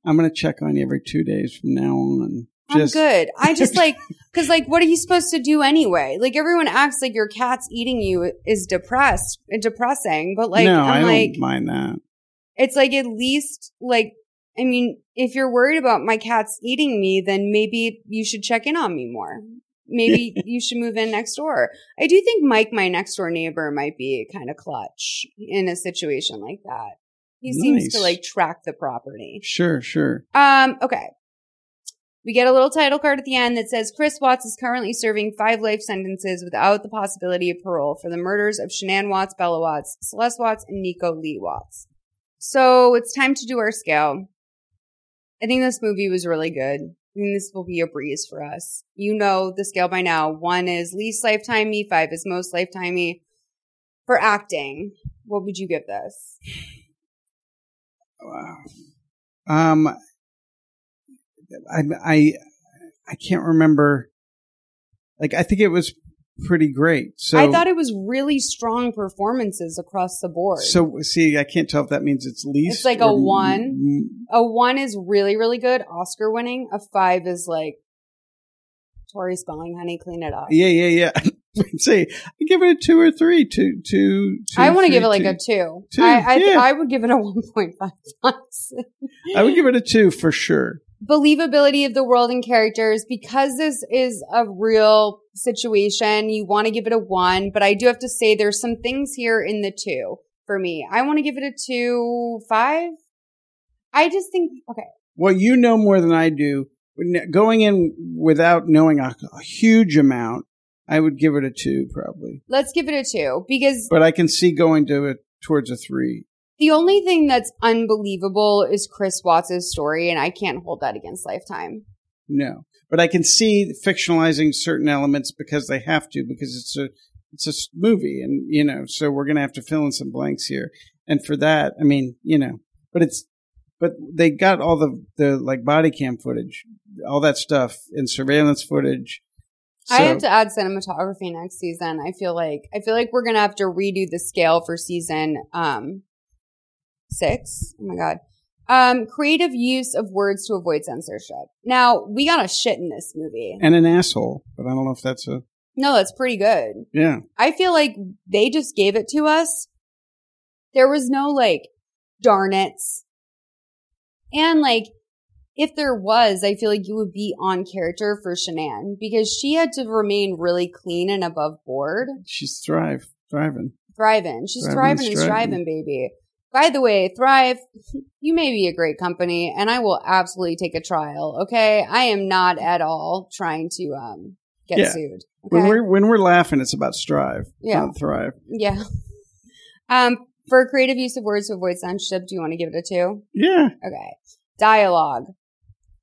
I'm gonna check on you every two days from now on. I'm good. I just like, cause like, what are you supposed to do anyway? Like everyone acts like your cat's eating you is depressed and depressing, but like, no, I'm I like, don't mind that. it's like at least like I mean, if you're worried about my cats eating me, then maybe you should check in on me more. Maybe you should move in next door. I do think Mike, my next door neighbor, might be kind of clutch in a situation like that. He seems to like track the property. Sure, sure. Um, okay. We get a little title card at the end that says Chris Watts is currently serving five life sentences without the possibility of parole for the murders of Shanann Watts, Bella Watts, Celeste Watts, and Nico Lee Watts. So it's time to do our scale. I think this movie was really good. I think this will be a breeze for us. You know the scale by now. One is least lifetimey, five is most lifetimey. For acting, what would you give this? Wow. Um, I I I can't remember. Like I think it was pretty great. So I thought it was really strong performances across the board. So see, I can't tell if that means it's least. It's like a one. A one is really, really good, Oscar winning. A five is like Tori Spelling, honey, clean it up. Yeah, yeah, yeah. See, I give it a two or three. Two, two, two I want to give it like two. a two. Two, I I, yeah. I would give it a one point five times. I would give it a two for sure. Believability of the world and characters because this is a real situation. You want to give it a one, but I do have to say there's some things here in the two for me. I want to give it a two five. I just think okay. Well, you know more than I do. Going in without knowing a, a huge amount, I would give it a two probably. Let's give it a two because But I can see going to it towards a three. The only thing that's unbelievable is Chris Watts' story, and I can't hold that against Lifetime. No, but I can see fictionalizing certain elements because they have to because it's a it's a movie, and you know, so we're gonna have to fill in some blanks here. And for that, I mean, you know, but it's but they got all the the like body cam footage, all that stuff, and surveillance footage. I have to add cinematography next season. I feel like I feel like we're gonna have to redo the scale for season um six. Oh my god. Um, creative use of words to avoid censorship. Now we got a shit in this movie. and an asshole, but I don't know if that's a No, that's pretty good. Yeah. I feel like they just gave it to us. There was no like, darn it. And like, if there was, I feel like you would be on character for Shanann because she had to remain really clean and above board. She's thrive, thriving. Thriving. She's Thriving thriving, and striving, baby. By the way, Thrive, you may be a great company and I will absolutely take a trial. Okay. I am not at all trying to, um, get Yeah. sued. When we're when we're laughing, it's about strive, Yeah. not thrive. Yeah. Um, for creative use of words to avoid censorship, do you want to give it a two? Yeah. Okay. Dialogue.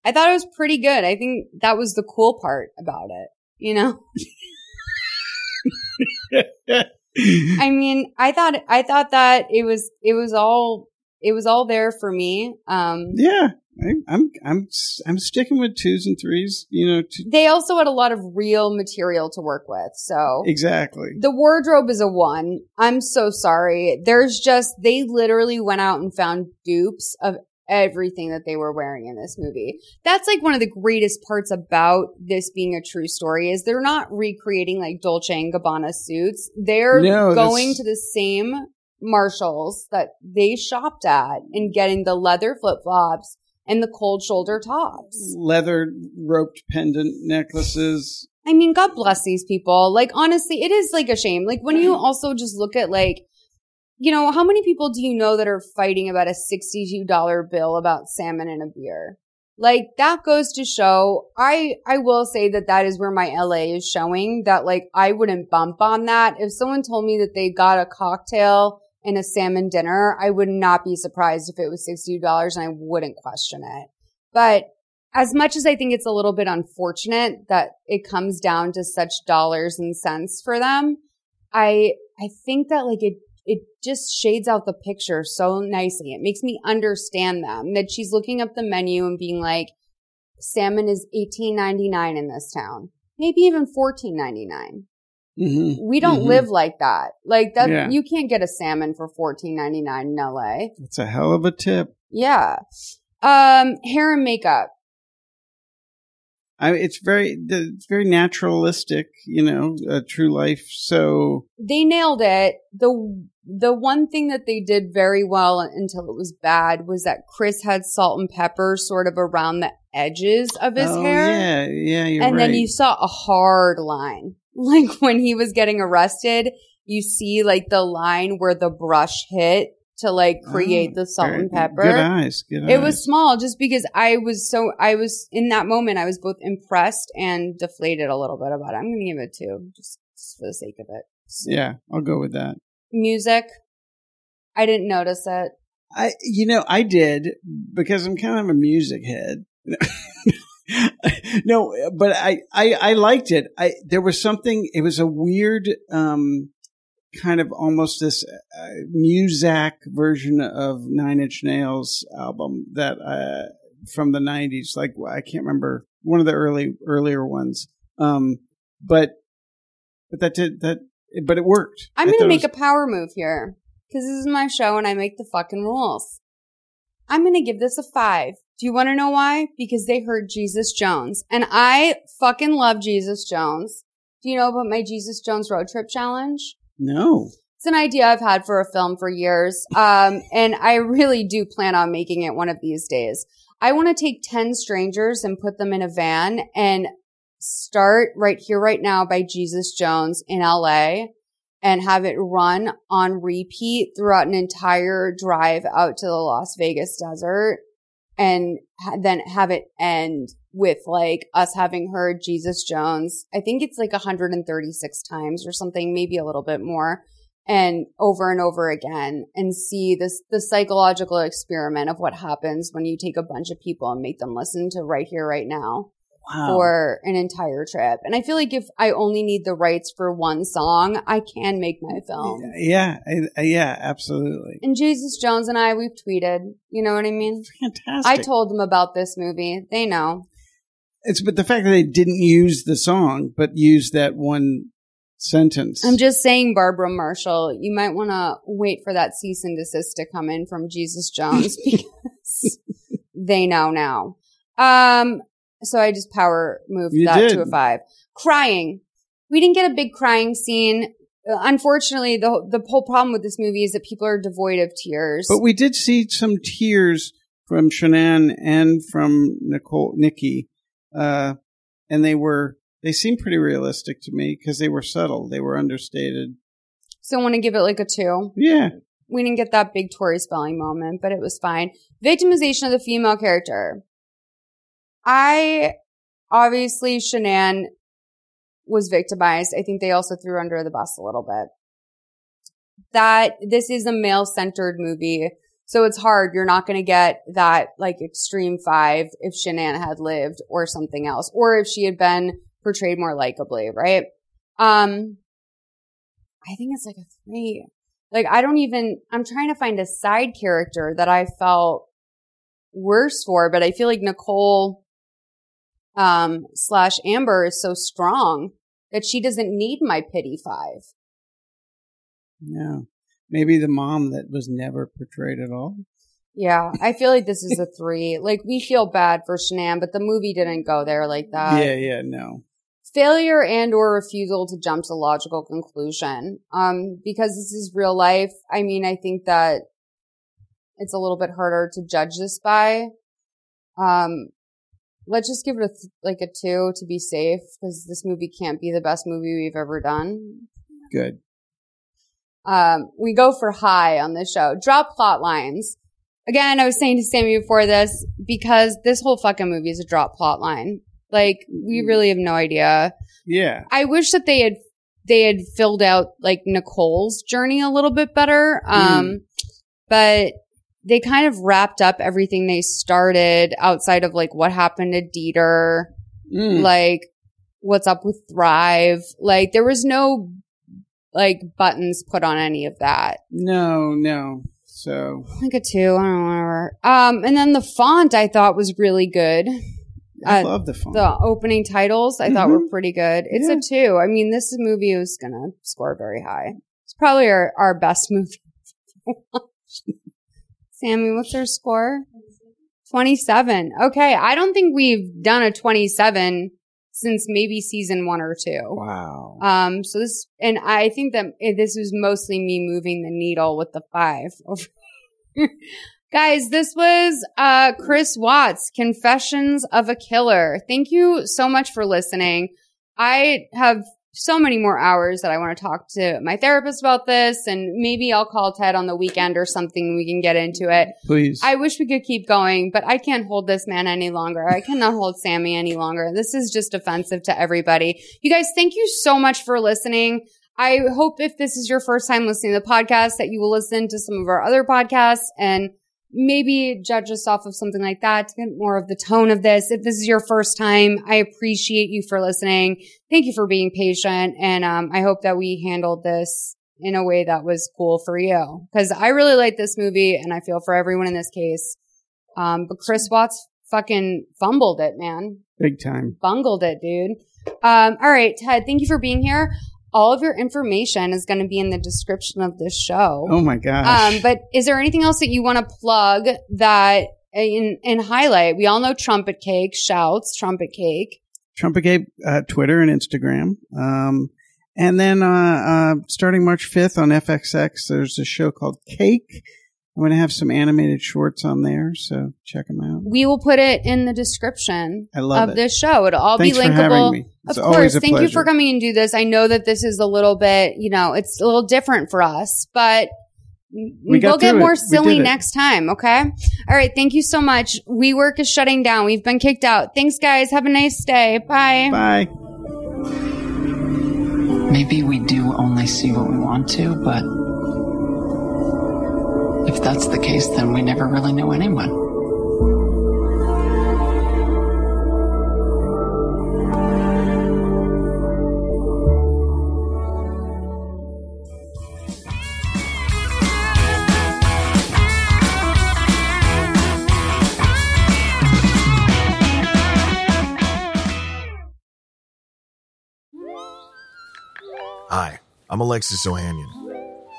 I thought it was pretty good. I think that was the cool part about it. You know? I mean, I thought, I thought that it was, it was all, it was all there for me. Um, Yeah, I, I'm I'm I'm sticking with twos and threes. You know, they also had a lot of real material to work with. So exactly. The wardrobe is a one. I'm so sorry. There's just, they literally went out and found dupes of everything that they were wearing in this movie. That's like one of the greatest parts about this being a true story is they're not recreating like Dolce and Gabbana suits. They're No, going to the same Marshalls that they shopped at and getting the leather flip flops and the cold shoulder tops. Leather roped pendant necklaces. I mean, God bless these people. Like, honestly, it is like a shame. Like, when you also just look at, like, you know, how many people do you know that are fighting about a $62 bill about salmon and a beer? Like, that goes to show, I, I will say that that is where my LA is showing that, like, I wouldn't bump on that. If someone told me that they got a cocktail and a salmon dinner, I would not be surprised if it was $62 and I wouldn't question it. But as much as I think it's a little bit unfortunate that it comes down to such dollars and cents for them, I I think that like it it just shades out the picture so nicely. It makes me understand them that she's looking up the menu and being like, salmon is eighteen ninety nine in this town, maybe even fourteen ninety nine. Mm-hmm. We don't live like that. Like that, Yeah. you can't get a salmon for fourteen ninety nine in LA. It's a hell of a tip. Yeah. Um, hair and makeup. I, it's very the- it's very naturalistic. You know, uh, true life. So they nailed it. The the one thing that they did very well until it was bad was that Chris had salt and pepper sort of around the edges of his oh, hair. Yeah, yeah, you're and right. then you saw a hard line. Like when he was getting arrested, you see like the line where the brush hit to like create the salt Oh, and pepper. Good eyes. Good It eyes. was small just because I was so, I was in that moment, I was both impressed and deflated a little bit about it. I'm going to give it two just, just for the sake of it. Yeah, I'll go with that. Music. I didn't notice it. I, you know, I did because I'm kind of a music head. no, but I, I, I liked it. I, there was something, it was a weird, um, kind of almost this uh, Muzak version of Nine Inch Nails album that, uh, from the nineties. Like, I can't remember one of the early, earlier ones. Um, but, but that did, that, but it worked. I'm going to make was- a power move here because this is my show and I make the fucking rules. I'm going to give this a five. Do you want to know why? Because they heard Jesus Jones and I fucking love Jesus Jones. Do you know about my Jesus Jones road trip challenge? No. It's an idea I've had for a film for years. Um, and I really do plan on making it one of these days. I want to take 10 strangers and put them in a van and start right here, right now by Jesus Jones in LA and have it run on repeat throughout an entire drive out to the Las Vegas desert and then have it end with like us having heard Jesus Jones. I think it's like 136 times or something, maybe a little bit more and over and over again and see this, the psychological experiment of what happens when you take a bunch of people and make them listen to right here, right now Wow. for an entire trip. And I feel like if I only need the rights for one song, I can make my film. Yeah, yeah, absolutely. And Jesus Jones and I, we've tweeted. You know what I mean? Fantastic. I told them about this movie. They know. It's but the fact that they didn't use the song, but used that one sentence. I'm just saying, Barbara Marshall, you might want to wait for that cease and desist to come in from Jesus Jones because they know now. Um, so I just power moved You that did. to a five. Crying. we didn't get a big crying scene. Uh, Unfortunately, the the whole problem with this movie is that people are devoid of tears. But we did see some tears from Shanann and from Nicole, Nikki, uh, and they were they seemed pretty realistic to me because they were subtle, they were understated. so I want to give it like a two. Yeah, We didn't get that big Tori Spelling moment, but it was fine. Victimization of the female character. I obviously Shanann was victimized. I think they also threw under the bus a little bit. That this is a male centered movie. So it's hard. You're not going to get that like extreme five if Shanann had lived or something else, or if she had been portrayed more likably, right? Um, I think it's like a three. Like I don't even, I'm trying to find a side character that I felt worse for, but I feel like Nicole, um, slash Amber is so strong that she doesn't need my pity five. yeah. Maybe the mom that was never portrayed at all. Yeah, I feel like this is a three. Like we feel bad for Shanann, but the movie didn't go there like that. yeah, yeah, no. Failure and or refusal to jump to logical conclusion. Um, because this is real life. I mean, I think that it's a little bit harder to judge this by. Um, let's just give it a th- like a two to be safe because this movie can't be the best movie we've ever done. Good. Um, we go for high on this show. Drop plot lines. Again, I was saying to Sammy before this, because this whole fucking movie is a drop plot line. Like, we really have no idea. Yeah. I wish that they had, they had filled out like Nicole's journey a little bit better. Um, but they kind of wrapped up everything they started outside of like what happened to Dieter, Mm. like what's up with Thrive. Like, there was no like buttons put on any of that. No, no. So Like a two, I don't know, whatever. Um, and then the font I thought was really good. I Uh, love the font. The opening titles I thought were Mhm. pretty good. It's a two. I mean, this movie was gonna score very high. It's probably our, our best movie. Sammy, what's our score? 27. Okay. I don't think we've done a 27 since maybe season one or two. Wow. Um, so this, and I think that eh, this was mostly me moving the needle with the five. Guys, this was, uh, Chris Watts, Confessions of a Killer. Thank you so much for listening. I have so many more hours that I want to talk to my therapist about this and maybe I'll call Ted on the weekend or something. We can get into it. Please. I wish we could keep going, but I can't hold this man any longer. I cannot hold Sammy any longer. This is just offensive to everybody. You guys, thank you so much for listening. I hope if this is your first time listening to the podcast that you will listen to some of our other podcasts and maybe judge us off of something like that to get more of the tone of this. If this is your first time, I appreciate you for listening. Thank you for being patient. And, um, I hope that we handled this in a way that was cool for you. Cause I really like this movie and I feel for everyone in this case. Um, but Chris Watts fucking fumbled it, man. Big time. Bungled it, dude. Um, all right, Ted, thank you for being here. All of your information is going to be in the description of this show. Oh my gosh. Um, but is there anything else that you want to plug that in, in highlight? We all know Trumpet Cake, shouts, Trumpet Cake. Trumpet Gabe, uh, Twitter and Instagram. Um, and then, uh, uh, starting March 5th on FXX, there's a show called Cake. I'm going to have some animated shorts on there, so check them out. We will put it in the description I love of it. this show. It'll all Thanks be for having linkable. me. It's of always course. a Thank you for coming and do this. I know that this is a little bit, you know, it's a little different for us, but We got will get through it. more silly next time. Okay. All right. Thank you so much. WeWork is shutting down. We've been kicked out. Thanks guys. Have a nice day. Bye. Bye. Maybe we do only see what we want to, but if that's the case, then we never really knew anyone. Hi, I'm Alexis Ohanian.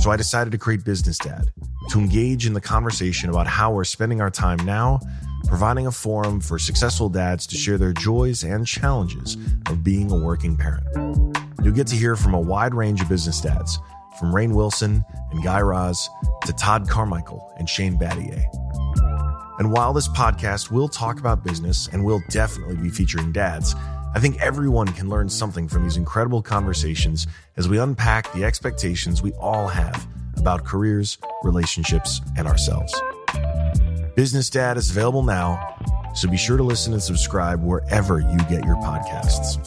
So I decided to create Business Dad to engage in the conversation about how we're spending our time now, providing a forum for successful dads to share their joys and challenges of being a working parent. You'll get to hear from a wide range of business dads, from Rainn Wilson and Guy Raz to Todd Carmichael and Shane Battier. And while this podcast will talk about business and will definitely be featuring dads, I think everyone can learn something from these incredible conversations as we unpack the expectations we all have about careers, relationships, and ourselves. Business Dad is available now, so be sure to listen and subscribe wherever you get your podcasts.